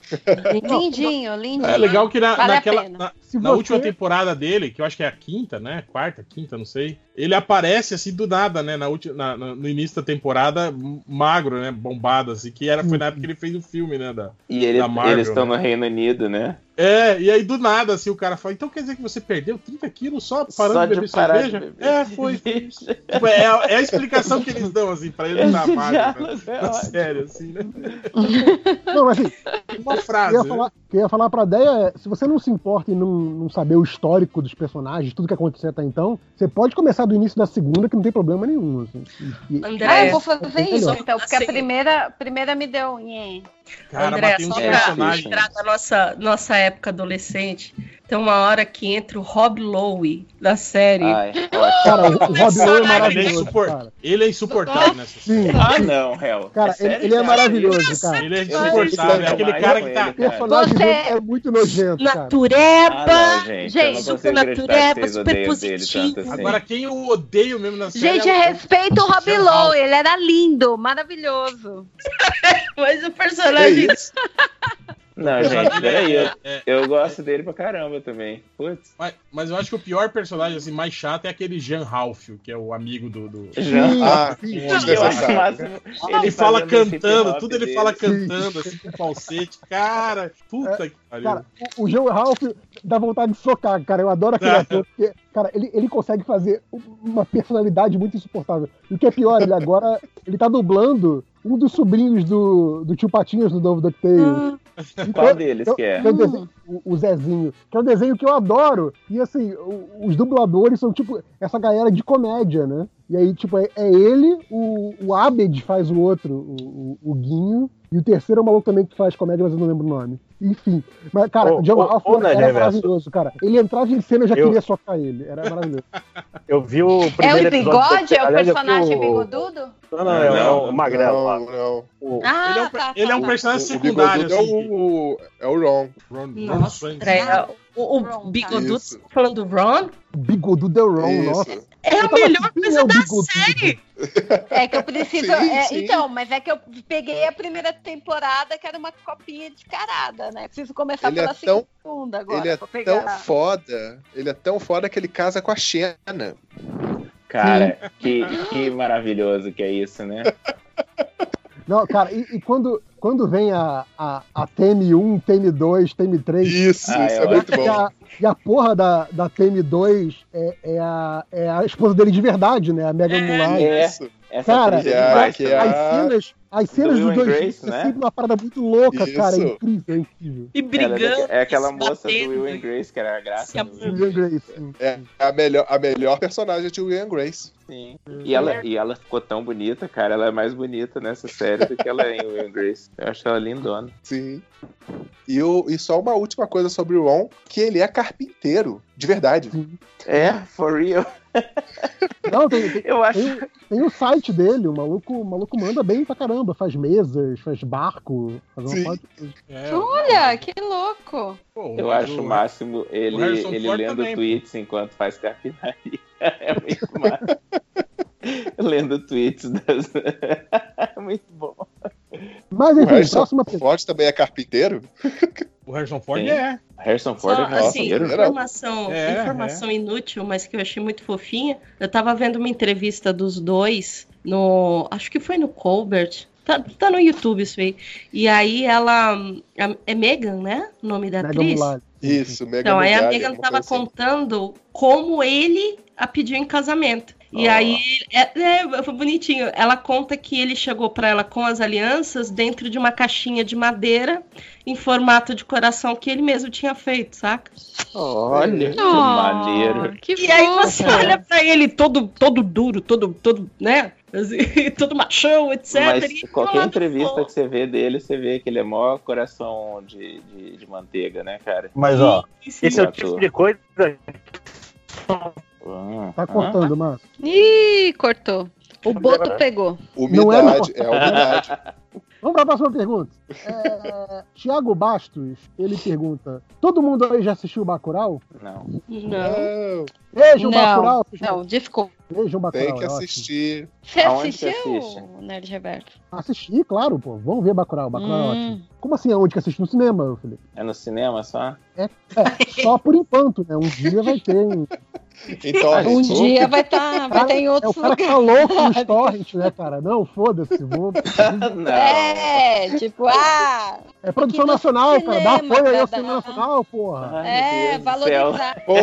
Lindinho, lindinho. É legal que na, Vale naquela, na, na você- última temporada dele, que eu acho que é a quinta, né? Quarta, quinta, não sei. Ele aparece assim do nada, né? Na ulti- na- na- no início da temporada, magro, né? Bombado, assim, que era, foi na época que ele fez o filme, né? Da... E ele- Da Marvel, eles estão né? no Reino Unido, né? É, e aí do nada, assim, o cara fala, então quer dizer que você perdeu 30 quilos só parando Só de beber de parar cerveja? de beber É, foi. Tipo, é, a- é a explicação que eles dão, assim, pra ele na mágica, diálogo é na série, assim, né? Não, mas assim, Uma O que frase. eu ia né? falar, o que eu ia falar pra Deia é, se você não se importa em não, não saber o histórico dos personagens, tudo que aconteceu até então, você pode começar do início da segunda, que não tem problema nenhum. Assim. E- e- André, Ah, eu vou fazer Melhor. isso, então, porque a Assim. primeira, primeira me deu. nhé. Cara, André, só pra- personagens. lembrar da nossa, nossa época adolescente, tem uma hora que entra o Rob Lowe da série. Ai, Cara, o, o Rob Lowe é Ele é, maravilhoso, cara. ele é insuportável nessa Sim. Ah, não, Hel. Cara, É sério ele, ele é maravilhoso, cara. Ele é insuportável. É aquele cara que tá. ele, O personagem Você- é muito nojento, cara. Natureba! Ah, não, gente. Gente, super natureba, super positivo. assim. Agora, quem eu odeio mesmo na série. Gente, é o- respeita o Rob Lowe, ele era lindo, maravilhoso. Mas o É personagem. Não, Ele gente, é- peraí. Eu, é- eu gosto dele pra caramba também. Putz. Mas, mas eu acho que o pior personagem, assim, mais chato é aquele Jean Ralphio, que é o amigo do. do... Já. Ah, sim, máximo. Ele fala cantando, tudo ele dele. fala cantando, assim, com falsete. Cara, puta que pariu. Cara, o, o Joe Ralph dá vontade de socar, cara. Eu adoro aquele Ah. ator, porque, cara, ele, ele consegue fazer uma personalidade muito insuportável. E o que é pior, ele agora ele tá dublando um dos sobrinhos do, do tio Patinhas do novo DuckTales. Então, Qual deles eu- que é? desenho- o- o Zezinho, que é um desenho que eu adoro. E assim, o- os dubladores são tipo essa galera de comédia, né? E aí, tipo, é, é ele, o, o Abed faz o outro, o, o, o Guinho, e o terceiro é o maluco também que faz comédia, mas eu não lembro o nome. Enfim. Mas, cara, o John ô, Ralph ô, Ned era maravilhoso, cara. Ele entrava em cena, eu já Eu- queria socar ele. Era maravilhoso. Eu vi o É primeiro o episódio. bigode? É o personagem o- bigodudo? Não, não, é, Não, o Magrelo lá. Não, não. O- Ah, ele é um, tá, ele é um tá. personagem O secundário, é assim. o, é o Ron. Ron- Ron Nossa, Santos. Andréia, o, o Ron, bigodudo, tá falando do Ron? O bigodudo é o Ron, Isso. nossa. É a melhor assim, coisa é da bigodudo? série. É que eu preciso. Sim, é, sim. Então, mas é que eu peguei a primeira temporada, que era uma copinha de carada, né? Preciso começar Ele é pela tão- segunda agora. Ele é tão foda. Ele é tão foda que ele casa com a Xena. Cara, que, que maravilhoso que é isso, né? Não, cara, e, e quando, quando vem a, a, a TM1, TM2, TM3, Isso, Ah, isso eu é muito bom. a, e a porra da, da TM2 é, é, a, é a esposa dele de verdade, né? A Megan Mullally. É, Isso. essa Cara, é é- que é. As cenas, as cenas Will dos dois Grace, juntos né? é sempre uma parada muito louca, Isso. cara. É incrível, é incrível. E é brigando. daque- é aquela moça do batendo. Will and Grace, que era a graça. Do- Grace. É a melhor, a melhor personagem de Will and Grace. Sim. E ela, e ela ficou tão bonita, cara. Ela é mais bonita nessa série do que ela é em Will Grace. Eu acho ela lindona. Sim. E, o, e só uma última coisa sobre o Ron, que ele é carpinteiro, de verdade. É, for real. Não, tem, tem, Eu acho. tem, tem o site dele, o maluco, o maluco manda bem pra caramba. Faz mesas, faz barco, faz uma. É, Olha, que louco. pô, Eu acho o máximo ele, ele lendo também, pô. tweets enquanto faz carpintaria. É muito massa. lendo tweets das. É muito bom. Mas O enfim, Harrison próxima pergunta. Ford também é carpinteiro? O Harrison Ford Sim. é. Harrison Ford Só, é assim, carpinteiro. era- informação, É, informação inútil, mas que eu achei muito fofinha. Eu tava vendo uma entrevista dos dois no. Acho que foi no Colbert. Tá, tá no YouTube isso aí. E aí ela. É Megan, né? O nome da Megan atriz? Mullally. Isso, Mega Então, aí a Megan tava assim. contando como ele a pediu em casamento. E Ó. aí, é, é, foi bonitinho. Ela conta que ele chegou pra ela com as alianças dentro de uma caixinha de madeira em formato de coração que ele mesmo tinha feito, saca? Olha, que Oh, maneiro. Que E aí você olha pra ele todo, todo duro, todo, todo, né? Assim, todo machão, etc. Mas e qualquer lado entrevista fofo. que você vê dele, você vê que ele é maior coração de, de, de manteiga, né, cara? Mas, ó, Sim, sim. esse é o tipo de coisa. Ah, Tá ah. cortando, Márcio. Ih, cortou. O Boto pegou. Não é, é, a umidade. Vamos pra próxima pergunta. É, Tiago Bastos, ele pergunta: Todo mundo aí já assistiu o Bacurau? Não. Não. Vejam o Bacurau. Não, desculpa. Vejam o Bacurau. tem que é assistir. Você assistiu, assiste? Nerd Reverso? Assisti, claro, pô. Vamos ver Bacurau. Bacurau é Hum. ótimo. Como assim, aonde que assiste? No cinema, Felipe? É no cinema só? É, só por enquanto, né? Um dia vai ter. Um, Então, Um gente, dia vai, tá, vai ter em é o outros cara que tá louco nos torrents, né, cara? Não, foda-se. Vou... não. É, tipo, ah, É produção nacional, cara. Dá cinema, apoio aí ao cinema nacional, porra. Ai, é, valorizar. pô,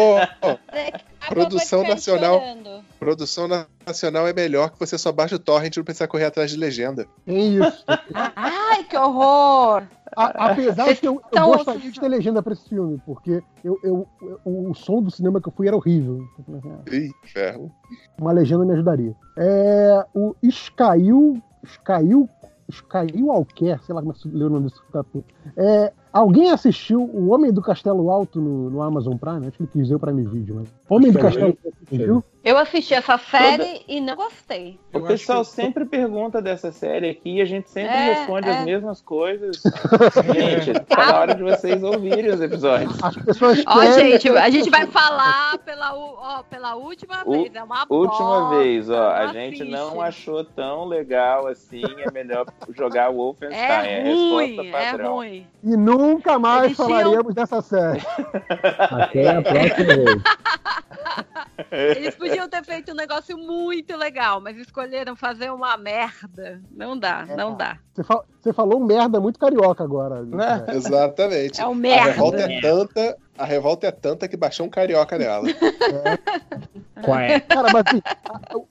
que a Produção ficar nacional. chorando. produção nacional é melhor que você só baixa o torrent e não precisa correr atrás de legenda. Tem isso. Ai, que horror! A- apesar de que eu, eu gostaria de ter legenda pra esse filme, porque eu, eu, eu- o som do cinema que eu fui era horrível. Ih, ferro. Uma legenda me ajudaria. É, o Scail. Scail. Scail Alquer, sei lá como é que se lê o nome desse capítulo. É, Alguém assistiu O Homem do Castelo Alto no, no Amazon Prime? Acho que ele quis dizer o Prime Video, mas. Homem do é Castelo Alto, viu? Eu assisti essa série e não gostei. O Eu pessoal sempre pergunta dessa série aqui e a gente sempre É, responde é. as mesmas coisas. gente, tá na hora de vocês ouvirem os episódios. As pessoas Ó, querem- gente, a gente vai falar pela, ó, pela última U- vez. É uma Última bosta, vez, ó, a não gente assiste. não achou tão legal assim, é melhor jogar Wolfenstein. É É, a ruim, resposta é padrão. ruim. E nunca mais Eles tinham- falaremos dessa série. Até a próxima vez. Eles podiam ter feito um negócio muito legal, mas escolheram fazer uma merda. Não dá, não dá. Você, fa- você falou merda muito carioca agora. Né? É. Exatamente. É um A merda. revolta é tanta, a revolta é tanta que baixou um carioca nela. Qual Cara, mas assim, o, o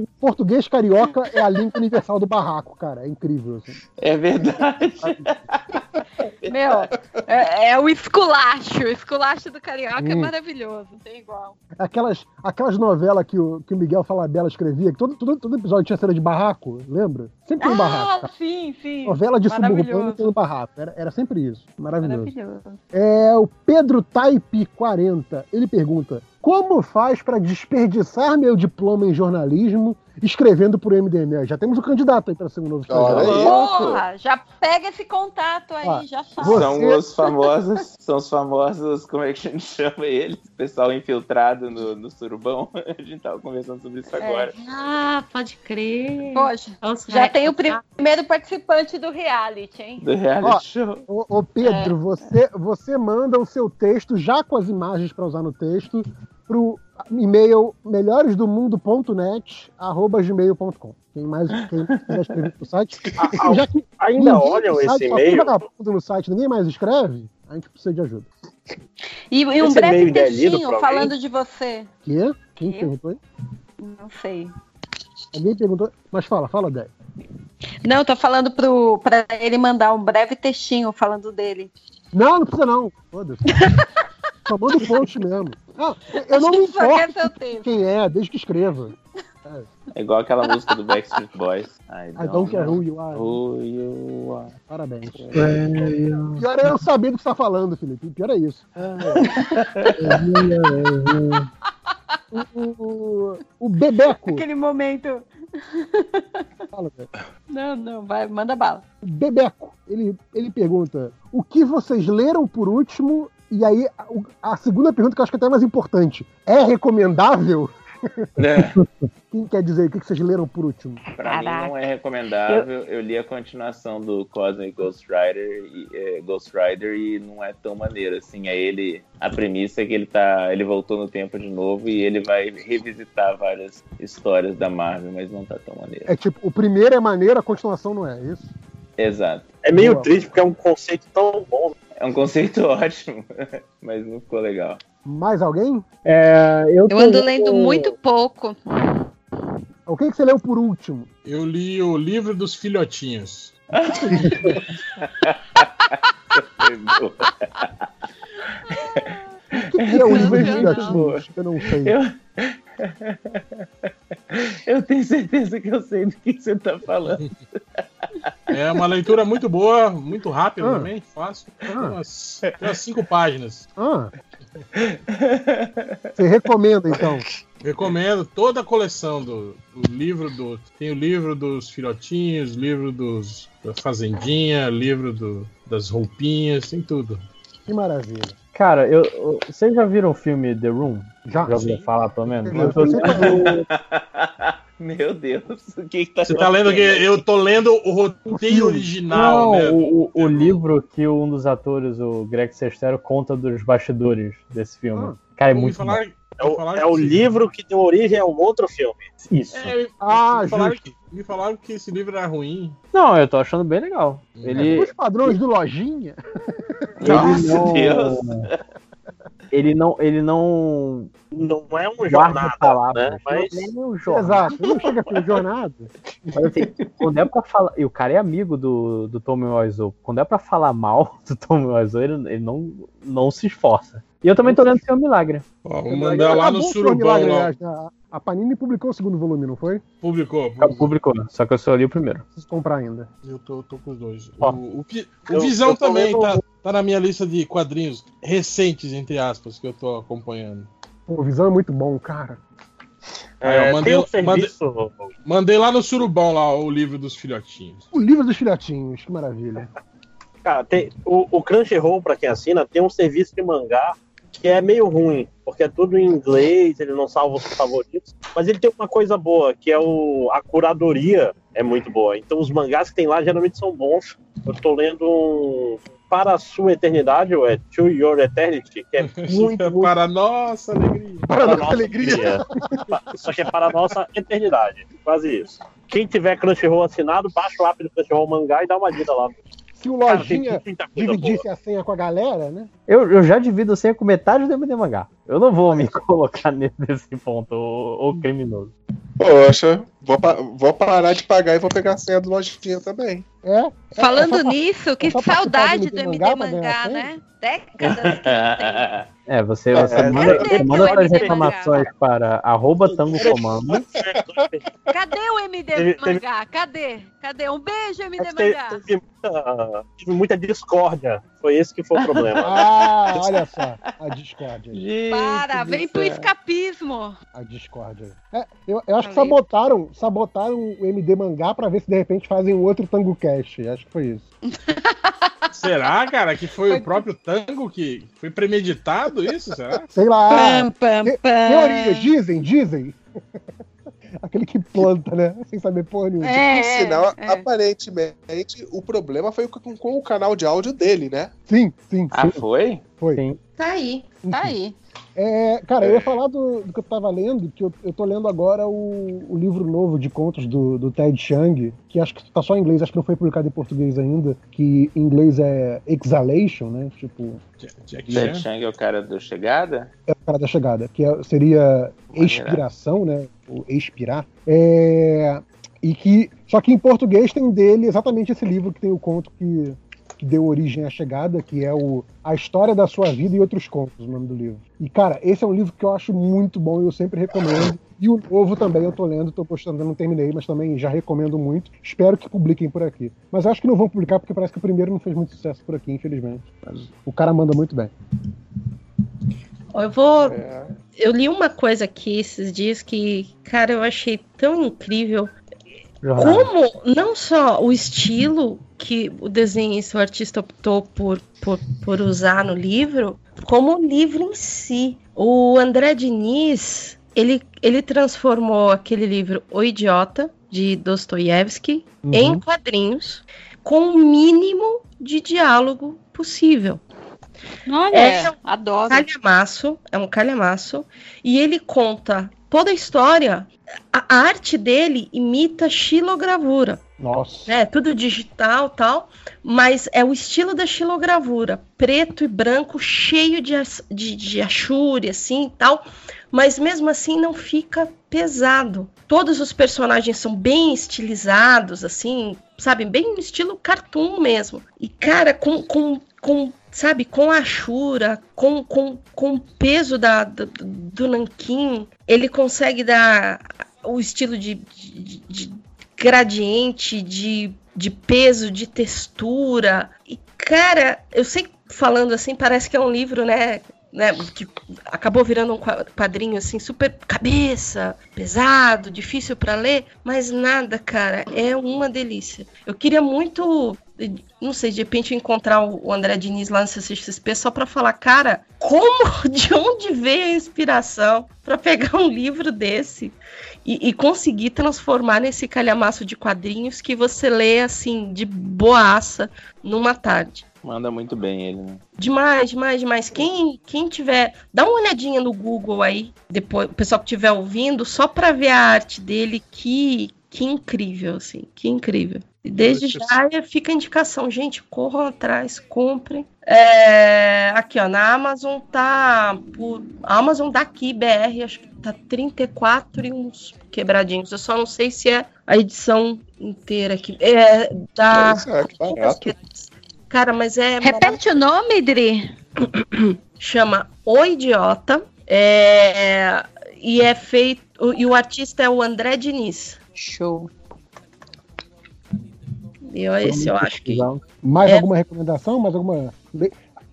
o- o português carioca é a língua universal do barraco, cara. É incrível. assim. É verdade. Meu, é, é o esculacho. O esculacho do carioca é Hum. maravilhoso, não tem igual. Aquelas, aquelas novelas que o, que o Miguel Falabella escrevia, que todo, todo, todo episódio tinha cena de barraco, lembra? Sempre tem um barraco. Ah, cara. sim, sim. Novela de suburbano tem um barraco. Era, era sempre isso. Maravilhoso. Maravilhoso. É, o Pedro Taipe 40, ele pergunta: Como faz para desperdiçar meu diploma em jornalismo escrevendo por MDM? Já temos o candidato aí para ser um novo estagiário. Porra, já pega esse contato aí, Ó, já faz. Você- São os famosos, são os famosos, como é que a gente chama eles? Pessoal infiltrado no, no surubão. A gente tava conversando sobre isso agora. Ah, pode crer. Poxa, Nossa, já é- tem o primeiro participante do reality, hein? Do reality Ó, show. Ô, ô, Pedro, É. você, você manda o seu texto, já com as imagens para usar no texto, pro e-mail melhoresdomundo.net arroba gmail.com. Quem mais quem quiser escrever pro site. Ah, Já que Ainda olham no esse e-mail? no site, ninguém mais escreve, a gente precisa de ajuda. E, e um Esse breve é textinho falando de você. Quê? Quem Quê? perguntou? aí? Não sei. Alguém perguntou? Mas fala, fala, Dé. Não, tô falando pro, pra ele mandar um breve textinho falando dele. Não, não precisa não. Foda-se. Só manda o post mesmo. Ah, eu- eu não me importo quem é, desde que escreva. É igual aquela música do Backstreet Boys. I I don't care who you are. who you are. Parabéns. Pior é eu saber do que você tá falando, Felipe. Pior é isso. o, o, o Bebeco. Aquele momento. Fala, Dé. Não, não, vai, manda bala. Bebeco, ele, ele pergunta: o que vocês leram por último? E aí, a, segunda pergunta, que eu acho que é até mais importante: é recomendável? É, Quem quer dizer o que vocês leram por último? pra mim não é recomendável. Eu li a continuação do Cosmic Ghost Rider, e, é, Ghost Rider e não é tão maneiro assim. É ele. A premissa é que ele tá. Ele voltou no tempo de novo e ele vai revisitar várias histórias da Marvel, mas não tá tão maneiro. É tipo, o primeiro é maneiro, a continuação não é, isso? Exato. É meio Boa. triste porque é um conceito tão bom. É um conceito ótimo, mas não ficou legal. Mais alguém? É, eu, Eu tô ando lendo muito pouco. O que, que você leu por último? Eu li o livro dos filhotinhos. O que, que é o livro de Muito filhotinhos? Eu não sei. Eu... eu tenho certeza que eu sei do que você tá falando. É uma leitura muito boa, muito rápida Ah. também, fácil. Tem Ah. umas, tem umas cinco páginas. Ah. Você recomenda, então? Recomendo toda a coleção do, do livro do. Tem o livro dos filhotinhos, livro dos da fazendinha, livro do, das roupinhas, tem tudo. Que maravilha. Cara, eu, eu- vocês já viram o filme The Room? Já. Já ouviram falar, pelo menos? Eu Eu tô lendo- Meu Deus, o que, que tá Você tá lendo que eu tô lendo o roteiro original, Não, né? o, o- o livro que um dos atores, o Greg Sestero, conta dos bastidores desse filme. Cara, é Me muito falaram- É o, é o que- livro que deu origem a um outro filme. Isso. É, me, Ah, me falaram que, me falaram que esse livro era ruim. Não, eu tô achando bem legal. É, Ele, os padrões do Lojinha. ele Nossa, não, Deus. Ele não, ele não Não é um guarda jornada, palavras. né? Mas Não, nem um jornal. Exato. Não chega a ser jornada. Mas assim, quando é pra falar. E o cara é amigo do, do Tommy Wiseau. Quando é pra falar mal do Tommy Wiseau, ele, ele não, não se esforça. E eu também tô lendo Seu Milagre. Ó, vou mandar lá no surubão Milagre, lá. aliás, A, a Panini publicou o segundo volume, não foi? Publicou. Publicou, só que eu só li o primeiro. Preciso comprar ainda. Eu tô, tô com os dois. Ó, o, o, o eu- Visão eu tô também lendo- tá, tá na minha lista de quadrinhos recentes, entre aspas, que eu tô acompanhando. Pô, o Visão é muito bom, cara. É, mandei- tem um serviço. Mandei lá no surubão lá o livro dos filhotinhos. O livro dos filhotinhos, que maravilha. Cara, tem, o, o Crunchyroll, pra quem assina, tem um serviço de mangá que é meio ruim, porque é tudo em inglês, ele não salva os favoritos, mas ele tem uma coisa boa, que é o, a curadoria é muito boa. Então os mangás que tem lá geralmente são bons. Eu tô lendo um Para a Sua Eternidade, ou é To Your Eternity, que é muito, muito Para a nossa alegria. Para para nossa alegria. Só que é para a nossa eternidade. Quase isso. Quem tiver Crunchyroll assinado, baixa o app do Crunchyroll Mangá e dá uma lida lá. Se o Cara, Lojinha muita coisa boa. dividisse a senha com a galera, né? Eu, eu já divido senha com metade do MD Mangá. Eu não vou me colocar nesse, ponto, ô, ô criminoso. Poxa, vou, pa- vou parar de pagar e vou pegar a senha do lojinha também. É. é- Falando é nisso, que é saudade do do MD Mangá Mangá, né? Décadas que não tem. É, você, É, você é, manda, você manda suas reclamações para arroba tango comando. Cadê o MD Teve- teve- Mangá? Cadê? Cadê? Um beijo, MD teve, Mangá. teve muita, tive muita discórdia. Foi esse que foi o problema. Ah, olha só. A discórdia. Gente Para, vem pro escapismo. A discórdia. É, eu, eu acho que sabotaram, sabotaram o MD Mangá pra ver se de repente fazem um outro Tango Cast. Acho que foi isso. Será, cara, que foi o próprio Tango que foi premeditado isso? Será? Sei lá. Pam, pam, pam. Teoria, dizem, dizem. Aquele que planta, né? Sem saber porra nenhuma. É, Por sinal, é. aparentemente, o problema foi com, com o canal de áudio dele, né? Sim, sim, Ah, sim. foi? Foi. Sim. Tá aí, tá aí. É, cara, eu ia falar do, do que eu tava lendo, que eu, eu tô lendo agora o, o livro novo de contos do, do Ted Chiang, que acho que tá só em inglês, acho que não foi publicado em português ainda, que em inglês é Exhalation, né? Tipo, Jack- Jack Ted Chan? Chang é o cara do Chegada? é o cara da chegada, que é- seria expiração, né? O expirar. É, e que. Só que em português tem dele exatamente esse livro que tem o conto que, que deu origem à chegada, que é o A História da Sua Vida e Outros Contos, o nome do livro. E, cara, esse é um livro que eu acho muito bom e eu sempre recomendo. E o novo também eu tô lendo, tô postando, eu não terminei, mas também já recomendo muito. Espero que publiquem por aqui. Mas acho que não vão publicar porque parece que o primeiro não fez muito sucesso por aqui, infelizmente. Mas o cara manda muito bem. Eu vou. É. Eu li uma coisa aqui esses dias que, cara, eu achei tão incrível. Como não só o estilo que o desenhista, o artista optou por, por, por usar no livro, como o livro em si. O André Diniz, ele, ele transformou aquele livro O Idiota, de Dostoiévski, Uhum. em quadrinhos, com o mínimo de diálogo possível. Olha, É. adoro. calhamaço, é um calhamaço, e ele conta toda a história. A a arte dele imita xilogravura, Nossa. né? Tudo digital tal, mas é o estilo da xilogravura, preto e branco, cheio de, de, de achúria, assim tal, mas mesmo assim não fica pesado. Todos os personagens são bem estilizados, assim, sabe? Bem no estilo cartoon mesmo. E, cara, com, com, com sabe, com a achura, com, com, com o peso da, do, do nanquim, ele consegue dar o estilo de, de, de gradiente, de, de peso, de textura. E, cara, eu sei que falando assim, parece que é um livro, né? Né, que acabou virando um qua- quadrinho assim super cabeça, pesado, difícil para ler, mas nada, cara, é uma delícia. Eu queria muito, não sei, de repente encontrar o o André Diniz lá no CCXP só para falar, cara, como, de onde veio a inspiração para pegar um livro desse e, e conseguir transformar nesse calhamaço de quadrinhos que você lê assim de boaça numa tarde. Manda muito bem ele, né? Demais, demais, demais. Quem, quem tiver, dá uma olhadinha no Google aí, depois, o pessoal que estiver ouvindo, só para ver a arte dele, que, que incrível, assim, que incrível. E desde eu- já fica a indicação, gente, corram atrás, comprem. É, aqui, ó, na Amazon tá por. A Amazon daqui, BR, acho que tá 34 e uns quebradinhos. Eu só não sei se é a edição inteira aqui. É, da. Pois é, que barato. Cara, mas é. Repete o nome, Dri. Chama O Idiota. é, e é feito. E o artista é o André Diniz. Show. E eu, esse eu acho que. Mais É. alguma recomendação? Mais alguma.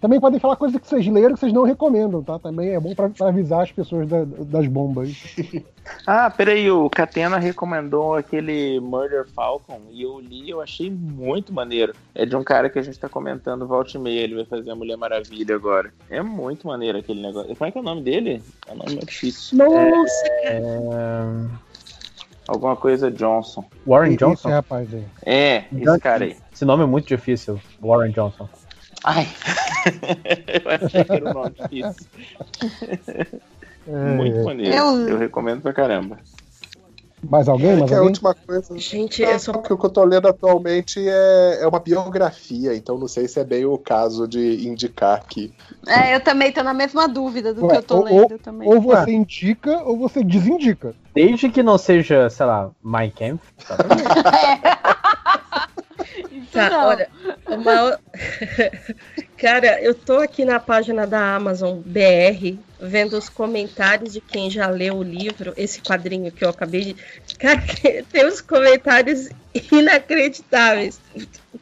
Também podem falar coisas que vocês leram que vocês não recomendam, tá? Também é bom pra, pra avisar as pessoas da- das bombas. Ah, peraí, o Catena recomendou aquele Murder Falcon e eu li eu achei muito maneiro. É de um cara que a gente tá comentando volta e meia, ele vai fazer a Mulher Maravilha agora. É muito maneiro aquele negócio. Como é que é o nome dele? É um nome muito difícil. Nossa, É, Alguma coisa Johnson. Warren Esse Johnson? rapaz aí. É, esse cara aí. Esse nome é muito difícil. Warren Johnson. Ai! eu achei que era um nome difícil. Muito maneiro. Eu- Eu recomendo pra caramba. Mais alguém? Mais que a alguém? última coisa. gente, eu só. O que eu tô lendo atualmente é, é uma biografia, então não sei se é bem o caso de indicar aqui. É, eu também tô na mesma dúvida do Ué, que eu tô ou- lendo também. Ou você indica ou você desindica. Desde que não seja, sei lá, Mein Kampf. Tá Tá, olha, uma... Cara, eu tô aqui na página da Amazon BR, vendo os comentários de quem já leu o livro, esse quadrinho que eu acabei de. Cara, tem uns comentários inacreditáveis.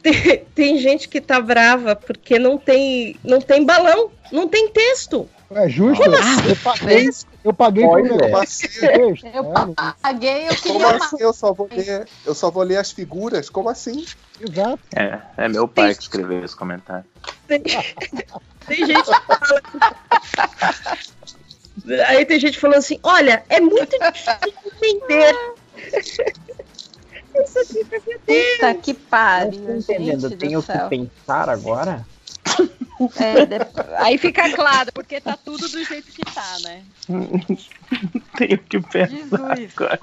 Tem, tem gente que tá brava porque não tem, não tem balão, não tem texto. É justo? Como eu, assim? paguei, eu paguei um Spoiler. negócio. Como assim? texto, Eu é, não- paguei, eu Como queria uma. assim eu só vou ler? Eu só vou ler as figuras? Como assim? Exato. É, é meu pai que escreveu esse comentário. Tem, tem gente que fala. Aí tem gente falando assim: olha, é muito difícil de entender. Isso aqui, meu Deus. Puta que Não pariu, tô entendendo. gente Eu tenho que pensar agora? É, de- Aí fica claro, porque tá tudo do jeito que tá, né? Tenho que pensar Jesus. agora.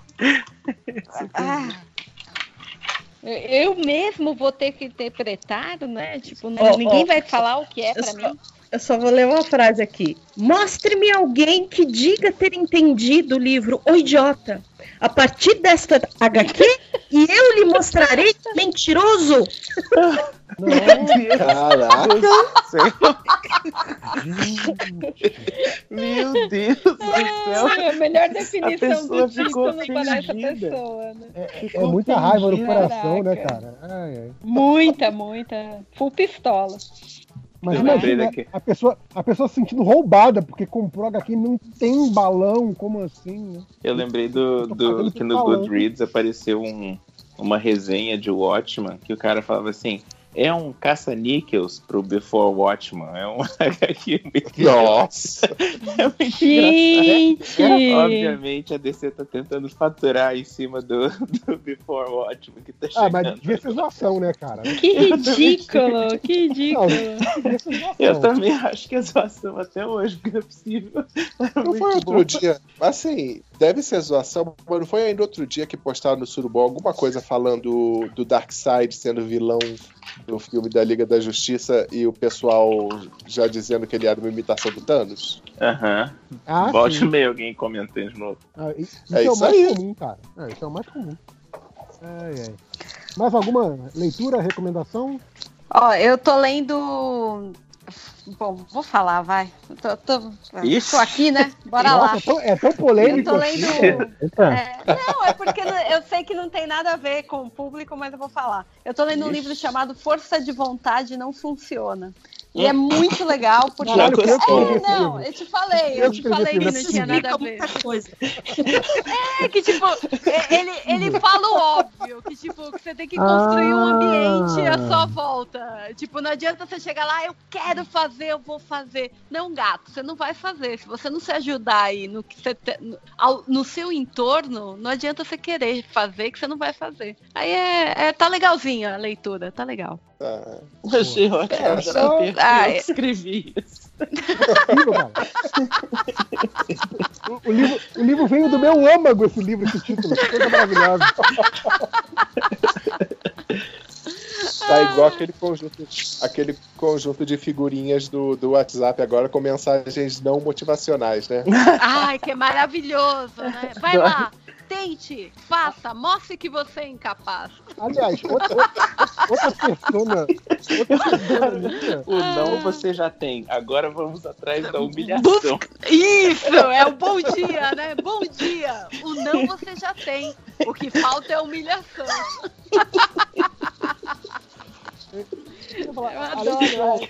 Ah. Eu- mesmo vou ter que interpretar, né? Tipo, né? Ó, ninguém ó, vai falar o que é só- mim. Eu só vou ler uma frase aqui. Mostre-me alguém que diga ter entendido o livro O Idiota. A partir desta HQ, e eu lhe mostrarei mentiroso. Caraca! Meu Deus do céu. É a melhor A definição pessoa do ficou título para essa ofendida. pessoa, né? É muita raiva no coração, né, Caraca. cara? Ai, ai. Muita, muita. Full pistola. Mas Eu imagina daqui. a pessoa, a pessoa se sentindo roubada porque comprou HQ e não tem balão, como assim? Né? Eu lembrei do, do que no. Goodreads apareceu um- uma resenha de Watchman que o cara falava assim. É um caça-níqueis pro Before Watchman. É um HQ muito Nossa! É muito engraçado. Gente! Obviamente a DC tá tentando faturar em cima do, do Before Watchman que tá Ah, chegando. mas devia ser zoação, né, cara? Que ridículo, que ridículo. Não. Eu também acho que é zoação até hoje, porque não é possível. É Não foi outro dia. Assim, deve ser zoação, mas não foi ainda outro dia que postaram no Surubol alguma coisa falando do Darkseid sendo vilão do filme da Liga da Justiça e o pessoal já dizendo que ele era uma imitação do Thanos? Aham. Ah, Volte e meia alguém comentando de novo. Ah, isso É é, o isso mais aí. comum, cara. É, isso é o mais comum. Ai, ai. Mais alguma leitura, recomendação? Ó, eu tô lendo. Bom, vou falar, vai. Tô, tô, Ixi. tô aqui, né? Bora Nossa, lá. é tão, é tão Eu polêmico. tô assim. lendo. É, não, é porque eu sei que não tem nada a ver com o público, mas eu vou falar. Eu tô lendo um livro chamado Força de Vontade Não Funciona. E é muito legal, porque. Caralho, foi eu é, não, eu te falei, Eu te falei que não tinha nada a ver. muita coisa. É que, tipo, é, ele, ele fala o óbvio, que, tipo, que você tem que construir um ambiente à sua volta. Tipo, não adianta você chegar lá, eu quero fazer, eu vou fazer. Não, gato, você não vai fazer. Se você não se ajudar aí no, que você te- no, ao- no seu entorno, não adianta você querer fazer, que você não vai fazer. Aí é, é- tá legalzinho a leitura, tá legal. Tá. Achei ótimo. É, só- Ah, eu é. escrevi isso. O, o livro, o livro veio do meu âmago, esse livro, esse título. Que coisa maravilhosa. Tá igual aquele conjunto, aquele conjunto de figurinhas do, do WhatsApp agora com mensagens não motivacionais, né? Ai, que maravilhoso, né? Vai lá, Tente, faça, mostre que você é incapaz. Aliás, outra, outra, outra persona. Outra persona minha. O não você já tem. Agora vamos atrás da humilhação. Isso, é o bom dia, né? Bom dia. O não você já tem. O que falta é a humilhação. Eu adoro.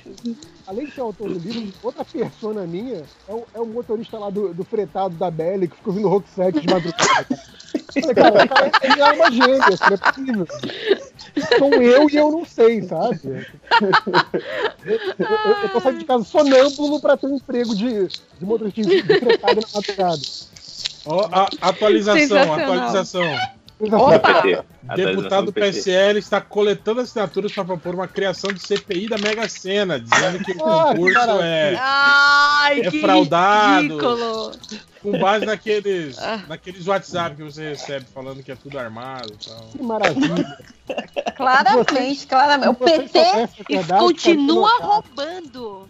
Além de ser autor do livro, outra persona minha é o, é o motorista lá do, do fretado da BL que fica ouvindo rock set de madrugada. Cara, o cara, ele é uma gêmea, isso não é possível. Sou eu e eu não sei, sabe? Eu, eu- eu tô saindo de casa sonâmbulo pra ter um emprego de, de motorista de fretado na madrugada. Ó, a- atualização, atualização. Opa! PT. Deputado do PSL está coletando assinaturas para propor uma criação de CPI da Mega Sena, dizendo que o concurso é Ai, É que fraudado. ridículo. com base naqueles, Ah. naqueles WhatsApp que você recebe falando que é tudo armado e tal. Que maravilha. Claramente, claramente. O PT continua roubando.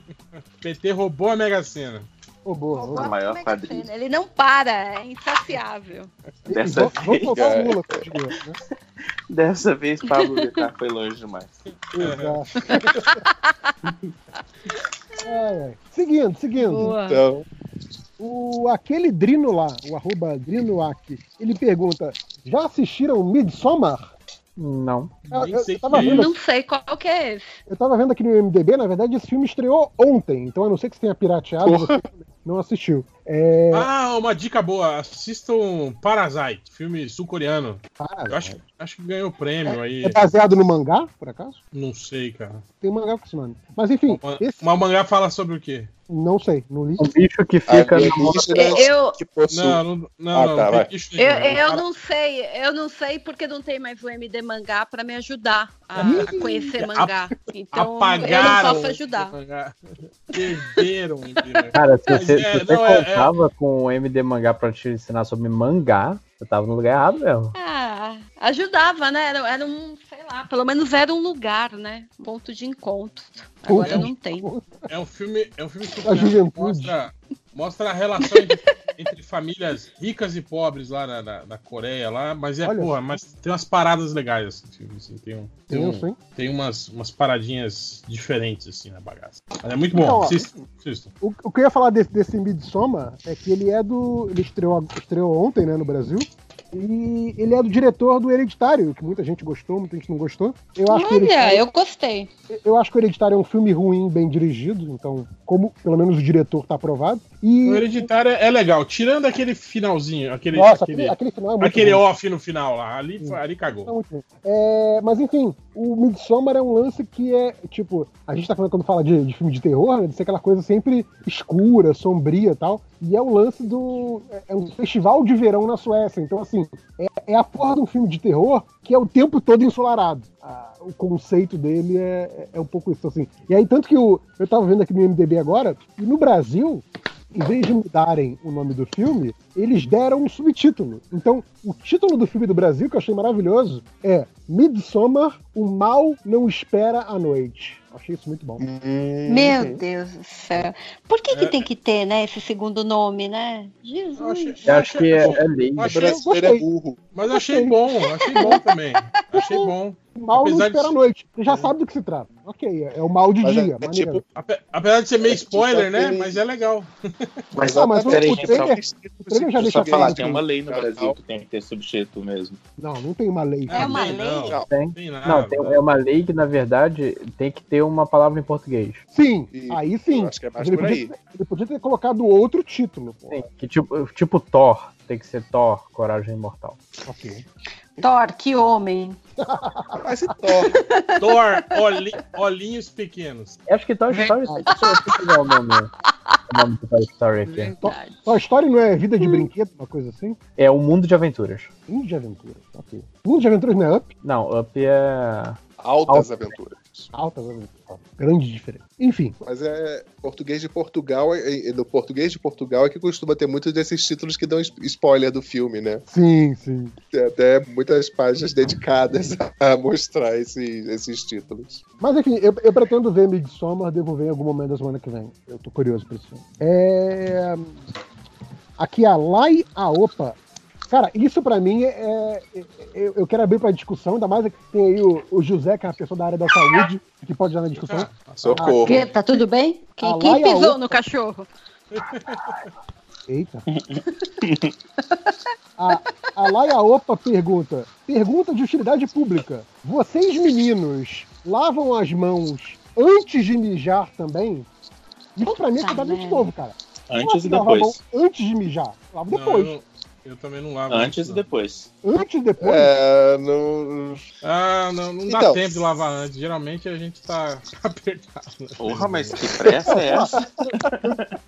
PT roubou a Mega Sena. Ô, boa, boa. A maior Mega quadrilha. Sena. Ele não para, é insaciável. Dessa vez, por favor, né? Dessa vez, Pablo Vittar foi longe demais. Exato. Ai. Seguindo, seguindo. Boa. Então, O, aquele Drino lá, o arroba Drinoac, ele pergunta: já assistiram Midsommar? Não. Eu, Nem eu, sei eu tava vendo, Não sei qual que é esse. eu tava vendo aqui no MDB, na verdade, esse filme estreou ontem, então a não ser que você tenha pirateado, você não assistiu. É. Ah, uma dica boa. Assistam Parasite, filme sul-coreano. para, Eu acho, acho que ganhou prêmio aí. é baseado no mangá, por acaso? Não sei, cara. Tem um mangá com esse nome. Mas enfim, Uma- esse Mas o mangá fala sobre o quê? não sei, não li. Um bicho que fica no alienígenas Eu, que. Não, não, não. Ah, não, tá, tem vai. bicho eu, eu não sei, eu não sei porque não tem mais o MD Mangá pra me ajudar a, conhecer mangá. Então eu Apagaram não posso ajudar. o mangá. Perderam? Cara, se você, é, se você não, é- é- contava com o MD Mangá pra te ensinar sobre mangá, você tava no lugar errado mesmo. Ah, ajudava, né? Era, era um, sei lá, pelo menos era um lugar, né? Ponto de encontro. Agora Ponto não tem. É um filme, é um filme que mostra, mostra a relação entre, entre famílias ricas e pobres lá na, na, na Coreia, lá, mas é, Olha porra, mas tem umas paradas legais esse filme, assim, tem, um, tem, um- tem umas, umas paradinhas diferentes, assim, na bagaça. Mas é muito bom, Então, assistam, assistam. O, o que eu ia falar desse, desse Midsommar é que ele é do. Ele estreou, estreou ontem, né, no Brasil. E ele é do diretor do Hereditário, que muita gente gostou, muita gente não gostou. Eu acho, que Olha, Hereditário, eu gostei. eu acho que o Hereditário é um filme ruim, bem dirigido, então, como pelo menos o diretor tá aprovado. E. O Hereditário é legal, tirando aquele finalzinho, aquele, Nossa, aquele, aquele, final é muito aquele ruim. off no final lá, ali, ali cagou. É, mas enfim, o Midsommar é um lance que é, tipo, a gente tá falando quando fala de, de filme de terror, né, de ser aquela coisa sempre escura, sombria e tal. E é o lance do. é- É um festival de verão na Suécia. Então, assim, é, é a porra de um filme de terror que é o tempo todo ensolarado. O conceito dele é, é um pouco isso, assim. E aí, tanto que o, eu tava vendo aqui no MDB agora, e no Brasil, em vez de mudarem o nome do filme, eles deram um subtítulo. Então, o título do filme do Brasil, que eu achei maravilhoso, é Midsommar, o mal não espera a noite. Achei isso muito bom. Hum, Meu Deus do céu. Por que, que É. tem que ter, né, esse segundo nome, né? Eu Jesus. achei- Eu acho que é, é lei. eu brasileiro é burro. mas eu achei bom, eu achei bom também. Achei bom. O mal Apesar não de espera a ser- noite. Você já sabe do que se trata. Ok, é, é o mal de Mas é- dia. é tipo- Ape- Apesar de ser meio É tipo spoiler, né? aquele- Mas é legal. Mas, Ah, mas o- Peraí, o trailer- só- o trailer já deixa falar, tem uma lei no Brasil que tem que ter subtítulo mesmo. Não, não tem uma lei. É uma lei? Não, Não. Tem. tem nada. Não, tem- é uma lei que, na verdade, tem que ter uma palavra em português. Sim, E- aí sim. acho que é mais ele, por podia, aí. ter- ele podia ter colocado outro título. pô. Sim, que tipo, tipo Thor, tem que ser Thor, Coragem Imortal. Ok. Thor, que homem. Mas e Thor? Thor, olhi- olhinhos pequenos. Eu acho que Toy Story. Deixa eu o nome, o nome do Toy Story aqui. Verdade. A história não é vida de brinquedo, uma coisa assim? É o Mundo de Aventuras. Mundo de aventuras. Ok. Mundo de aventuras não é up? Não, Up é. Altas aventuras. Altas aventuras. Grande diferença. Enfim, Mas é português de Portugal, e- e no português de Portugal é que costuma ter muitos desses títulos que dão spoiler do filme, né? sim, sim. Tem até muitas páginas dedicadas a mostrar esse- esses títulos. Mas enfim, eu, eu pretendo ver Midsommar, devo ver em algum momento da semana que vem. Eu tô curioso pra isso. É... Aqui a Lai Aopa Cara, isso pra mim é. é- eu, eu quero abrir pra discussão, ainda mais que tem aí o, o José, que é uma pessoa da área da saúde, que pode dar na discussão. Socorro. Que, tá tudo bem? A Quem, quem pisou Opa. no cachorro? Eita. A, a Laia Opa pergunta: pergunta de utilidade pública. Vocês, meninos, lavam as mãos antes de mijar também? Isso pra mim é merda. novo, cara. Antes assim e lavar a depois. antes de mijar. Lavo Não, depois. eu, eu também não lavo. Antes isso, e depois. Antes e depois. É, não. Ah, não, não dá Então. tempo de lavar antes. Geralmente a gente tá apertado. né? Porra, mas que pressa é essa?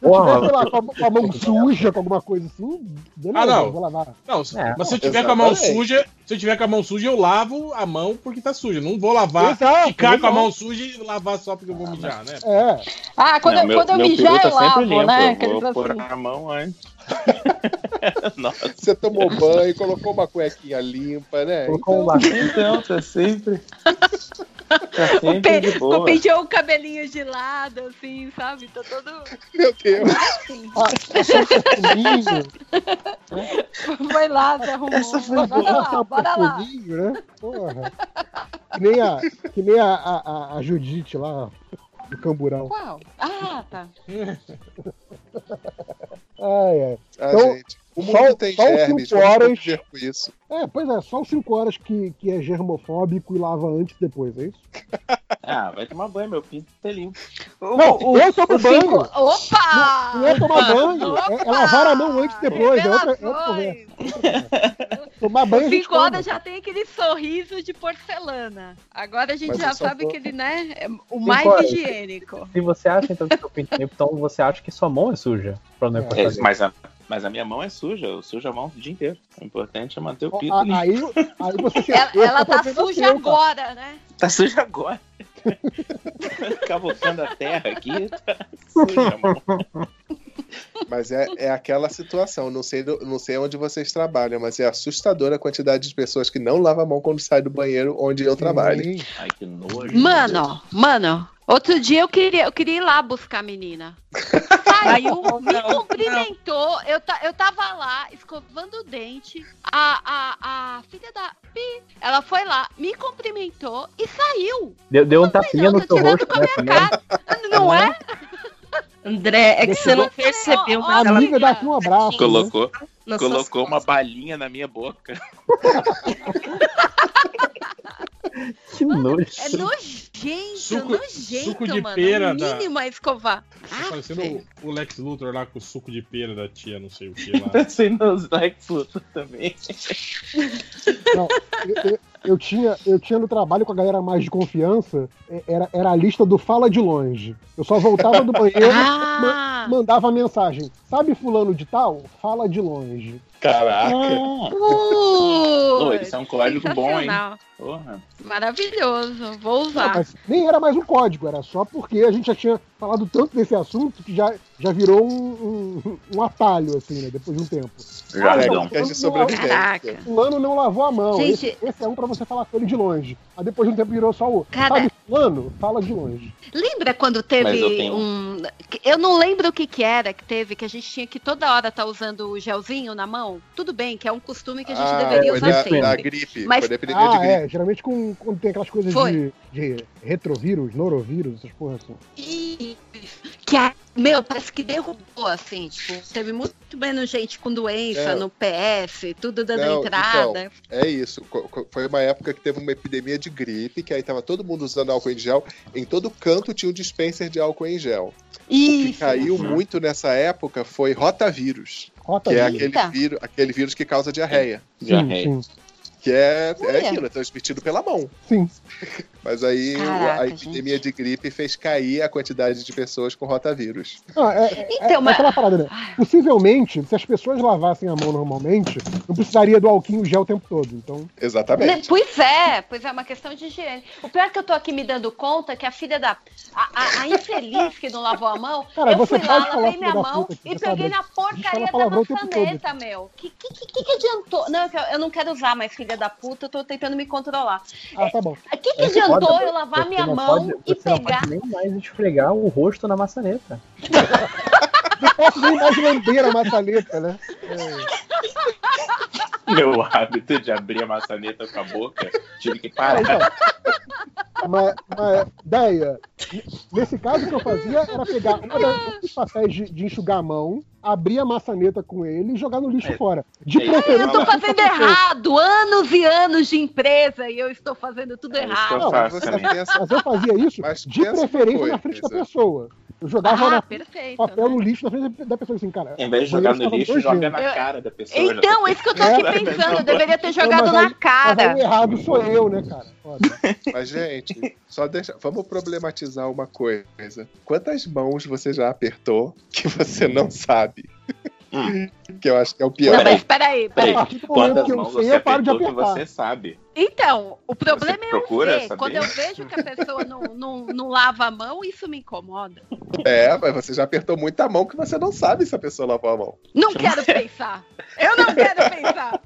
Porra, sei lá, com a, com a mão suja, com alguma coisa assim, beleza, Ah, não. eu vou lavar. Não, se- É, mas se eu tiver com a mão exatamente. suja, se eu tiver com a mão suja, eu lavo a mão porque tá suja. Não vou lavar, Exato, ficar com a mão suja e lavar só porque eu vou mijar, né? É, Ah, quando, Não, eu, meu- quando eu mijar, eu lavo, limpo, né? Eu vou pôr assim. a mão antes. Nossa, Você tomou banho, colocou uma cuequinha limpa, né? colocou um lacinho. então, tá sempre. Tá O, sempre de pe... boa. o penteou o cabelinho de lado, assim, sabe? Tá todo Meu Deus. assim. ah, um perfuminho, Foi lá, se arrumou. Bora lá, passou um bora lá. perfuminho, né? Porra. Que nem a, que nem a, a, a- a Judite lá, do Camburão. Qual? Ah, tá. Ai, ai. Ah, Então, gente. O só- mundo tem só germes, cinco vamos horas. conviver com isso. É, pois é, só os 5 horas que, que é germofóbico e lava antes e depois, é isso? Ah, vai tomar banho, meu pinto tá limpo. Não, eu tomo O cinco... banho. Opa! Não é tomar banho, é, é lavar a mão antes e depois, é outra, é outra Revelações. conversa. Tomar banho a gente Cinco horas toma. já tem aquele sorriso de porcelana. Agora a gente Mas já eu sabe vou- que ele, né, é o mais higiênico. Se você acha então que seu pinto limpo, então você acha que sua mão é suja. Pra não É. É, mas, a, mas a minha mão é suja, eu sujo a mão o dia inteiro. O importante é manter o pinto limpo. Aí, aí você se Ela, ela tá ver suja agora, né? Tá suja agora. Cavocando a terra aqui, tá suja a mão. Mas é, é aquela situação. Não sei, do- não sei onde vocês trabalham, mas é assustadora a quantidade de pessoas que não lavam a mão quando sai do banheiro onde eu trabalho. Ai, que nojo. Mano, mano, outro dia eu queria, eu queria ir lá buscar a menina. Saiu, me cumprimentou, eu, ta, eu tava lá escovando o dente, a, a, a filha da Pi, ela foi lá, me cumprimentou e saiu. Deu, deu um tapinha no tô seu tirando rosto, com a né? minha primeiro. cara. Não é? André, é que você não percebeu, mas A ela amiga dá aqui um abraço. né? Colocou, suas colocou uma balinha na minha boca. Que nojo. É nojento, Suco- nojento, suco de mano. pera o da- mínimo é escovar. Tá Ah, parecendo o, o Lex Luthor lá com o suco de pera da tia, não sei o que lá. Pensei nos Lex Luthor também. Não, eu, eu- eu tinha, eu tinha no trabalho com a galera mais de confiança, é, era, era a lista do Fala de Longe. Eu só voltava do banheiro, Ah, mandava a mensagem. Sabe fulano de tal? Fala de longe. Caraca. Putz, esse é um código bom, hein? Porra. Maravilhoso, vou Não, usar. mas nem era mais um código, era só porque a gente já tinha falado tanto desse assunto que já, já virou um, um, um atalho, assim, né? Depois de um tempo. Jargão. Técnicas de sobrevivência. Caraca. Fulano não lavou a mão. Gente- Esse, esse é um pra você falar com ele de longe. Aí depois de um tempo virou só o. Cara- Sabe, fulano? Fala de longe. Lembra quando teve eu tenho- um. Eu não lembro o que, que era que teve, que a gente tinha que toda hora estar usando o gelzinho na mão. Tudo bem, que é um costume que a gente Ah, deveria foi usar da, sempre. da gripe. Mas- Foi epidemia de Ah, gripe. é. Geralmente com, quando tem aquelas coisas de, de retrovírus, norovírus, essas porras assim. Isso. Que a, meu, parece que derrubou, assim, tipo, teve muito menos gente com doença É. no PS, tudo dando Não, entrada. É isso. Foi uma época que teve uma epidemia de gripe, que aí tava todo mundo usando álcool em gel. Em todo canto tinha um dispenser de álcool em gel. O que Isso. caiu muito nessa época foi rotavírus, Rota que é vírus. aquele vírus, aquele vírus que causa diarreia. Diarreia. Sim, sim. Que é, é aquilo, é transmitido pela mão. Sim. Mas aí Caraca, a epidemia de gripe fez cair a quantidade de pessoas com rotavírus. Ah, é, é- Então, é mas- aquela parada, né? Possivelmente, se as pessoas lavassem a mão normalmente, não precisaria do alquinho gel o tempo todo. Então, Né, Exatamente. Pois é, pois é uma questão de higiene. O pior é que eu tô aqui me dando conta que a filha da. A, a- a infeliz que não lavou a mão, Cara, eu você fui lá, lavei minha mão puta, e você peguei sabe. na porcaria da palavrão o tempo maçaneta, meu. Que, que, que, que adiantou? Não, eu- eu não quero usar mais filha da puta, eu tô tentando me controlar. ah, tá bom. O que, que Você adiantou pode- eu lavar você minha não mão pode- e você não pegar. pode nem mais esfregar o rosto na maçaneta. Não posso nem mais lamber a maçaneta, né? É. meu hábito de abrir a maçaneta com a boca, tive que Ah, então, parar. mas, mas, ideia, nesse caso o que eu fazia era pegar uma das- dos papéis de, de enxugar a mão, abrir a maçaneta com ele e jogar no lixo É. fora. De É preferência. Eu tô frente fazendo errado, anos e anos de empresa e eu estou fazendo tudo É errado. eu Não, também. pensa, Mas eu fazia isso Mas de preferência na frente da coisa. pessoa. Eu jogava Ah, na- perfeito. papel no lixo na frente da pessoa assim, cara. Em vez de jogar no lixo, joga na Eu- cara da pessoa. já Então, tá- isso que eu tô aqui É, pensando, eu deveria ter jogado mas na cara. o errado sou eu, né, cara? Foda. Mas, gente, só deixa. Vamos problematizar uma coisa. Quantas mãos você já apertou que você não sabe? Hum. que eu acho que é o pior. Não, mas peraí, A peraí. partir do momento Quantas eu mãos sei, você eu paro de apertou que apertar. você sabe? Então, o problema é eu procura ver. saber? Quando eu vejo que a pessoa não, não, não lava a mão, isso me incomoda. É, mas você já apertou muita mão que você não sabe se a pessoa lavou a mão. Não quero pensar. Eu não quero pensar.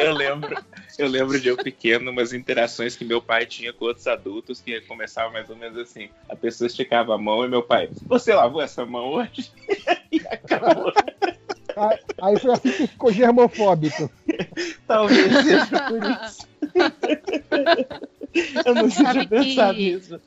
Eu lembro, eu lembro de eu pequeno, umas interações que meu pai tinha com outros adultos que começavam mais ou menos assim. A pessoa esticava a mão e meu pai, você lavou essa mão hoje? e acabou. Aí- foi assim que ficou germofóbico. Talvez seja por isso. Eu não que- pensado nisso.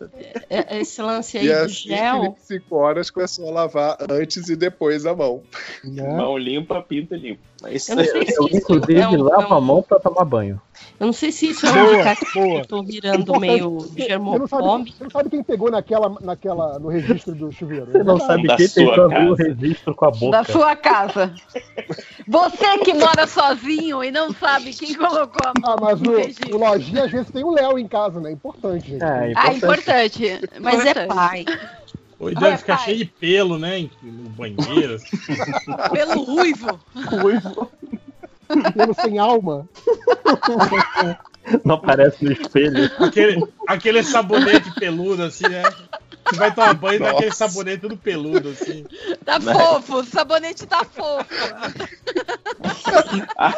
É- Esse lance aí E do assim, gel. Cinco horas começou a lavar antes e depois a mão. Né? Mão limpa, pinto limpo. Mas Eu não sei se Eu, isso inclusive, é um- lavo é um- a mão pra tomar banho. Eu não sei se isso é um indicativo que boa. eu tô virando Importante, meio porque Você não, sabe, germofóbico. você não sabe quem pegou naquela, naquela, no registro do chuveiro. Você não sabe Da quem abrir o registro com a boca. Da sua casa. Você que mora sozinho e não sabe quem colocou a mão Ah, mas no o, registro. o lojinha às vezes tem o Léo em casa, né? Importante, gente. É, Ah, importante. Importante. Mas é pai. Ah, deve ficar pai. cheio de pelo, né? No banheiro. assim. Pelo ruivo. Pelo sem alma. Não aparece no espelho. Aquele, aquele sabonete peludo, assim, né? Você vai tomar banho daquele Nossa. sabonete tudo peludo, assim. Tá fofo, o sabonete tá fofo. A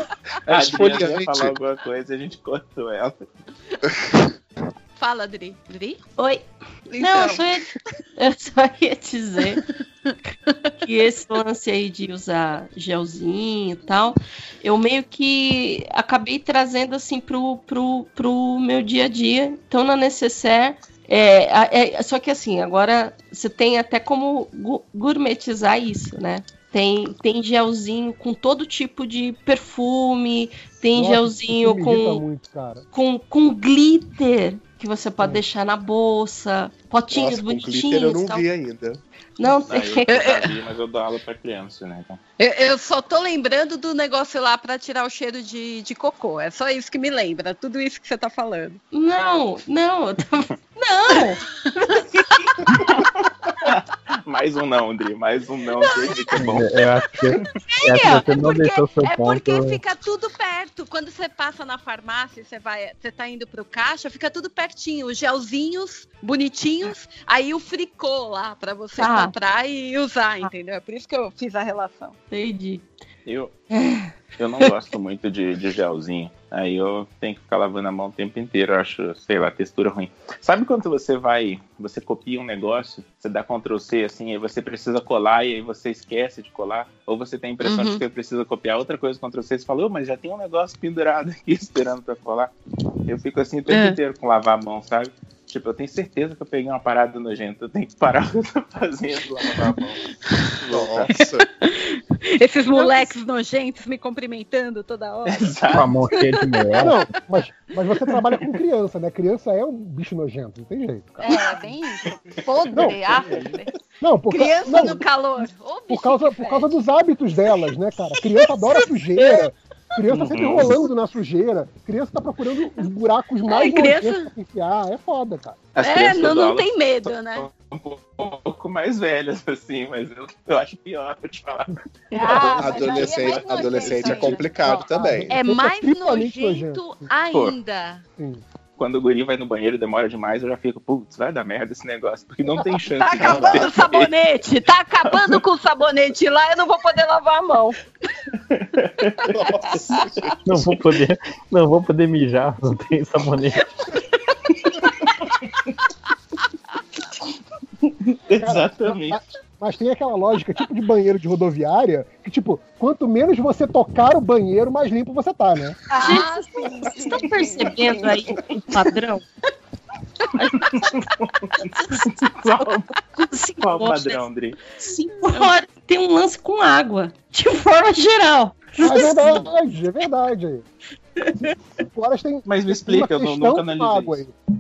É Adriana ia esfoliante. falar alguma coisa, a gente cortou ela. Fala, Dri. Dri? Oi. Então, Não, eu só, ia, eu só ia dizer que esse lance aí de usar gelzinho e tal, eu meio que acabei trazendo assim pro, pro, pro meu dia a dia. Então na necessaire. É, é, só que assim, agora você tem até como gu- gourmetizar isso, né? Tem, tem gelzinho com todo tipo de perfume, tem Nossa, gelzinho com muito, com, com glitter que você pode Hum. deixar na bolsa, potinhos Nossa, com bonitinhos. glitter eu não tal. vi ainda. Não, Ah, eu vi, mas eu dou aula pra criança, né? Então, Eu, eu só tô lembrando do negócio lá pra tirar o cheiro de, de cocô. É só isso que me lembra. Tudo isso que você tá falando. Não, não, eu tava- não. mais um não, Dri, mais um não, que é bom. Eu acho que, eu acho que É, você não deixou seu é ponto. porque fica tudo perto. Quando você passa na farmácia, você vai, você tá indo pro caixa, fica tudo pertinho. Os gelzinhos bonitinhos, aí o fricô lá pra você Tá. comprar e usar, entendeu? É por isso que eu fiz a relação. Entendi. Eu, eu não gosto muito de, de gelzinho. Aí eu tenho que ficar lavando a mão o tempo inteiro. Eu acho, sei lá, textura ruim. Sabe quando você vai, você copia um negócio, você dá Ctrl C assim, aí você precisa colar e aí você esquece de colar? Ou você tem a impressão de Uhum. que você precisa copiar outra coisa, Ctrl C, você fala, "Ô, mas já tem um negócio pendurado aqui esperando pra colar. Eu fico assim o tempo É. inteiro com lavar a mão, sabe? Tipo, eu tenho certeza que eu peguei uma parada nojenta. Eu tenho que parar o que eu tô fazendo, lavar a mão. Nossa. Esses moleques nojentos me cumprimentando toda hora. Com a mão cheia de Ah, mel. não, mas, mas você trabalha com criança, né? Criança é um bicho nojento, não tem jeito, cara. É, bem isso. Podre, Não. ácido. Não, por, ca- Criança não, no calor. Ô, por, causa, por causa dos hábitos delas, né, cara? Criança adora sujeira. Criança sempre Uhum. rolando na sujeira. Criança tá procurando os buracos mais É, criança- pra enfiar. É foda, cara. As É, não, não tem medo, né? um pouco mais velhas, assim, mas eu, eu acho pior, vou te falar. Ah, é adolescente, mais adolescente é ainda. complicado também. É Fica mais nojento ainda. Sim. Quando o guri vai no banheiro e demora demais, eu já fico, putz, vai dar merda esse negócio, porque não tem chance Tá acabando o sabonete, tá acabando com o sabonete lá, eu não vou poder lavar a mão. Nossa. Não vou poder, não vou poder mijar, não tem sabonete. Exatamente. mas tem aquela lógica tipo de banheiro de rodoviária, que tipo, quanto menos você tocar o banheiro, mais limpo você tá, né? Ah, Vocês estão percebendo aí o padrão? Cinco Qual o horas- padrão, André? Cinco horas tem um lance com água, de forma geral. É verdade, é verdade. Cinco horas tem Mas me explica, eu uma não- nunca analisei água isso. aí.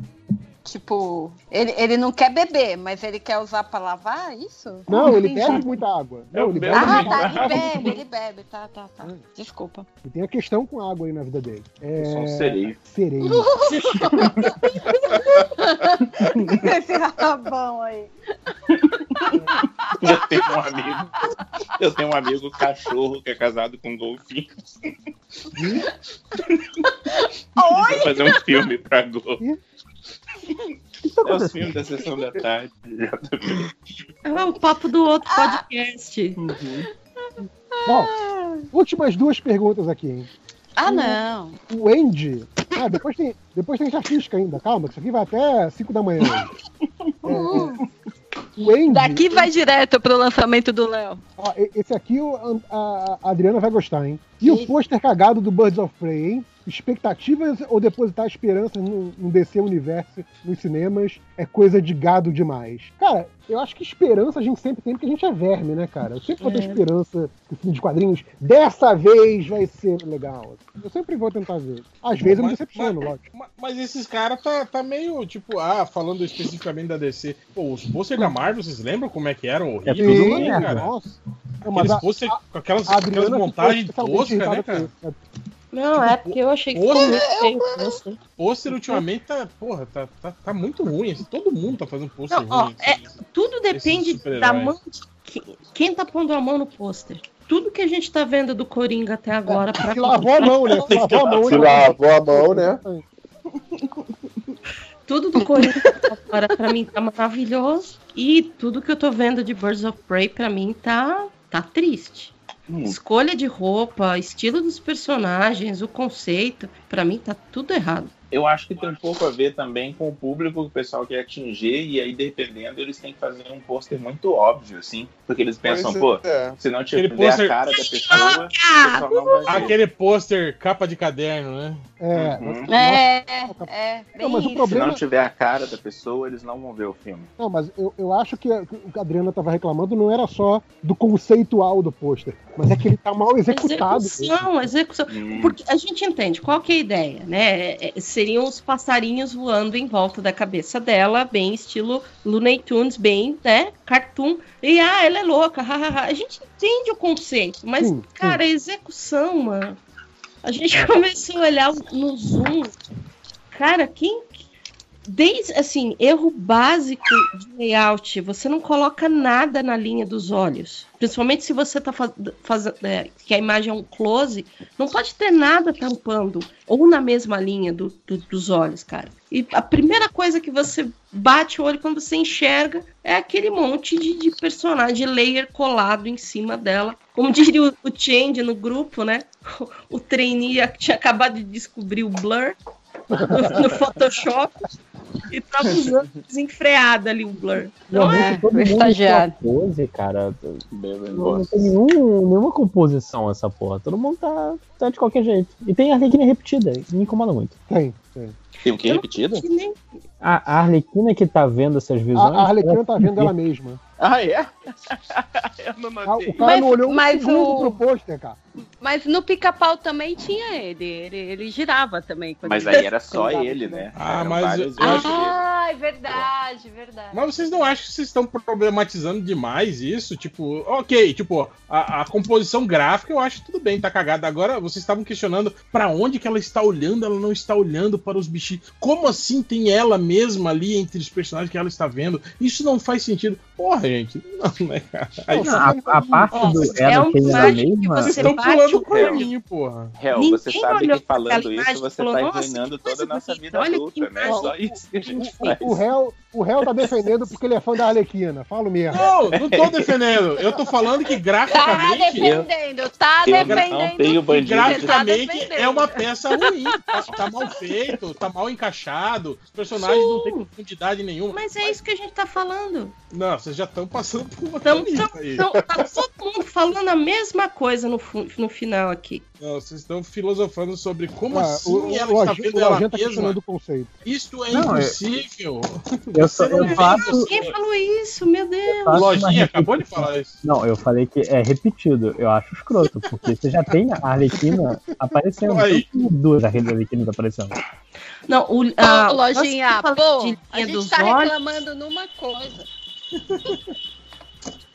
Tipo, ele, ele não quer beber, mas ele quer usar pra lavar, isso? Não, ele entendi. bebe muita água. Não, ele bebe Ah, muita tá, água. ele bebe, ele bebe, tá, tá, tá. Desculpa. E tem a questão com água aí na vida dele. É... Eu sou um sereio. Sereio. Esse rabão aí. Eu tenho um amigo. Eu tenho um amigo cachorro que é casado com um golfinho. Vou fazer um filme pra Globo. É os filmes da sessão da tarde. É o papo do outro podcast. Bom, últimas duas perguntas aqui, hein? Ah, não. O Andy. Ah, depois tem, depois tem estatística ainda, calma, que isso aqui vai até 5 da manhã hoje. É, o Andy. Daqui vai direto pro lançamento do Léo. Ó, esse aqui o- a, a Adriana vai gostar, hein? E o pôster cagado do Birds of Prey, hein? Expectativas ou depositar esperanças no, no DC Universo nos cinemas é coisa de gado demais. Cara, eu acho que esperança a gente sempre tem, porque a gente é verme, né, cara? Eu sempre vou ter É. esperança que o filme de quadrinhos dessa vez vai ser legal. Eu sempre vou tentar ver. Às vezes eu me Mas- decepciono, mas- lógico. Ma- Mas esses caras tá, tá meio, tipo, ah, falando especificamente da DC. Pô, os posters da Marvel, vocês lembram como é que eram? É Horríveis, tudo Sim, uma merda. cara. Nossa. Não, mas Aqueles a, posters com aquelas, a aquelas ficou montagens toscas, né, cara? Não, é porque eu achei que ficou muito feio o pôster. Ultimamente tá, porra, tá, tá, tá muito ruim. assim, Todo mundo tá fazendo pôster Não, ó, ruim. é- assim. Tudo depende da mão de que- quem tá pondo a mão no pôster. Tudo que a gente tá vendo do Coringa até agora pra Se lavou a mão, né? Se lavou a mão. Hein? lavou a mão, né? Tudo do Coringa até agora pra mim tá maravilhoso e tudo que eu tô vendo de Birds of Prey pra mim tá tá triste. Hum. Escolha de roupa, estilo dos personagens, o conceito, pra mim tá tudo errado. Eu acho que tem um pouco a ver também com o público que o pessoal quer atingir, e aí, dependendo, eles têm que fazer um pôster muito óbvio, assim. Porque eles pensam, pô, Pois é. se não tiver pôster- a cara da pessoa, o pessoal não vai ver. Aquele pôster capa de caderno, né? É, Uhum. É, é, Não, mas o isso. Se problema- não tiver a cara da pessoa, eles não vão ver o filme. Não, mas eu, eu acho que o que a Adriana tava reclamando não era só do conceitual do pôster, mas é que ele tá mal executado. Execução, execução. Hum. Porque a gente entende qual que é a ideia, né? É, seriam os passarinhos voando em volta da cabeça dela, bem estilo Looney Tunes, bem, né? Cartoon. E ah, ela é louca, hahaha. A gente entende o conceito, mas, Sim, sim. cara, a execução, mano. A gente começou a olhar no zoom. Cara, quem. Desde, assim, erro básico de layout, você não coloca nada na linha dos olhos. Principalmente se você tá fazendo. que a imagem é um close, não pode ter nada tampando, ou na mesma linha do- do- dos olhos, cara. E a primeira coisa que você bate o olho quando você enxerga é aquele monte de, de personagem, de layer colado em cima dela. Como diria o, o Change no grupo, né? O, o trainee tinha acabado de descobrir o blur no, no Photoshop e tava usando desenfreado ali o blur. Então é, Realmente, todo estagiário. pose, cara. Não, não tem nenhum, nenhuma composição essa porra. Todo mundo tá, tá de qualquer jeito. E tem a Arlequina repetida, me incomoda muito. Tem, tem. Tem o que repetido? nem- A, Arlequina que tá vendo essas visões. a Arlequina ela tá vendo ela mesma. Ah, é? Eu não Ah, notei. O cara Mas- não olhou um mas segundo o- pro pôster, cara. Mas no pica-pau também tinha ele. ele. Ele girava também. Mas ele- aí era só ele, tudo. né? Ah, Eram mas eu acho-. Ah, é verdade, verdade. Mas vocês não acham que vocês estão problematizando demais isso? Tipo, ok, tipo, a, a composição gráfica eu acho tudo bem, tá cagada. Agora vocês estavam questionando pra onde que ela está olhando, ela não está olhando para os bichinhos. Como assim tem ela mesma ali entre os personagens que ela está vendo? Isso não faz sentido. Porra, gente, não, né, cara? Aí Não, vocês A, a parte Ó, do é ela uma tem ela mesma. você- estão pulando o o caminho, porra. Hel, Ninguém você sabe que falando isso você tá "Nossa, arruinando que toda a nossa vida olha que adulta, né? Só isso que a gente bonita." faz. O réu, o réu tá defendendo porque ele é fã da Arlequina. Fala mesmo. Não, não tô defendendo. Eu tô falando que Tá graficamente. defendendo, tá não defendendo. bandido. tá Graficamente defendendo. é uma peça ruim. Tá, tá mal feito, tá mal encaixado. Os personagens não têm profundidade nenhuma. Mas é isso que a gente tá falando. Não, vocês já estão passando por uma então, aí. tá todo mundo falando a mesma coisa no, no final aqui. Não, vocês estão filosofando sobre como Ah, assim o, ela o, está vendo o ela tá mesma. conceito. Isto é Não, eu- impossível. Eu, só, eu vê faço. Quem falou isso? Meu Deus. Lojinha acabou de falar isso. Não, eu falei que é repetido. Eu acho escroto, porque você já tem a Arlequina aparecendo. Aí. Então, duas Arlequinas aparecendo. Não, o, a, Lojinha, pô, a gente tá olhos. reclamando numa coisa.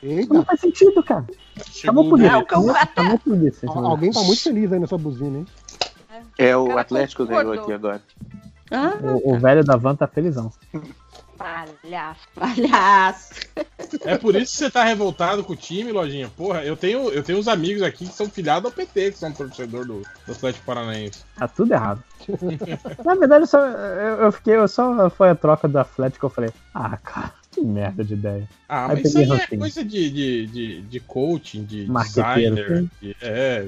Eita, Não faz sentido, cara. Acabou por o isso. É, o Acabou por isso. alguém tá muito feliz aí nessa buzina, hein? É o cara Atlético concordou. ganhou aqui agora. Ah, O, o velho da van tá felizão. Palhaço, palhaço. É por isso que você tá revoltado com o time, Lojinha. Porra, eu tenho, eu tenho uns amigos aqui que são filiados ao PT, que são torcedor do, do Atlético Paranaense. Tá tudo errado. Na verdade, eu, só, eu, eu fiquei, eu só foi a troca do Atlético eu falei, ah, cara, que merda de ideia. Ah, Aí mas isso aí é coisa de, de, de, de coaching, de Marqueteiro, designer. de- é.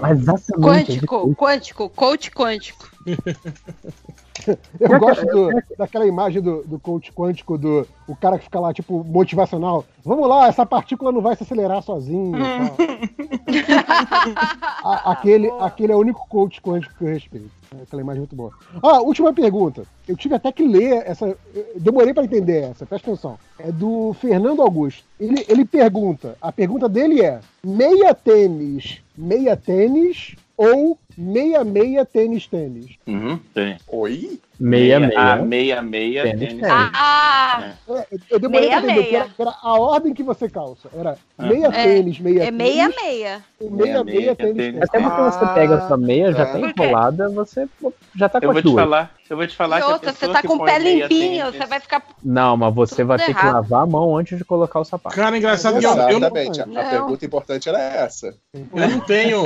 Mas exatamente. Quântico, quântico, coach quântico. Eu gosto do- daquela imagem do, do coach quântico, do o cara que fica lá, tipo, motivacional. Vamos lá, essa partícula não vai se acelerar sozinha. tal. A- aquele, aquele é o único coach quântico que eu respeito. Aquela imagem é muito boa. Ah, última pergunta. Eu tive até que ler essa. Demorei para entender essa, presta atenção. É do Fernando Augusto. Ele, ele pergunta: a pergunta dele é: meia tênis, meia tênis ou meia meia tênis tênis? Uhum, tem. Oi? Meia, meia. Ah, meia, meia, Tênis, tênis. tênis. Ah, É, eu demorei Meia, pra entender que meia. era, que era a ordem que você calça. Era Ah. meia É, tênis, meia é meia tênis, meia. e meia, meia, Meia, tênis. tênis. tênis. Até porque você pega a sua meia, já Ah, tá enrolada, você já tá com Eu vou te duas. falar, eu vou te falar E que a você tá que com o pé limpinho, você vai ficar. Não, mas você vai ter que errado. lavar a mão antes de colocar o sapato. Cara, engraçado que eu, eu, não- Exatamente. A, Não. a pergunta importante era essa. eu não tenho.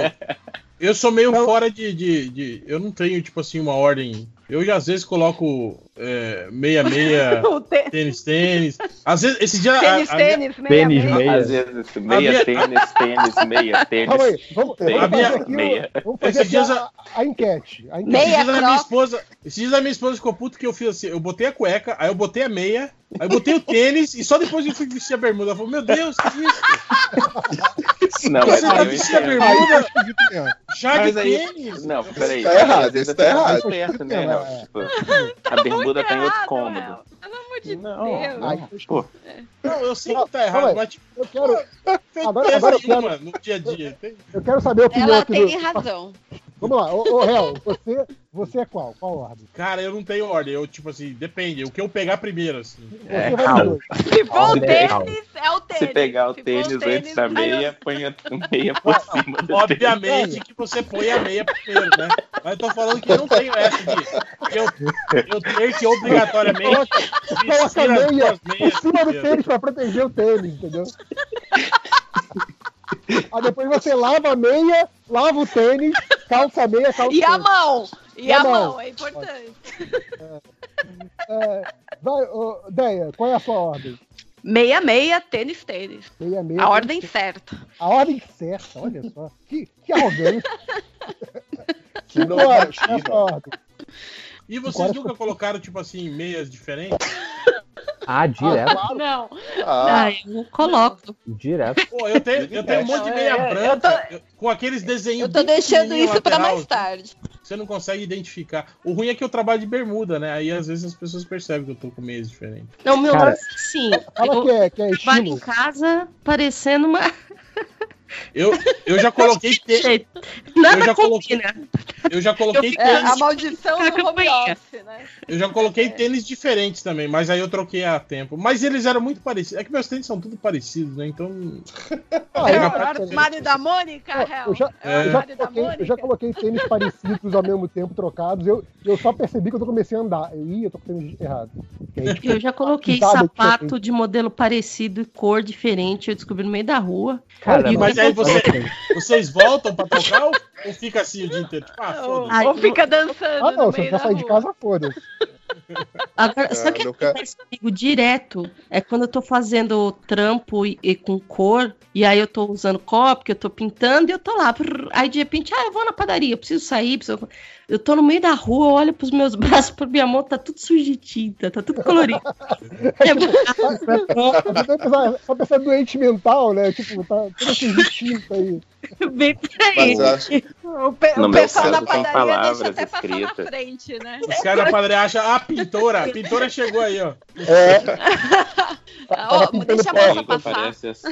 Eu sou meio Então- fora de, de, de- Eu não tenho, tipo assim, uma ordem. Eu já às vezes coloco é, meia, meia, O tê- tênis, tênis. Às vezes, esse dia. a- Tênis, a minha- tênis, meia, Tênis, meia. meia. Às vezes, meia, minha- tênis, tênis, meia, tênis. Calma aí, vamos, Meia, vamos fazer aqui, meia. vamos fazer aqui a, a enquete. A enquete. Meia Esses dias a minha esposa, esses dias a minha esposa ficou puta que eu fiz assim, eu botei a cueca, aí eu botei a meia, aí eu botei o tênis e só depois eu fui vestir a bermuda. Ela falou, meu Deus, que isso? Não, mas Você tá vestindo a tá bermuda já de aí- tênis? Não, peraí. Tá errado, a bermuda isso tá tá errado. né? É. Não, tipo, a bermuda tá em outro cômodo. Pelo amor de Não, Deus. não. Não, eu sei que tá errado, mas tipo, eu, quero, Agora- agora eu nenhuma no dia a dia. Eu quero saber a opinião Ela tem do. razão. Vamos lá, ô, ô Réu, você, você é qual? Qual ordem? Cara, eu não tenho ordem, eu tipo assim, depende, o que eu pegar primeiro, assim. Você É, vai calma. Se for o tênis, é o tênis. se pegar o Se for tênis antes da aí eu- meia, põe a meia por cima do tênis. Obviamente que você põe a meia primeiro, né? Mas eu tô falando que eu não tenho essa de eu, eu ter que obrigatoriamente Coloca a meia por cima do tênis pra proteger o tênis, entendeu? Aí depois você lava a meia, lava o tênis, calça a meia, calça E a tênis. mão. E, E a a mão. mão, é importante. É, vai, ô, Deia, qual é a sua ordem? Meia, meia, tênis, tênis. Meia, meia. A ordem certa. A ordem certa, olha só. Que, que arrogante. Que Qual é a sua ordem? E vocês nunca colocaram, tipo assim, meias diferentes? Ah, direto, Não. Ah, Ah, eu coloco. direto. Pô, eu tenho, eu tenho um monte de meia Não, é, branca eu- com aqueles desenhos. Eu tô deixando isso pra lateral, mais tarde. Você não consegue identificar. O ruim é que eu trabalho de bermuda, né? Aí às vezes as pessoas percebem que eu tô com meias diferentes. Não, meu Cara, lance, sim. Fala Eu que é, que é trabalho em casa parecendo uma. Eu, eu já coloquei tênis. Nada Eu já coloquei- combina. Eu já coloquei É, a tênis. maldição do home office, né? Eu já coloquei tênis diferentes também, mas aí eu troquei a tempo. Mas eles eram muito parecidos. É que meus tênis são tudo parecidos, né? Então. Ah, É eu, o armário da Mônica, Ó, Hel. eu já, É o eu, já coloquei, eu já coloquei tênis parecidos ao mesmo tempo, trocados. Eu, eu só percebi que eu tô comecei a andar. Eu, Ih, eu tô com tênis errado. Eu já coloquei sapato de modelo parecido e cor diferente. Eu descobri no meio da rua. Cara, E Mas aí que você, vocês voltam pra trocar ou, ou fica assim o dia inteiro? Tipo, ah, Ou, ou fica dançando Ah, não, no se meio eu for da sair de casa, foda-se. Agora, Ah, que nunca- acontece comigo direto? É quando eu tô fazendo trampo e, e com cor, e aí eu tô usando copo, que eu tô pintando, e eu tô lá. prrr, Aí de repente, ah, eu vou na padaria, eu preciso sair, preciso... Eu tô no meio da rua, eu olho pros meus braços, pra minha mão, tá tudo sujo de tinta, tá tudo colorido. É Só pensar, só doente mental, né? Tipo, tá tudo assim de tinta aí. bem por aí. Acho O, pe- o pessoal da padaria deixa palavras até passar na escritas. frente, né? Os caras da padaria acham, ah, pintora, a pintora chegou aí, ó. Ó, pintando deixa a moça passar. aparece, as-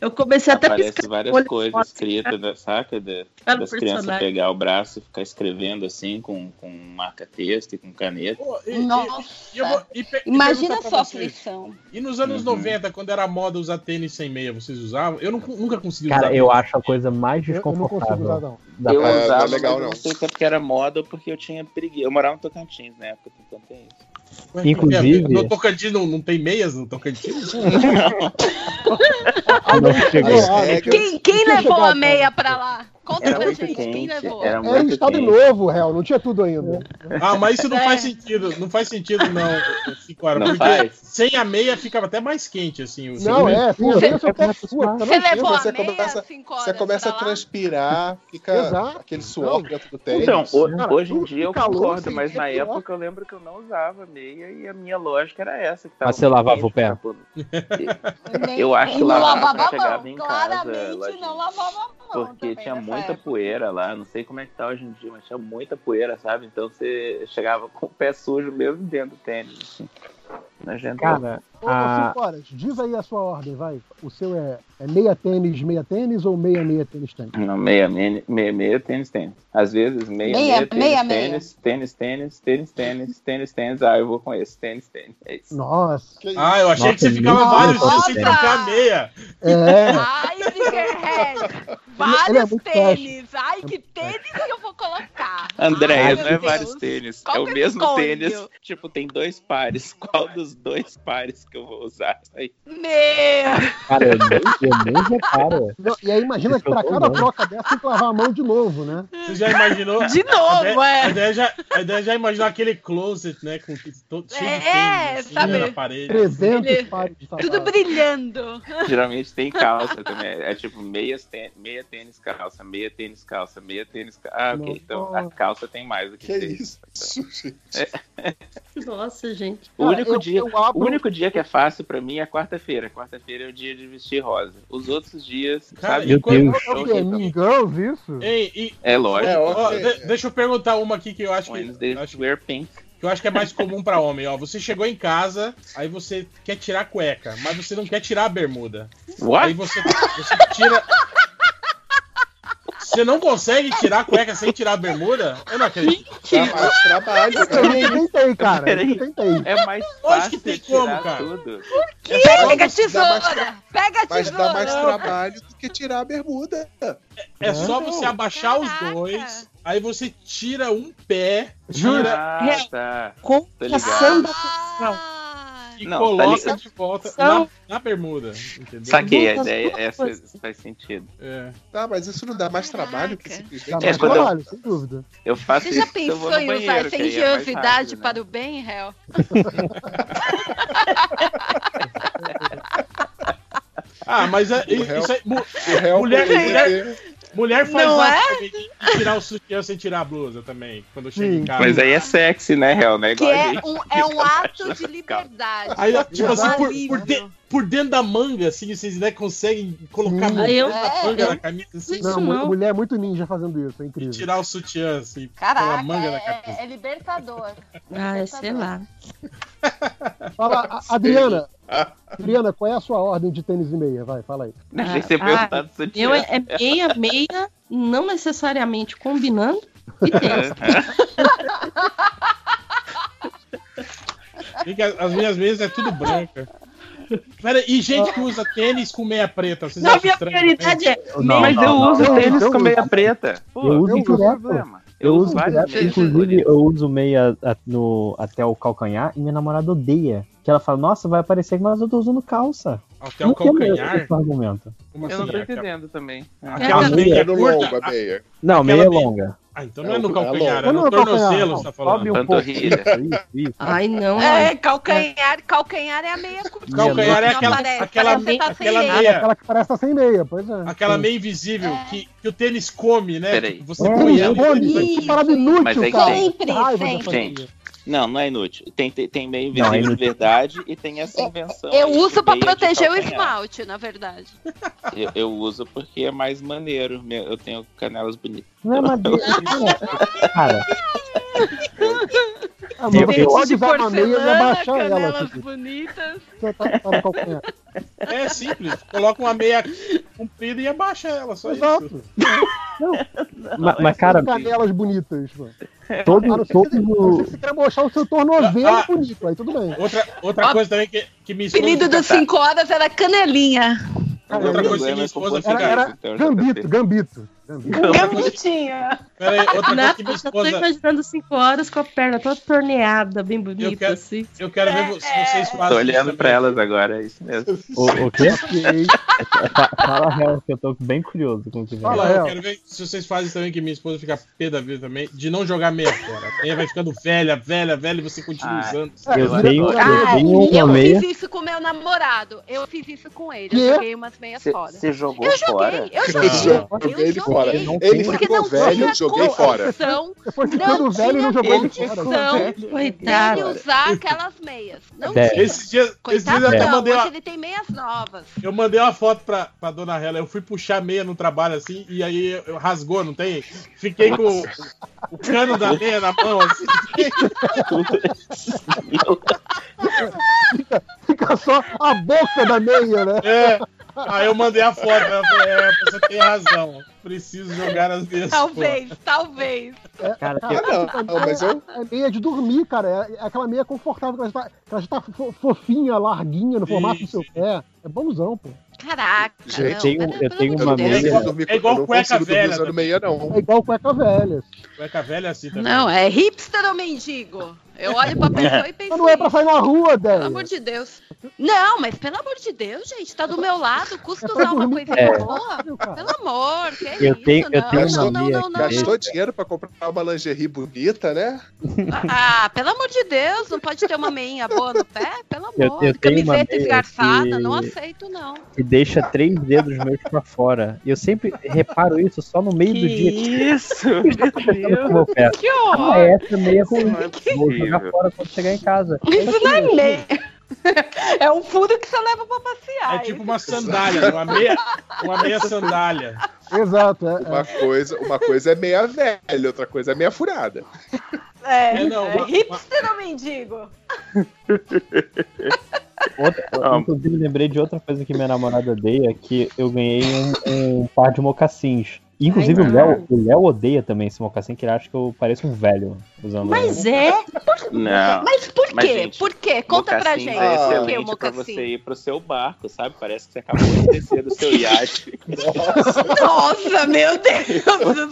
Eu comecei até a aparece piscar. várias coisas escritas, né, saca? De, das crianças pegar o braço e ficar escrevendo assim, com, com marca-texto e com caneta. Pô, e- Nossa. e vou- e e Imagina só a aflição. E nos anos Uhum. 90, quando era moda usar tênis sem meia, vocês usavam? Eu nunca, nunca consegui Cara, usar. eu acho a coisa mais Eu, eu não consigo usar, desconfortável não. da eu É, não é usava, legal, não. não sei se é porque era moda ou porque eu tinha preguiça. Eu morava no Tocantins na época, então tem isso. Ué, Inclusive- porque No Tocantins não, não tem meias no Tocantins? Não chegou. Ah, É, Quem, quem levou a meia pra lá? Conta Era pra muito gente, quem quente, levou? era Era muito estado quente. novo, réu, não tinha tudo ainda. Ah, mas isso não É. faz sentido. Não faz sentido, não, Cinco horas, Não porque faz? sem a meia ficava até mais quente, assim. O Não, é, Você- sua, tá Você levou a você meia começa- cinco horas Você começa a pra transpirar, fica Exato. aquele suor Não. dentro do tênis. Então, Cara, hoje em dia eu concordo, mas na época eu lembro que eu não usava meia e a minha lógica era essa. Que tava Mas você lavava o pé? Eu acho que lavava lavava quando a chegava mão. em casa, Claramente não lavava a mão. Porque tinha nessa muita época. poeira lá, não sei como é que tá hoje em dia, mas tinha muita poeira, sabe? Então você chegava com o pé sujo mesmo dentro do tênis. Assim. Cara, Ô, a, cinco horas, diz aí a sua ordem, vai. O seu é, é meia tênis, meia tênis ou meia, meia tênis, tênis? Não, meia, meia, meia, meia, tênis, tênis. Às vezes, meia, Meia, meia, tênis, meia, meia. tênis, tênis, tênis, tênis, tênis, tênis, tênis. Ah, eu vou com esse, tênis, tênis. É isso. Nossa. Que Ah, eu achei Nossa, que você ficava vários dias sem trocar meia. É. Ai, Ele é Vários muito tênis. Ai, que tênis que eu vou colocar? Andréia, não é vários Deus. tênis. Qual é o eu mesmo escolho? tênis. Tipo, tem dois pares. Qual dos dois pares que eu vou usar? Aí, Meu. cara, eu nem, eu nem reparo. Não, E aí imagina que pra cada troca dessa tem que lavar a mão de novo, né? Você já imaginou? De novo, a é. ideia já, a ideia já imaginou aquele closet, né? Com todo, cheio de É, tênis assim, sabe? na parede. 300 Ele- pares de sapato. Tudo brilhando. geralmente tem calça também. É tipo meias tênis, meia tênis calça, meia tênis calça, meia tênis calça. Ah, ok. Então a calça tem mais do que, Que tênis. isso, gente? Nossa, gente. O único, eu- dia, eu abro- o único dia que é fácil pra mim é quarta-feira. Quarta-feira é o dia de vestir rosa. Os outros dias, Cara, sabe? meu Deus. É? Mean isso? Ei, e, É lógico. É, ó, deixa eu perguntar uma aqui que eu acho que, Wednesday acho, wear pink. que eu acho que é mais comum pra homem. Ó, você chegou em casa, aí você quer tirar a cueca, mas você não quer tirar a bermuda. Aí What? você, você tira. Você não consegue tirar a cueca sem tirar a bermuda? Eu não acredito. Dá mais trabalho, Eu tentei, cara. Peraí. Eu tentei. É mais fácil que tem como, cara. tudo. É só Pega a tesoura. Pega a Mas dá mais tesoura. trabalho do que tirar a bermuda. É só você abaixar os Caraca. dois, aí você tira um pé, Jura? tira Ah, tá. Com a samba Ah, e Não, tá coloca ligado. de volta São- na, na bermuda. Entendeu? Saquei a ideia, essa faz sentido. É. Tá, mas isso não dá mais trabalho que simplesmente. mais É, quando eu- trabalho, sem dúvida. Eu faço Você já isso quando eu vou pensou no em banheiro, usar aí é rápido, né? para o bem, réu? Ah, mas é, O réu- isso réu Mulher- poderia mulher- ter- mulher faz Não isso é? de tirar o sutiã sem tirar a blusa também, quando chega Sim. em casa. Mas aí é sexy, né, Real? É Que igual a é gente. um, é um ato de liberdade. Aí, tipo assim, Um por, por, de- por dentro da manga, assim, vocês né, conseguem colocar a mão Aí eu- É, manga eu- da camisa assim, Não, não. mulher é muito ninja fazendo isso, é e incrível. tirar o sutiã, assim, Caraca, pela manga da é, camisa. é libertador. Ah, sei lá. Fala, a- Adriana. Adriana, qual é a sua ordem de tênis e meia? Vai, fala aí. Achei que você Ah, perguntar do sutiã. Eu é, é meia, meia, não necessariamente combinando. E tênis. Que as as minhas meias é tudo branca. Pera, e gente que usa tênis com meia preta, vocês Não, acham minha estranho? prioridade é Não, Mas não, eu não. uso tênis eu com uso. meia preta. Pô, Eu uso o problema? Eu uso várias direto, vezes inclusive eu uso meia a- no, até o calcanhar e minha namorada odeia. Que ela fala, nossa, vai parecer, mas eu tô usando calça. Até o Não entendo calcanhar? esse argumento. Como Eu não assim? tô Aquela, entendendo também. Aquela É, meia No curta? longo, a meia. Não, Aquela meia meia- longa. Ah, então não é no É, calcanhar, é é no tornozelo, você tá Sobe falando. um pouco. Panturrilha. Isso, isso. Ai, não. É, calcanhar, calcanhar é a meia curtinha. Calcanhar é aquela- aquela meia- tá aquela meia. meia- Aquela que parece estar sem meia, pois é. Aquela Sim. meia invisível que, que o tênis come, né? Peraí. Você É, põe ela. Isso. parada inútil, Mas é que cara. tem. Que raiva Sempre, sempre. Não, não é inútil. Tem, tem, tem meio Não, é invisível de verdade e tem essa invenção. Eu de uso de proteger o esmalte, na verdade. Eu, eu uso porque é mais maneiro. Eu tenho canelas bonitas. Não é madeira. Cara, Ah, mas Eu- pode de usar uma meia e abaixar ela. Tipo, bonitas. tá, calcanhar. É simples. Coloca uma meia comprida e abaixa ela, só isso. Exato. ma- mas, cara, Canelas bonitas, mano. todo, não ser todo que você- não você quer mostrar o seu tornozelo Ah. bonito, aí tudo bem. Outra, outra Ó, coisa também que, que O esposa. apelido fica- dos 5 horas era canelinha. Outra Aí, coisa que minha é esposa com Era, fica. era Então, gambito, gambito. Gambito. Gambitinha. Pera aí, outra coisa que minha eu tô esposa. imaginando cinco horas com a perna toda torneada, bem bonita, quero- assim. Eu quero ver se vocês fazem. Tô olhando pra elas agora, é isso mesmo. O, o quê? Fala real, que eu tô bem curioso com o que vem. Fala, Não, eu real. quero ver se vocês fazem também que minha esposa fica pé da vida também, de não jogar meia fora. A meia vai ficando velha, velha, velha e você continua Ah. usando. É, Eu tenho, eu Ah, tenho eu uma meia. fiz isso com meu namorado. Eu fiz isso com ele. Eu joguei umas meias fora. você jogou Eu fora? joguei, eu joguei. Joguei Eu ele fora. joguei. Não Ele ficou não velho, joguei fora. Depois Não ficando velho, não tinha jogou ele condição. fora. Coitado. dele usar aquelas meias. Não Dez. tinha. Coitado, eu até não. mandei uma, ele tem meias novas. eu mandei uma foto pra, pra dona Hela. Eu fui puxar a meia no trabalho assim, e aí rasgou, não tem? Fiquei com o, cano da meia na mão, assim. Fica só a boca da meia, né? É. Aí eu mandei a foto. Ela falou: É, você tem razão. Preciso jogar as fora." Talvez, talvez. Cara, Ah, não, não, mas eu. É meia de dormir, cara. É aquela meia confortável, que ela já tá, que ela já tá fo- fofinha, larguinha, no formato do seu pé. É bonzão, pô. Caraca, Gente, não, tenho- eu tenho uma meia- É igual cueca velha meia, não. É igual cueca velha. Cueca velha assim também. Não, é hipster ou mendigo? Eu olho pra pessoa e penso. Mas não é pra sair na rua, Pelo Déia. amor de Deus. Não, mas pelo amor de Deus, gente, tá do meu lado, custa É usar uma coisa É. boa. Pelo amor, que Eu isso? tenho- eu não, tenho não, não, não, não. Gastou dinheiro pra comprar uma lingerie bonita, né? Ah, pelo amor de Deus, não pode ter uma meinha boa no pé? Pelo amor. Eu- eu Camiseta meia esgarçada, que- não aceito, não. que deixa três dedos meus pra fora. E eu sempre reparo isso só no meio do dia. isso? Que com o meu pé? Que Ah, horror! é essa meia é Vou jogar fora quando chegar em casa. Isso não é meia. É um furo que você leva pra passear. É tipo uma sandália, uma meia, uma meia sandália. Exato, é. Uma coisa, uma coisa é meia velha, outra coisa é meia furada. É, É, não, é uma- hipster ou mendigo? Outra, Ah. inclusive, lembrei de outra coisa que minha namorada odeia, que eu ganhei um, um par de mocassins. Inclusive, Ai, o. Léo, o Léo odeia também esse mocassim, que ele acha que eu pareço um velho usando Mas é. Não. Mas por Mas, quê? gente, por quê? Conta pra Mocassim gente. É por que o excelente pra você mocassim? ir pro seu barco, sabe? Parece que você acabou de descer do seu iate. Nossa, meu Deus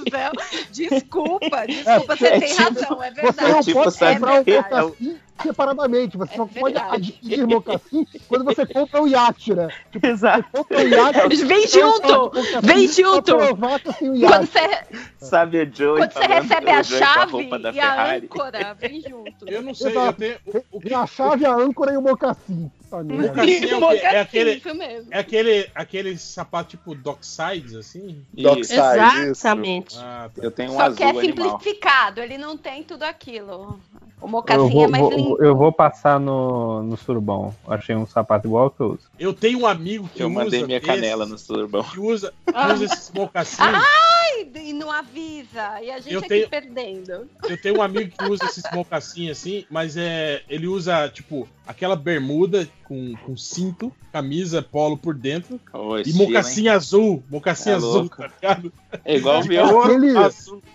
do céu. Desculpa, desculpa, você É, tem tipo- razão, é Você verdade. não tipo, pode sabe, é verdade. Mocassim separadamente. Você É só pode verdade. adquirir mocassim quando você compra o iate, né? Tipo, Exato. você compra o iate. Vem junto! Vem junto! Quando você, Sabe o Joey quando você recebe a a chave da e a âncora, vem junto. Eu não sei, eu tenho. o- a chave, a âncora e o mocassim. Merda. Mocassim é o quê? É Mocassim, aquele- Isso mesmo. É aquele, aquele sapato tipo docksides, assim? Doc Isso. Side, Exatamente. Ah, tá. Eu tenho um Só azul que é animal. simplificado, ele não tem tudo aquilo. O Eu mocassim vou, é mais vou- limpo. eu vou passar no, no surubão. Achei um sapato igual que eu uso. Eu tenho um amigo que Eu mandei usa minha desses, canela no surbão. que usa, Ah. usa esses mocassins. Ai, e não avisa. E a gente Eu aqui tenho- perdendo. Eu tenho um amigo que usa esses mocassim assim, mas é. Ele usa, tipo, aquela bermuda com, com cinto, camisa, polo por dentro. Ô, E mocassim azul. Mocassim É azul, louco. tá ligado? É igual o De meu. cor Aquele-.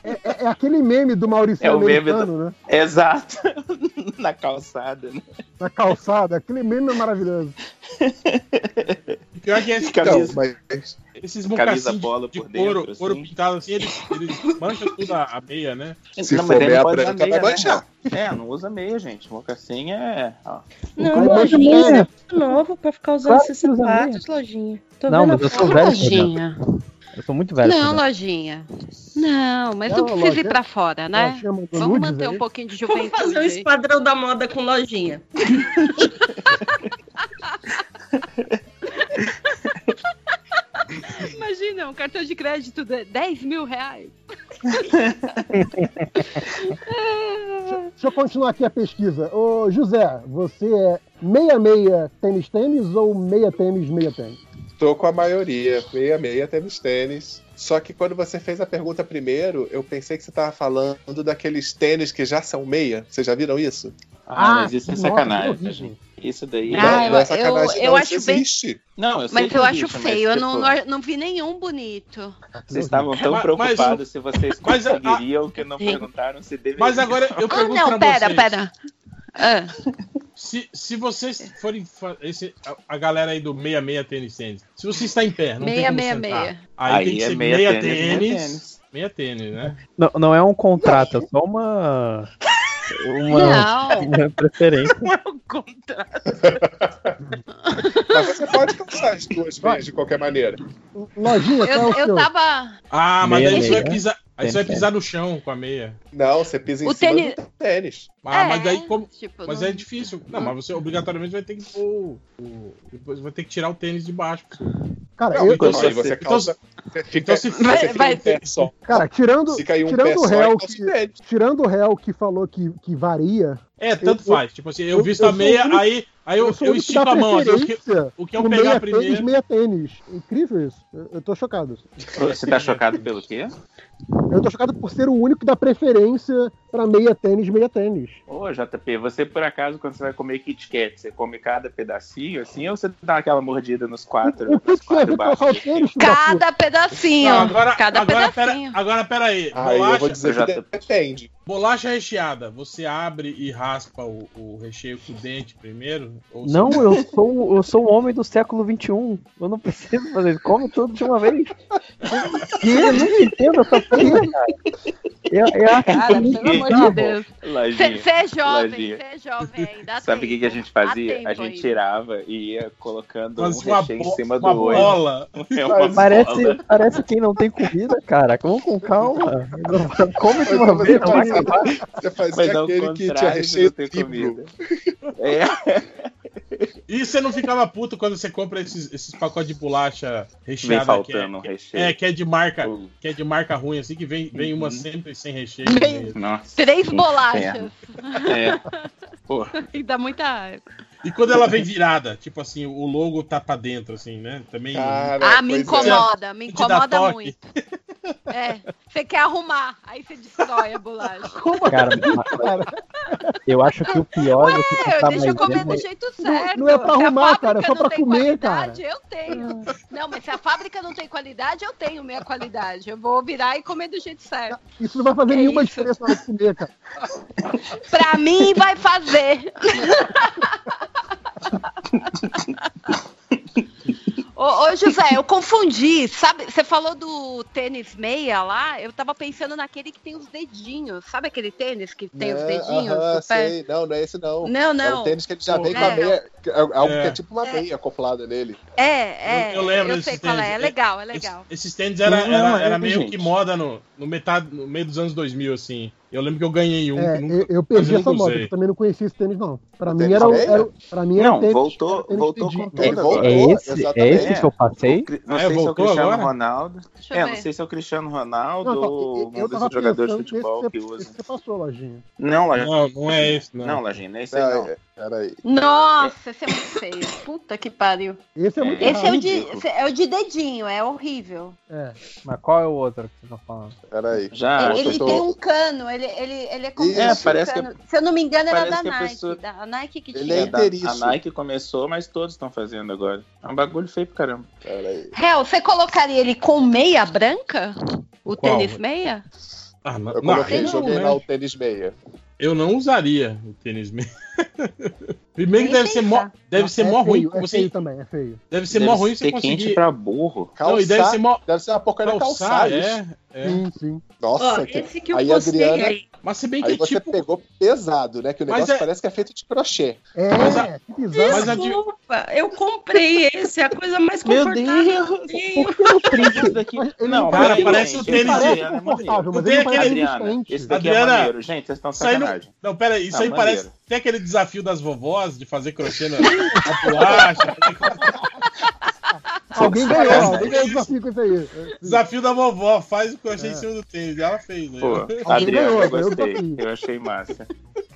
É, é- é aquele meme do Maurício É o meme americano, né? Exato. Na calçada, né? Na calçada. Aquele meme é maravilhoso. Pior que esse Então, Camisa. mas esses camisa bola de por couro, dentro. couro assim. pintado assim, eles, eles mancham tudo a, a meia, né? Se Não, for mas meia não branca, vai meia, né? manchar. É, não usa meia, gente. Mocassim é. ó. Não, é que lojinha, é? você é muito novo pra ficar usando Claro esses sapatos, lojinha. Tô Não, vendo mas eu a sou foto. velho. lojinha. Eu sou muito velho. Não, lojinha. Não, mas não, Não, precisa lojinha- ir pra fora, né? Mandou Vamos nudes manter um pouquinho de Vamos juventude. fazer um esquadrão da moda com lojinha. Imagina, um cartão de crédito de 10 mil reais. Deixa eu continuar aqui a pesquisa. Ô, José, você é meia-meia tênis-tênis ou meia-tênis, meia-tênis? Tô com a maioria, meia meia tênis tênis. Só que quando você fez a pergunta primeiro, eu pensei que você tava falando daqueles tênis que já são meia. Vocês já viram isso? Ah, mas isso é nossa, sacanagem. Isso daí. Ah, não, eu- não é sacanagem, eu- eu não, acho bem- existe. Não, eu sei Mas eu acho existe, mas, feio, eu tipo, não, não, não vi nenhum bonito. Vocês estavam tão Mas- preocupados se vocês mas conseguiriam que não Sim. perguntaram se deveria. Mas agora eu Ah, pergunto não, pra pera, vocês. pera. Ah, Se, se vocês forem. Esse, a, a galera aí do 66 tênis tênis. Se você está em pé, não tem Meia, como meia, sentar. meia. Aí, Aí tem que é ser meia meia tênis. tênis. Meia tênis, né? Não, não é um contrato, é só uma. Uma, Não. uma preferência. Mas você pode calçar as duas vezes de qualquer maneira. Lojinha, qual é o Eu, seu? eu tava. Ah, mas Meia, aí você vai pisar. Aí você vai pisar no chão com a meia. Não, você pisa em O cima tênis- do tênis. Ah, é, mas daí como. Tipo, Mas não- é difícil. Não, mas você obrigatoriamente vai ter que pôr. Depois vai ter que tirar o tênis de baixo. Cara, Não, eu, então, então aí você- você então. Você fica, então se- você Vai- fica vai um pé só. cara, tirando, Se cair um tirando pé o só, réu então que, tirando o réu que falou que, que varia, É, tanto Eu- eu- faz. Tipo assim, eu, eu- visto eu a meia, único- aí, aí eu, eu eu o único que estico a mão. Vezes, o que, o que eu pegar meia primeiro. tênis, meia tênis. Incrível isso. Eu, eu tô chocado. Você tá chocado pelo quê? Eu tô chocado por ser o único que dá preferência pra meia tênis, meia tênis. Ô, JP, você por acaso, quando você vai comer Kit Kat, você come cada pedacinho assim ou você dá aquela mordida nos quatro? O que o baixos? tênis? Cada pedacinho. Não, agora, cada agora, pera, pedacinho. agora pera aí. Aí eu vou Bolacha, dizer já que tô- depende. bolacha recheada, você abre e raspa o, o recheio com o dente primeiro? Ou você- Não, eu sou, eu sou um homem do século XXI. Eu não preciso fazer isso. Come tudo de uma vez. Eu não entendo essa porra, cara. Eu, eu acho Cara, pelo amor de. Deus. Você é jovem, você é jovem ainda. Sabe o que, que a gente fazia? A gente tirava e ia colocando Mas um recheio em cima uma do olho. bola. É uma bola. Parece, parece quem não tem comida, cara. Vamos com calma. Come de uma Mas vez, você não vai fazia- acabar. Você fazia Mas ao aquele que tinha de recheio ter triplo. comida. É, E você não ficava puto quando você compra esses, esses pacotes de bolacha vem recheada faltando que é, recheio. é, que é de marca, que é de marca ruim, assim, que vem, vem uma Uhum. sempre sem recheio. Bem- Nossa. Três bolachas. É. Pô, E dá muita raiva. E quando ela vem virada, tipo assim, o logo tá pra dentro, assim, né? Também. Cara, Ah, me é. incomoda, me Te dá incomoda muito. É, você quer arrumar, aí você destrói a bolacha. Cara, eu acho que o pior é você É, comprar deixa eu comer do jeito certo. não é pra Se a arrumar, cara, é fábrica só não pra tem comer, qualidade, Eu tenho. Não, mas se a fábrica não tem qualidade, eu tenho minha qualidade. Eu vou virar e comer do jeito certo. Isso não vai fazer É nenhuma isso. diferença na hora de comer, cara. Pra mim, vai fazer. Ô, ô, José, eu confundi. Sabe, você falou do tênis meia lá? Eu tava pensando naquele que tem os dedinhos. Sabe aquele tênis que tem os Né? dedinhos do pé? sei. Não, não é esse não. Não, É o não. tênis que ele já vem com é. a meia. É algo É. que é tipo uma É. meia acoplada nele. É, é. Eu- eu lembro sei desses qual é. É legal, é legal. Esses, esses tênis era, era, é, era meio que moda no, no, metade, no meio dos anos 2000, assim. Eu lembro que eu ganhei um. É, que nunca, eu, eu perdi eu essa usei. eu também não conhecia esse tênis, não. Pra O mim era, era, pra mim era Não, tênis, voltou- tênis voltou dedinho. com tudo Ele voltou, É esse, é esse que eu passei? Não Ah, sei se é o Cristiano agora? Ronaldo. É, não sei se é o Cristiano Ronaldo Não, ou um desses jogadores de futebol que que usa. esse que você passou, Lojinha. Não, Lojinha. Não, não é esse, não. Não, Lojinha, não é esse aí não. É, Peraí. Nossa, esse é muito feio. Puta que pariu. Esse é muito É. Esse é o, de, é o de dedinho, é horrível. É. Mas qual é o outro que você tá falando? Peraí. Já, ele ele tô- tem um cano, ele, ele, ele é como Isso. se fosse É, parece um que-. Se eu não me engano, era da Nike. pessoa- Da a Nike que Ele tinha. é É, da- inteiriço. a Nike começou, mas todos estão fazendo agora. É um bagulho feio pra caramba. Peraí. Hel, você colocaria ele com meia branca? O Qual? tênis meia? Ah, não, Eu não, coloquei, eu, joguei não, lá né? o tênis meia. eu não usaria o tênis meio. Primeiro que deve ser mó, pensar. deve ser mó é ruim. feio, é Você, feio também, é feio. deve ser Deve mó ruim você ser quente conseguir. pra burro. Não, e deve ser mó. Deve ser uma porcaria Calçar, calçar é, é. Sim, sim. Nossa, Ó, que- esse que eu aí, postei Adriana, aí. Mas se bem aí que, você tipo. pegou pesado, né? Que o negócio é- parece que é feito de crochê. É, Mas a- que bizarro. Mas a de- Desculpa, eu comprei esse, é a coisa mais Meu confortável Deus! que eu tenho. Por que no print? Esse daqui... Não, não Cara, parece o tênis esse de- é Não tem não aquele- Adriana, esse daqui é Adriana, maneiro. Gente, vocês estão sacanagem. Não, pera aí, isso Não, aí parece. Tem aquele desafio das vovós de fazer crochê na, na bolacha. Alguém ganhou, alguém ganhou o desafio com isso aí. Desafio da vovó, faz o crochê É. em cima do tênis. E ela fez, né? Pô, Adriano, ganhou, eu gostei. Eu achei massa.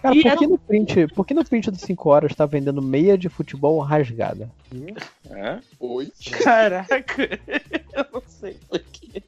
Cara, por que no print, por que no print do 5 horas tá vendendo meia de futebol rasgada? Hã? Oi. Caraca, eu não sei por quê.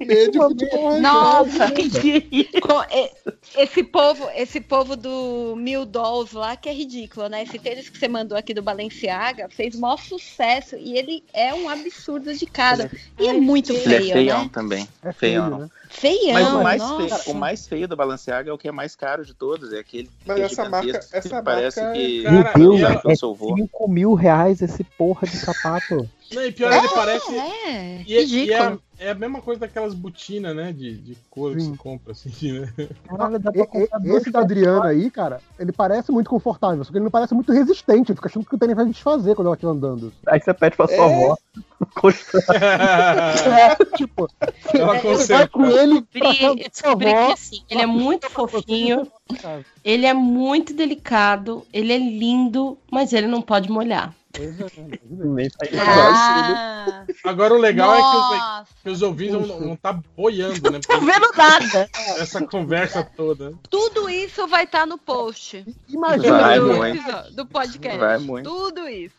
Meio de futebol. Nossa, e- esse povo, esse povo do Mil Dolls lá que é ridículo, né? Esse tênis que você mandou aqui do Balenciaga fez maior sucesso e ele é um absurdo de cara. E é muito Ele é feio, feião né? também. É feião. feio, né? Feião, Mas o mais, feio, o mais feio do Balenciaga é o que é mais caro de todos. É aquele. Mas que é essa marca- que essa parece marca- que. Cara, Meu Deus, que é sou vô. 5 mil reais esse porra de sapato. Não, e pior, ele parece. É, E, é- e é, é a mesma coisa daquelas botinas, né? De, de couro que você compra, assim, né? Caralho, dá E- pra e- comprar dois Esse da Adriana aí, cara, ele parece muito confortável, só que ele não parece muito resistente. Eu fico achando que o tênis vai desfazer quando ela estiver andando. Aí você pede pra sua É. avó. É, tipo, Ela vai com ele pra Descobri, descobri que assim, ele é muito fofinho, ele é muito delicado, ele é lindo, mas ele não pode molhar. Tá. Ah, Agora o legal é que os, nossa. que os ouvintes não, não tá boiando, né? Tô vendo nada. Essa conversa toda. Tudo isso vai estar no post Imagina, Vai do, muito. do podcast. Vai muito. Tudo isso.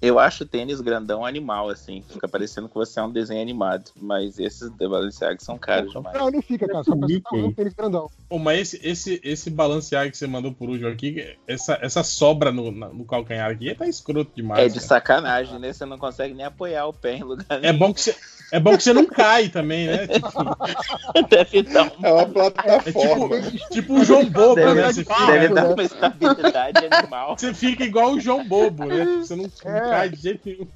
Eu acho o tênis grandão animal, assim. Fica parecendo que você é um desenho animado. Mas esses da Balenciaga são caros demais. Não, não fica, cara. Só você tá Mickey. um tênis grandão. Pô, mas esse, esse, esse balancear que você mandou por último aqui, essa, essa sobra no, no calcanhar aqui, tá escroto demais. É de cara. sacanagem, né? Você não consegue nem apoiar o pé em lugar É bom que você, é bom que você não cai também, né? Tipo, nenhum. Deve dar, um- É uma é plataforma. tipo, tipo um João Bobo, deve, né? Você fica, deve dar uma estabilidade animal. você fica igual o João Bobo, né? Tipo, Você não, não É. cai de jeito nenhum.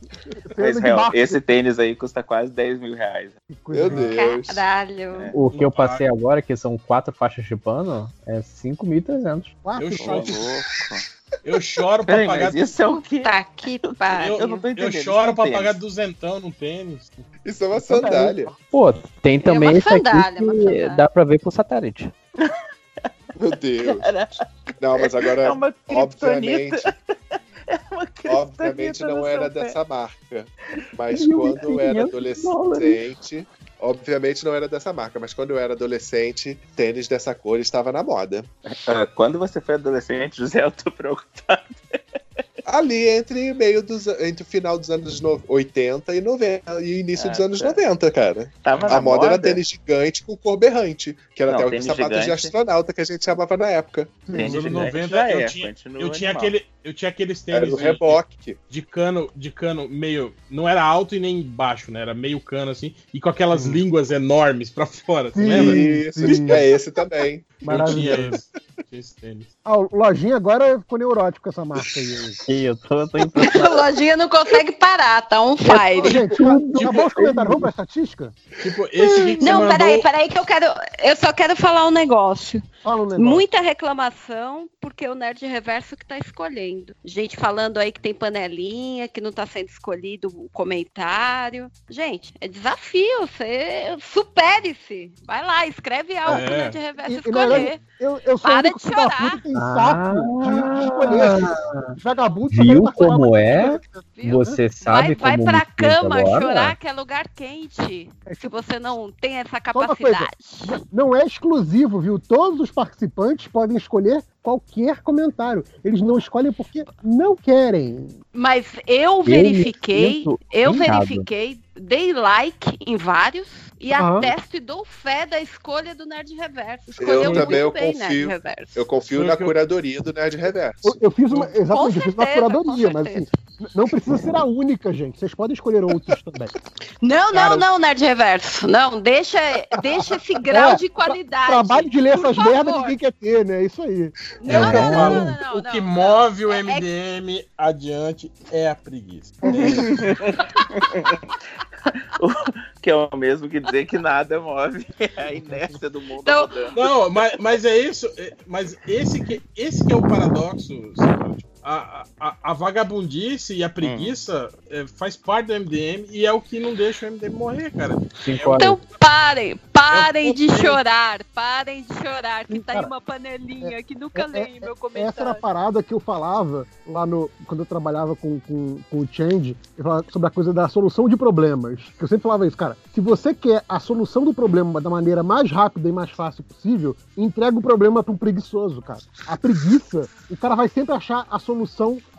Mas, Tênis real, barco. esse tênis aí custa quase 10 mil reais. Meu. Deus. Caralho. É. O que eu passei agora, que são quatro faixas de pano, é 5.300. Quatro, Eu choro. Eu choro pra pagar. mas isso é o quê? Tá que pariu. Eu não tô Eu entendendo. choro isso é pra um pagar tênis. duzentão no tênis. Isso é uma sandália. Pô, tem também uma esse aqui sandália, uma que sandália. dá pra ver pro satélite. Meu Deus. Não, mas agora, É uma obviamente, É uma obviamente não era dessa marca. Mas quando eu era 500 adolescente, obviamente não era dessa marca, mas quando eu era adolescente, tênis dessa cor estava na moda. Ah, Quando você foi adolescente, José, eu tô preocupado. Ali entre meio dos entre o final dos anos no- 80 e 90 e início Ah, dos anos tá. 90, cara. Tava A na moda era tênis gigante com cor berrante, que era Não, até o sapato de astronauta que a gente chamava na época. Tênis Nos anos gigante 90 já eu é, tinha, eu tinha aquele, eu tinha aqueles Era tênis o de, reboque. de cano, de cano meio, não era alto e nem baixo, né? Era meio cano assim, e com aquelas Hum. línguas enormes pra fora, você Sim. lembra? Isso, é esse também. Eu tinha esse, tinha esse tênis. Ah, o Lojinha agora ficou neurótico com essa marca aí. E eu tô, tô A impressionado. lojinha não consegue parar, tá on fire. gente, acabou os comentários. Vamos pra estatística? Tipo, esse aqui que Não, mandou... peraí, peraí que eu quero. Eu só quero falar um negócio. Fala um negócio. Muita reclamação porque o Nerd Reverso que tá escolhendo. Gente falando aí que tem panelinha, que não tá sendo escolhido o comentário. Gente, é desafio. Você supere-se. Vai lá, escreve algo É. pro Nerd Reverso E- e escolher. verdade, Eu, eu sou Para de da chorar. que tem saco de, de escolher. Ah, Viu como é? viu? Você sabe vai vai como pra me sinto cama agora? chorar, que é lugar quente. É Se tipo, você não tem essa coisa. capacidade. Não é exclusivo, viu? Todos os participantes podem escolher qualquer comentário. Eles não escolhem porque não querem. Mas eu verifiquei, eu vingado. verifiquei, dei like em vários e Aham. atesto e dou fé da escolha do Nerd Reverso. Escolheu Eu também, eu bem confio. Nerd Reverso. Eu confio na eu- curadoria do Nerd Reverso. Eu, eu fiz uma. Exatamente, eu fiz uma certeza, curadoria, mas assim, certeza. não precisa ser a única, gente. Vocês podem escolher outros também. Não, Cara, não, não, Nerd Reverso. Não, deixa, deixa esse grau É, de qualidade. Trabalho de ler essas favor. merdas ninguém quer ter, né? Isso aí. Não, É, não, não, não, não, o que não, move o É- é- MDM adiante é a preguiça. Que é o mesmo que dizer que nada move a inércia do mundo Então- mudando. Não, mas, mas é isso. é- Mas esse que, esse que é o paradoxo. Silvio. A, a, a vagabundice e a preguiça é, faz parte do MDM e é o que não deixa o MDM morrer, cara. Cinco horas. Então parem, parem Eu de chorar, parem de chorar, que tá aí Cara, uma panelinha que nunca é- leio meu Essa era a comentário. parada que eu falava lá no. Quando eu trabalhava com, com, com o Change, eu falava sobre a coisa da solução de problemas. Que eu sempre falava isso, cara. Se você quer a solução do problema da maneira mais rápida e mais fácil possível, entrega o problema pra um preguiçoso, cara. A preguiça, o cara vai sempre achar a solução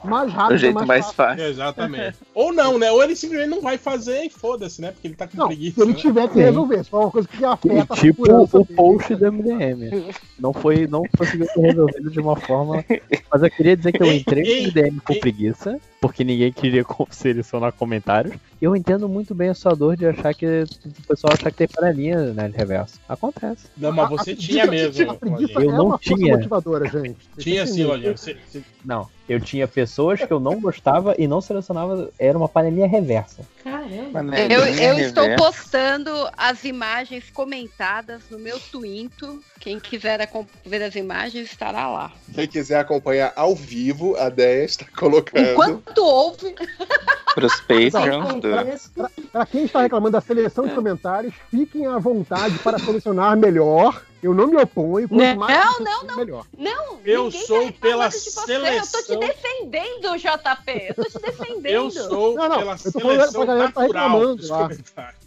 mais rápida O jeito mais, mais fácil. fácil. Exatamente. Ou não, né? Ou ele simplesmente não vai fazer e foda-se, né? Porque ele tá com Não, preguiça. se ele né? tiver que Sim. resolver, se for uma coisa que afeta a Tipo o dele. post do MDM. Não foi, não conseguiu ser resolvido de uma forma. Mas eu queria dizer que eu entrei Ei, no MDM com preguiça, porque ninguém queria selecionar comentários. E eu entendo muito bem a sua dor de achar que o pessoal achar que tem panelinha né, de reverso. Acontece. Não, mas A- a você preguiça- tinha mesmo. A preguiça Eu é não tinha. motivadora, gente. Tinha sim. Você- você- Não, eu tinha pessoas que eu não gostava e não selecionava. Era uma panelinha reversa. Caramba. Né? Eu, eu estou postando as imagens comentadas no meu Twinto. Quem quiser ver as imagens estará lá. Quem quiser acompanhar ao vivo, a Deia está colocando. Enquanto houve, Pros Patreons do. Para quem está reclamando da seleção de comentários, fiquem à vontade para selecionar melhor. Eu não me oponho. Quanto Não, mais não, não. melhor. não. Eu sou tá pela de você. seleção. Eu tô te defendendo, JP. Eu tô te defendendo. Eu sou Não, não, pela eu tô pra seleção que tá natural dos lá. comentários.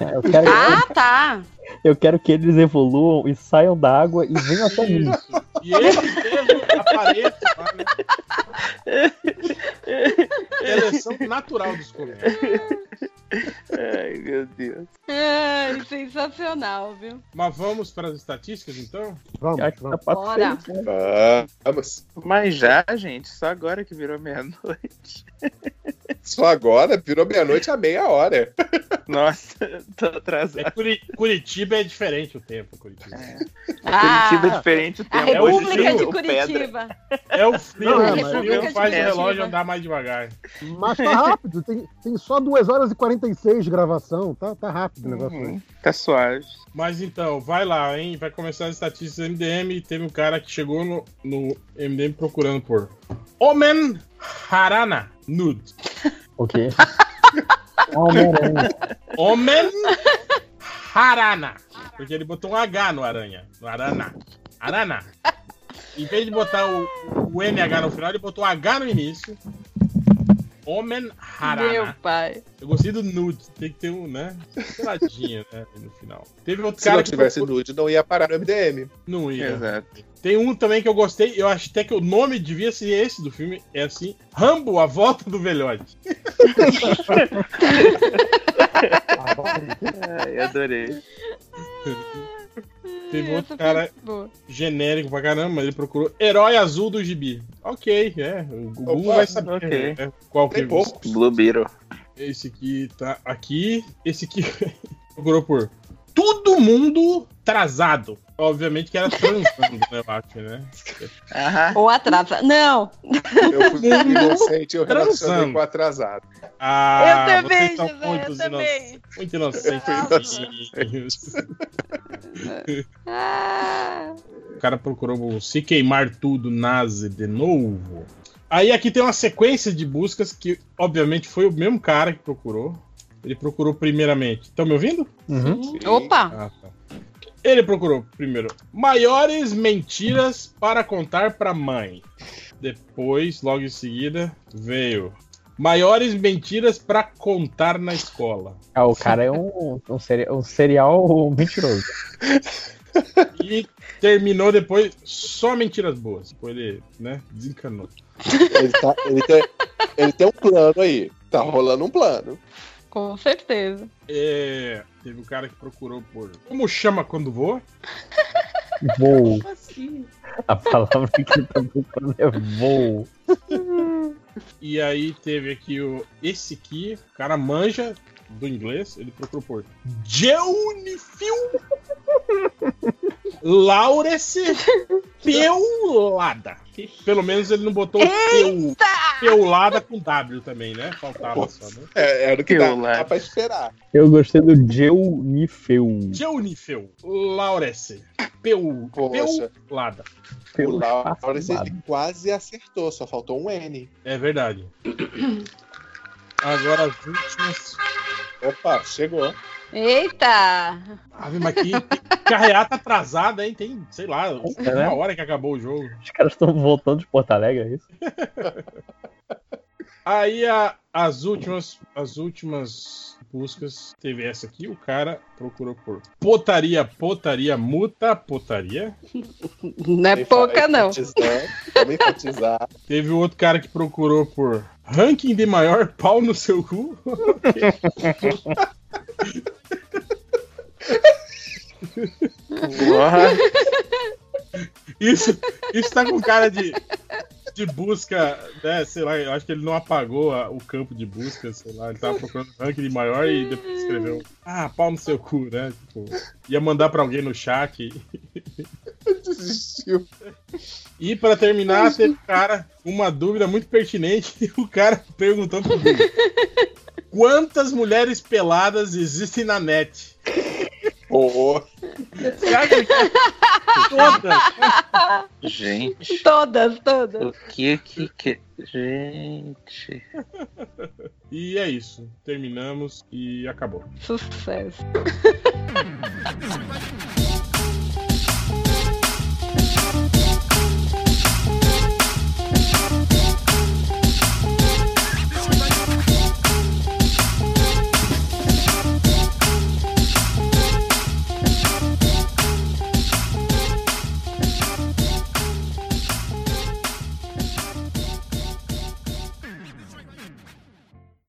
É, Eu quero, Ah, tá. eu quero que eles evoluam e saiam da água e venham até mim. Isso. E eles mesmo apareçam né? Seleção natural dos comentários. Meu Deus. Ai, sensacional, viu? Mas vamos para as estatísticas, então? Vamos, que tá vamos. pra Bora. frente, né? Vamos. Mas já, gente, só agora que virou meia-noite. Só agora virou meia-noite a meia hora. Nossa, tô É atrasado. Curi- Curitiba é diferente o tempo, Curitiba. Curitiba é diferente o Ah, a tempo. Hoje República tem de o. Curitiba. É o frio, Não, o é, frio mas- faz o relógio andar mais devagar. Mas tá rápido. Tem, tem só 2 horas e 46 de gravação. Tá, tá rápido o negócio. aí. Uhum, tá suave. Mas então, vai lá, hein? Vai começar as estatísticas do MDM. e Teve um cara que chegou no, no MDM procurando por Omen Harana Nude. O quê? Ah, Homem-Aranha. Omen Harana. Porque ele botou um H no aranha. No arana. Arana. Em vez de botar o, o NH no final, ele botou H no início. Omen Harana. Meu pai. Eu gostei do nude. Tem que ter um, né? Peladinho, né? No final. Teve outro Se cara não que tivesse nude, não ia parar no MDM. Não ia. Exato. Tem um também que eu gostei, eu acho até que o nome devia ser esse do filme, é assim, Rambo, a volta do velhote. Ai, adorei. Teve outro cara genérico pra caramba, ele procurou Herói Azul do Gibi. Ok, é, o Google Opa, vai saber ok. né, qual que Tem é poucos. Blue Beetle. Esse aqui tá aqui, esse aqui procurou por Todo Mundo Atrasado. Obviamente que era transando, né, eu acho, né? Aham. Ou atrasa. Não. Eu fui inocente, eu relacionei Transando. com atrasado. Ah, eu também, vocês são José, muito eu também. Muito inocentes. Ah, O cara procurou se queimar tudo, Nazi de novo. Aí aqui tem uma sequência de buscas que, obviamente, foi o mesmo cara que procurou. Ele procurou primeiramente. Estão me ouvindo? Uhum. opa. Ah, tá. Ele procurou primeiro maiores mentiras para contar para mãe. Depois, logo em seguida, veio maiores mentiras para contar na escola. Ah, o cara é um, um, seri- um serial mentiroso. E terminou depois só mentiras boas. Depois ele, né, desencanou. Ele, tá- ele tem, ele tem um plano aí. Tá rolando um plano. Com certeza. É, teve um cara que procurou por. Como chama quando voa? Voo. Como assim? A palavra que ele tá procurando é voo. E aí teve aqui o. Esse aqui, o cara manja do inglês, ele procurou por Jeunifil Laurence Peulada. Pelo menos ele não botou peu, Peulada com W também, né? Faltava só, né? É, era o que dá, Peulada. dá pra esperar. Eu gostei do Geunifeu. Peu, Poxa. Peulada. Lawrence espaço ele quase acertou, só faltou um N. É verdade. Agora as últimas. Opa, chegou. Eita! Ave, mas que, que carreata atrasada, hein? Tem, sei lá, É, né? uma hora que acabou o jogo. Os caras estão voltando de Porto Alegre, é isso? Aí a- as últimas, as últimas buscas teve essa aqui, o cara procurou por potaria, potaria, muta, potaria. Não é Vem pouca, não. Vamos enfatizar. Teve outro cara que procurou por ranking de maior pau no seu cu. Isso, isso tá com cara de, de busca, né? Sei lá, eu acho que ele não apagou a- o campo de busca, sei lá. Ele tava procurando ranking de maior e depois escreveu, ah, pau no seu cu, né? Tipo, ia mandar pra alguém no chat. Desistiu. E pra terminar, teve um cara uma dúvida muito pertinente, o cara perguntando pro Google. Quantas mulheres peladas existem na net? Quer todas? Gente, Todas, todas. o que que que. Gente. E é isso. Terminamos e acabou. Sucesso.